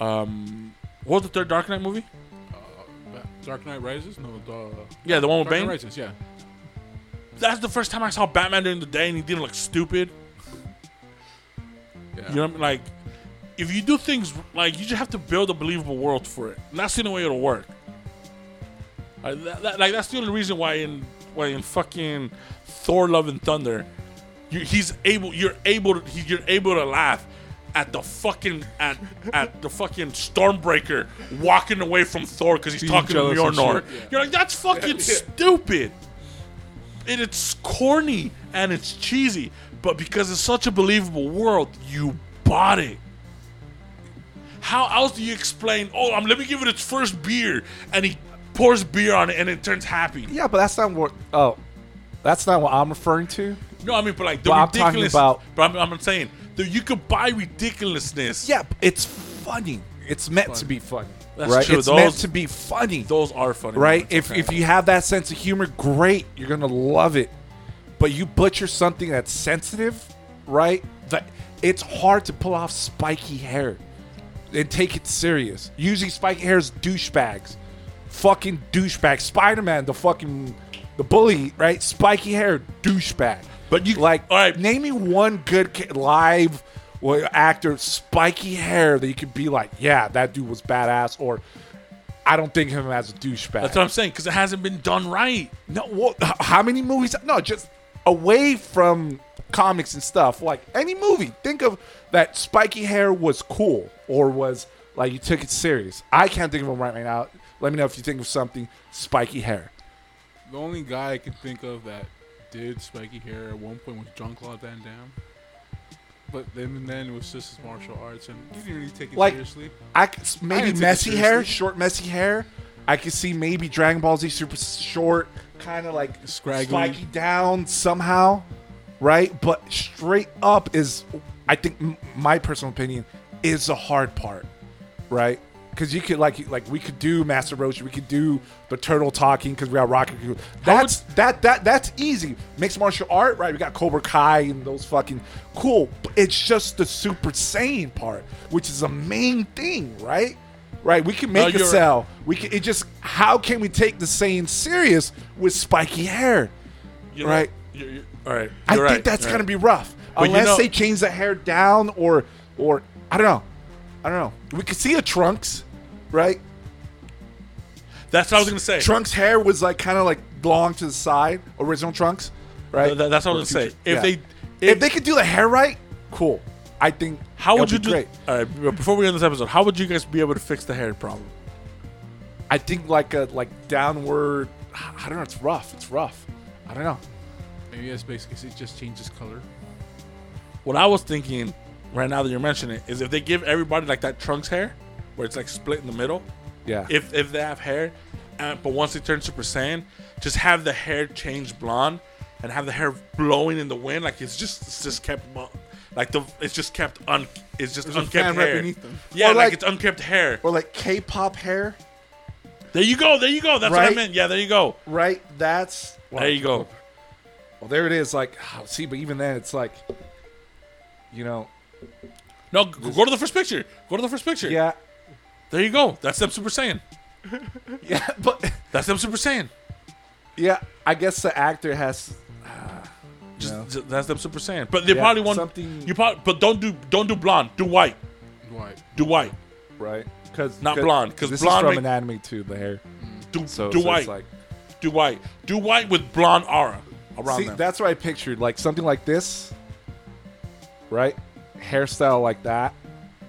um, what was the third Dark Knight movie? Ba- Dark Knight Rises? No, the Yeah, the one with Dark Knight Rises. Yeah. That's the first time I saw Batman during the day, and he didn't look stupid. Yeah. You know, what I mean? like if you do things like you just have to build a believable world for it, and that's the only way it'll work. Like, that, that- like that's the only reason why in why in fucking Thor: Love and Thunder, you, he's able, you're able, to, he, you're able to laugh at the fucking at at the fucking Stormbreaker walking away from Thor because he's Being talking to jealous and Mjolnir. yeah. You're like, that's fucking stupid. And it's corny and it's cheesy, but because it's such a believable world, you bought it. How else do you explain? Oh, um, let me give it its first beer, and he pours beer on it, and it turns happy. Yeah, but that's not what. Oh, that's not what I'm referring to. No, I mean, but like the Well, I'm talking ridiculous. about- but I'm, I'm saying that you could buy ridiculousness. Yeah, but it's funny. It's meant to be funny, That's right? true. It's meant Those- to be funny, those are funny, right? moments, If okay. if you have that sense of humor, great, you're gonna love it. But you butcher something that's sensitive, right? That it's hard to pull off spiky hair and take it serious. Usually, spiky hair is douchebags, fucking douchebag. Spider Man, the fucking the bully, right? Spiky hair, douchebag. But you- like, all right. name me one good ca- live well, actor, spiky hair that you could be like, yeah, that dude was badass, or I don't think of him as a douchebag. that's what I'm saying because it hasn't been done right. No, h- how many movies? No, just away from comics and stuff. Like any movie, think of that spiky hair was cool or was like you took it serious. I can't think of them right now. Let me know if you think of something spiky hair. The only guy I can think of that did spiky hair at one point was Jean Claude Van Damme. But then and then it was just his martial arts, and you didn't really take it Like- seriously. I maybe it messy hair, short messy hair. I could see maybe Dragon Ball Z super short, kind of like Scraggly. spiky down somehow, right? But straight up is, I think, m- my personal opinion, is the hard part, right? Because you could like like we could do Master Roshi, we could do the turtle talking because we got Rocket. That's that that that's easy. Mixed martial art, right? We got Cobra Kai and those fucking cool. It's just the Super Saiyan part, which is the main thing, right? Right? We can make a cell. We can. It just how can we take the Saiyan serious with spiky hair? You know, Right. You're, you're, all right. I you're think right, that's gonna right. be rough But you unless know- they change the hair down or or I don't know. I don't know. We could see a Trunks, right? That's what I was gonna say. Trunks' hair was like kind of like long to the side, original Trunks, right? Th- th- that's what I was gonna say. If yeah. they, if, if, they could do the hair right, cool. I think how would you be do? great? All right. Before we end this episode, how would you guys be able to fix the hair problem? I think like a like downward. I don't know. It's rough. It's rough. I don't know. Maybe it's basically it just changes color. What I was thinking right now that you're mentioning it is if they give everybody like that Trunks hair, where it's like split in the middle. Yeah. If if they have hair, uh, but once they turn Super Saiyan, just have the hair change blonde and have the hair blowing in the wind, like it's just it's just kept like the it's just kept un it's just There's unkept right hair. beneath them. Yeah, like, like- it's unkept hair. or like K-pop hair, There you go. There you go. That's what I Right? meant. Yeah, there you go. right? That's There you go. Well, there it is. Like, see, but even then, it's like, you know, No, go to the first picture. Go to the first picture. yeah, There you go. That's them Super Saiyan. yeah, but That's them Super Saiyan. yeah, I guess the actor has. Uh, just, No. just- that's them Super Saiyan. But they Yeah, probably want something- You probably, but don't do don't do blonde. Do white. White. Do white. Right, because Not blonde, 'cause this blonde is from make- an anime too. The hair, Do so do so white. It's like, do white. Do white with blonde aura around see, them. that's what I pictured. Like something like this, right? Hairstyle like that.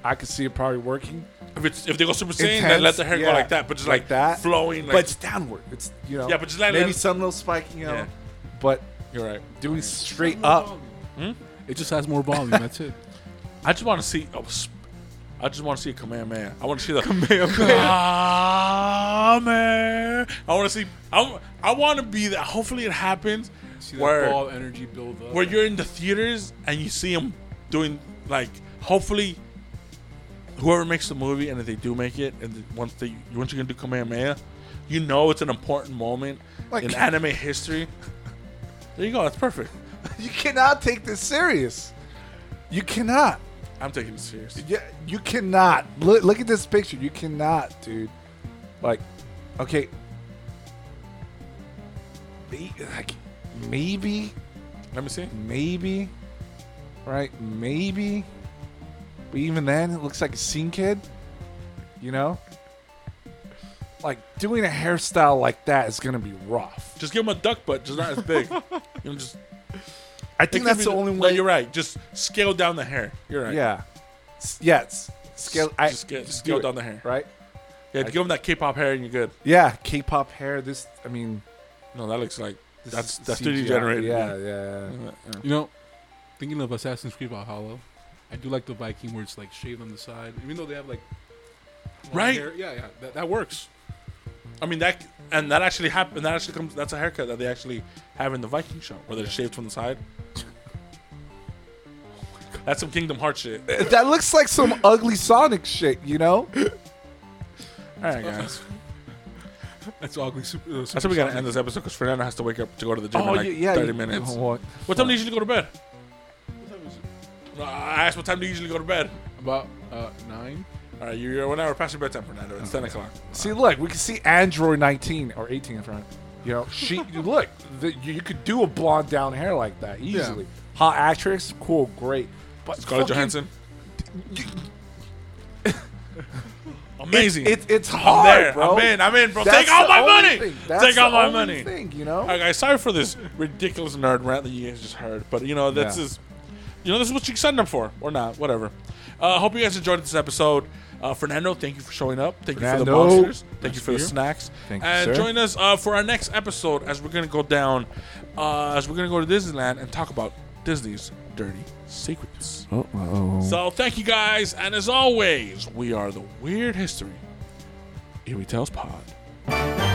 I could see it probably working, if it's if they go Super Saiyan, then let the hair go like that. But just like, Like that. flowing. Like, but it's downward. It's you know, Yeah, but just let- maybe let- some little spike, you know, Yeah. but you're right. doing straight up. Hmm? It just has more volume. That's it. I just want to see. Oh, sp- I just want to see a Kamehameha. I want to see the Kamehameha. I want to see. I, I want to be that. Hopefully, it happens. See that where ball energy build up. where you're in the theaters and you see them doing like. Hopefully, whoever makes the movie and if they do make it and once they once you're gonna do Kamehameha, you know it's an important moment Like- in anime history. There you go. That's perfect. You cannot take this serious. You cannot. I'm taking it serious. Yeah, you cannot. Look, look at this picture. You cannot, dude. Like, okay, like maybe, Let me see. maybe, right? Maybe, but even then, it looks like a scene kid. You know, like doing a hairstyle like that is gonna be rough. Just give him a duck butt, just not as big. you know, just I think that's the the- only no, way. you're right. Just scale down the hair. You're right. Yeah. Yes. Scale. I Just scale, just scale do it, down the hair. Right. Yeah, give him that K-pop hair and you're good. Yeah. K-pop hair. This. I mean. No, that looks like that's that's CGI. 3D generated. Yeah, yeah. yeah. You know, thinking of Assassin's Creed Valhalla, I do like the Viking where it's like shaved on the side, even though they have like Right. hair. Yeah, yeah, that, that works. I mean that, and that actually happened. That actually comes. That's a haircut that they actually have in the Viking show, where they're shaved from the side. That's some Kingdom Hearts shit. That looks like some ugly Sonic shit, you know? All right, guys. That's ugly. Super, uh, That's how we gotta end this episode because Fernando has to wake up to go to the gym Oh, in like yeah, yeah. 30 you- minutes. What? What time do you usually go to bed? I asked what time do you usually go to bed. About uh, nine. All right, you're, one hour past your bedtime, Fernando. It's 10 o'clock. See, look, we can see Android 19 or 18 in front. You know, she look, the, you, you could do a blonde down hair like that easily. Hot actress, cool, great. But Scarlett fucking- Johansson. Amazing. It's, it's, it's I'm hard, there. bro. I'm in. I'm in, bro. That's Take all my money. That's Take all my money. Thing, you know? Guys. Sorry for this ridiculous nerd rant that you guys just heard, but you know this Yeah. is, you know, this is what you send them for, or not, whatever. Uh, hope you guys enjoyed this episode. Uh, Fernando, thank you for showing up. Thank you for the Fernando. monsters. Thank you for the you. snacks. Thank you, and sir. join us uh, for our next episode as we're gonna go down, uh, as we're gonna go to Disneyland and talk about Disney's dirty secrets. Uh-oh. So thank you guys, and as always, we are the Weird History Eerie Tales Pod.